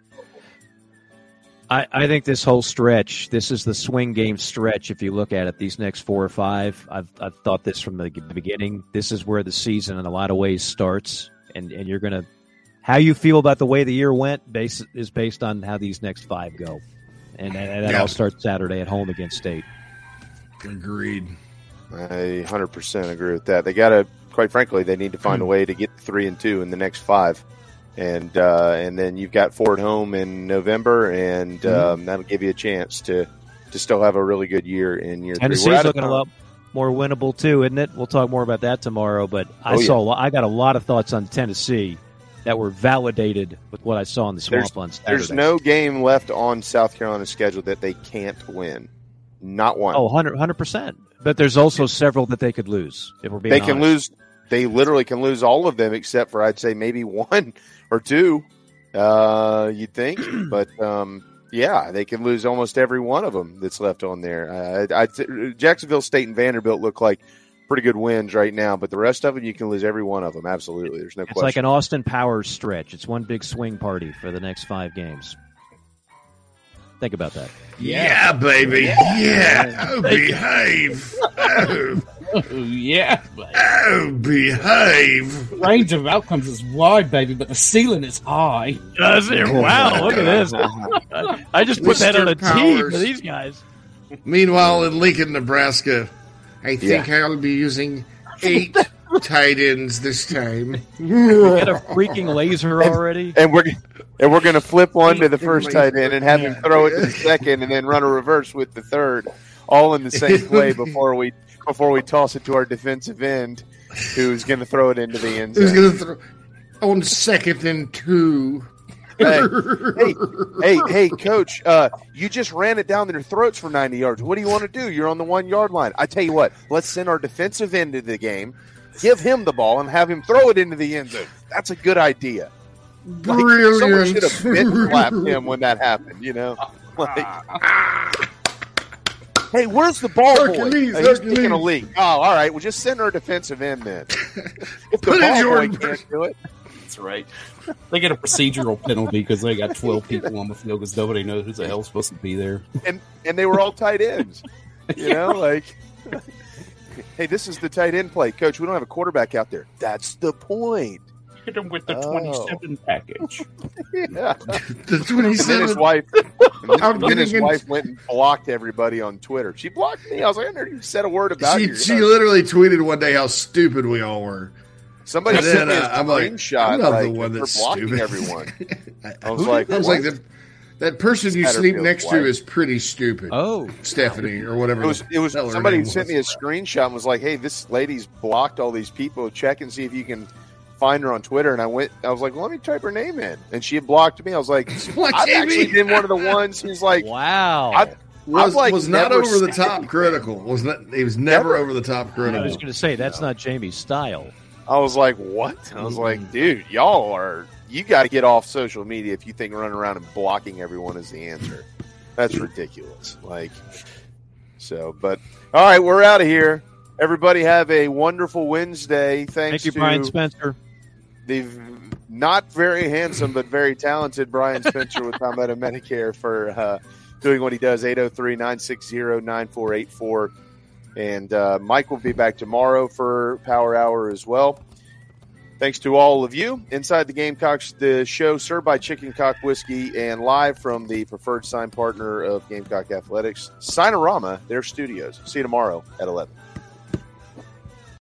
I, I think this whole stretch, this is the swing game stretch. If you look at it, these next four or five, I've, I've thought this from the beginning. This is where the season, in a lot of ways, starts, and and you're gonna how you feel about the way the year went base, is based on how these next five go, and, and that Yeah. all starts Saturday at home against State. Agreed. I hundred percent agree with that. They got to, quite frankly, they need to find hmm. a way to get three and two in the next five, and uh, and then you've got Ford home in November, and Mhm. um, that'll give you a chance to to still have a really good year in year three. Tennessee's out looking a lot more winnable too, isn't it? We'll talk more about that tomorrow. But I Oh, yeah. saw I got a lot of thoughts on Tennessee that were validated with what I saw in the swamp There's, on Saturday. there's no game left on South Carolina's schedule that they can't win. Not one. Oh, 100 percent. But there's also several that they could lose if we're being they can lose. They literally can lose all of them except for I'd say maybe one or two. Uh, you'd think, but um, yeah, they can lose almost every one of them that's left on there. Uh, I, Jacksonville State and Vanderbilt look like pretty good wins right now, but the rest of them you can lose every one of them. Absolutely, there's no question. It's question. like an Austin Powers stretch. It's one big swing party for the next five games. Think about that. Yeah, baby. Yeah. Oh, behave. Oh, yeah. oh, behave. Range of outcomes is wide, baby, but the ceiling is high. Does it? Wow, look at this. I just put that on a Mr. team for these guys. Meanwhile, in Lincoln, Nebraska, I think Yeah. I'll be using eight tight ends this time. We got a freaking laser already. and we're and we're going to flip one to the first tight end and have him throw it to the second, and then run a reverse with the third, all in the same play before we before we toss it to our defensive end, who's going to throw it into the end Who's zone. going to throw on second and two? Hey, hey, hey, hey, coach! Uh, you just ran it down their throats for ninety yards. What do you want to do? You're on the one yard line. I tell you what, let's send our defensive end to the game, give him the ball, and have him throw it into the end zone. That's a good idea. Like, someone should have bit slapped him when that happened. You know, like, hey, where's the ball boy? Hercules, Uh, he's taking a leak. Oh, all right. Well, just send our defensive end then. If the Put in ball boy can't do it, That's right. They get a procedural penalty because they got 12 people on the field because nobody knows who the hell's supposed to be there. and and they were all tight ends. You know, like, hey, this is the tight end play, coach. We don't have a quarterback out there. That's the point. Hit them with the Oh. 27 package. Yeah. The And then his 27. wife, I'm and then his thinking- wife went and blocked everybody on Twitter. She blocked me. I was like, I never even said a word about She, you. she literally tweeted one day how stupid we all were. Somebody And sent then, me a uh, I'm like, screenshot I'm not like, the one that's for blocking stupid. everyone. I was like, I was like, that, that person you sleep next wife. to is pretty stupid. Oh, Stephanie or whatever. It was it was the hell her somebody sent was. me a screenshot and was like, "Hey, this lady's blocked all these people. Check and see if you can find her on Twitter." And I went, I was like, well, "Let me type her name in," and she had blocked me. I was like, Like, "I've actually Amy. been one of the ones who's like, wow. I've, was, I've, like was not over the said- top critical. Was not. He was never, Never? over the top critical. I was going to say that's not Jamie's style. I was like, "What?" I was like, mm-hmm. "Dude, y'all are you got to get off social media if you think running around and blocking everyone is the answer. That's ridiculous." Like, so, but all right, we're out of here. Everybody have a wonderful Wednesday. Thanks Thank you, to Brian Spencer. The not very handsome but very talented Brian Spencer with Palmetto Medicare for uh, doing what he does 803 960 9484. And uh, Mike will be back tomorrow for Power Hour as well. Thanks to all of you. Inside the Gamecocks, the show served by Chicken Cock Whiskey and live from the preferred sign partner of Gamecock Athletics, Signarama, their studios. See you tomorrow at 11.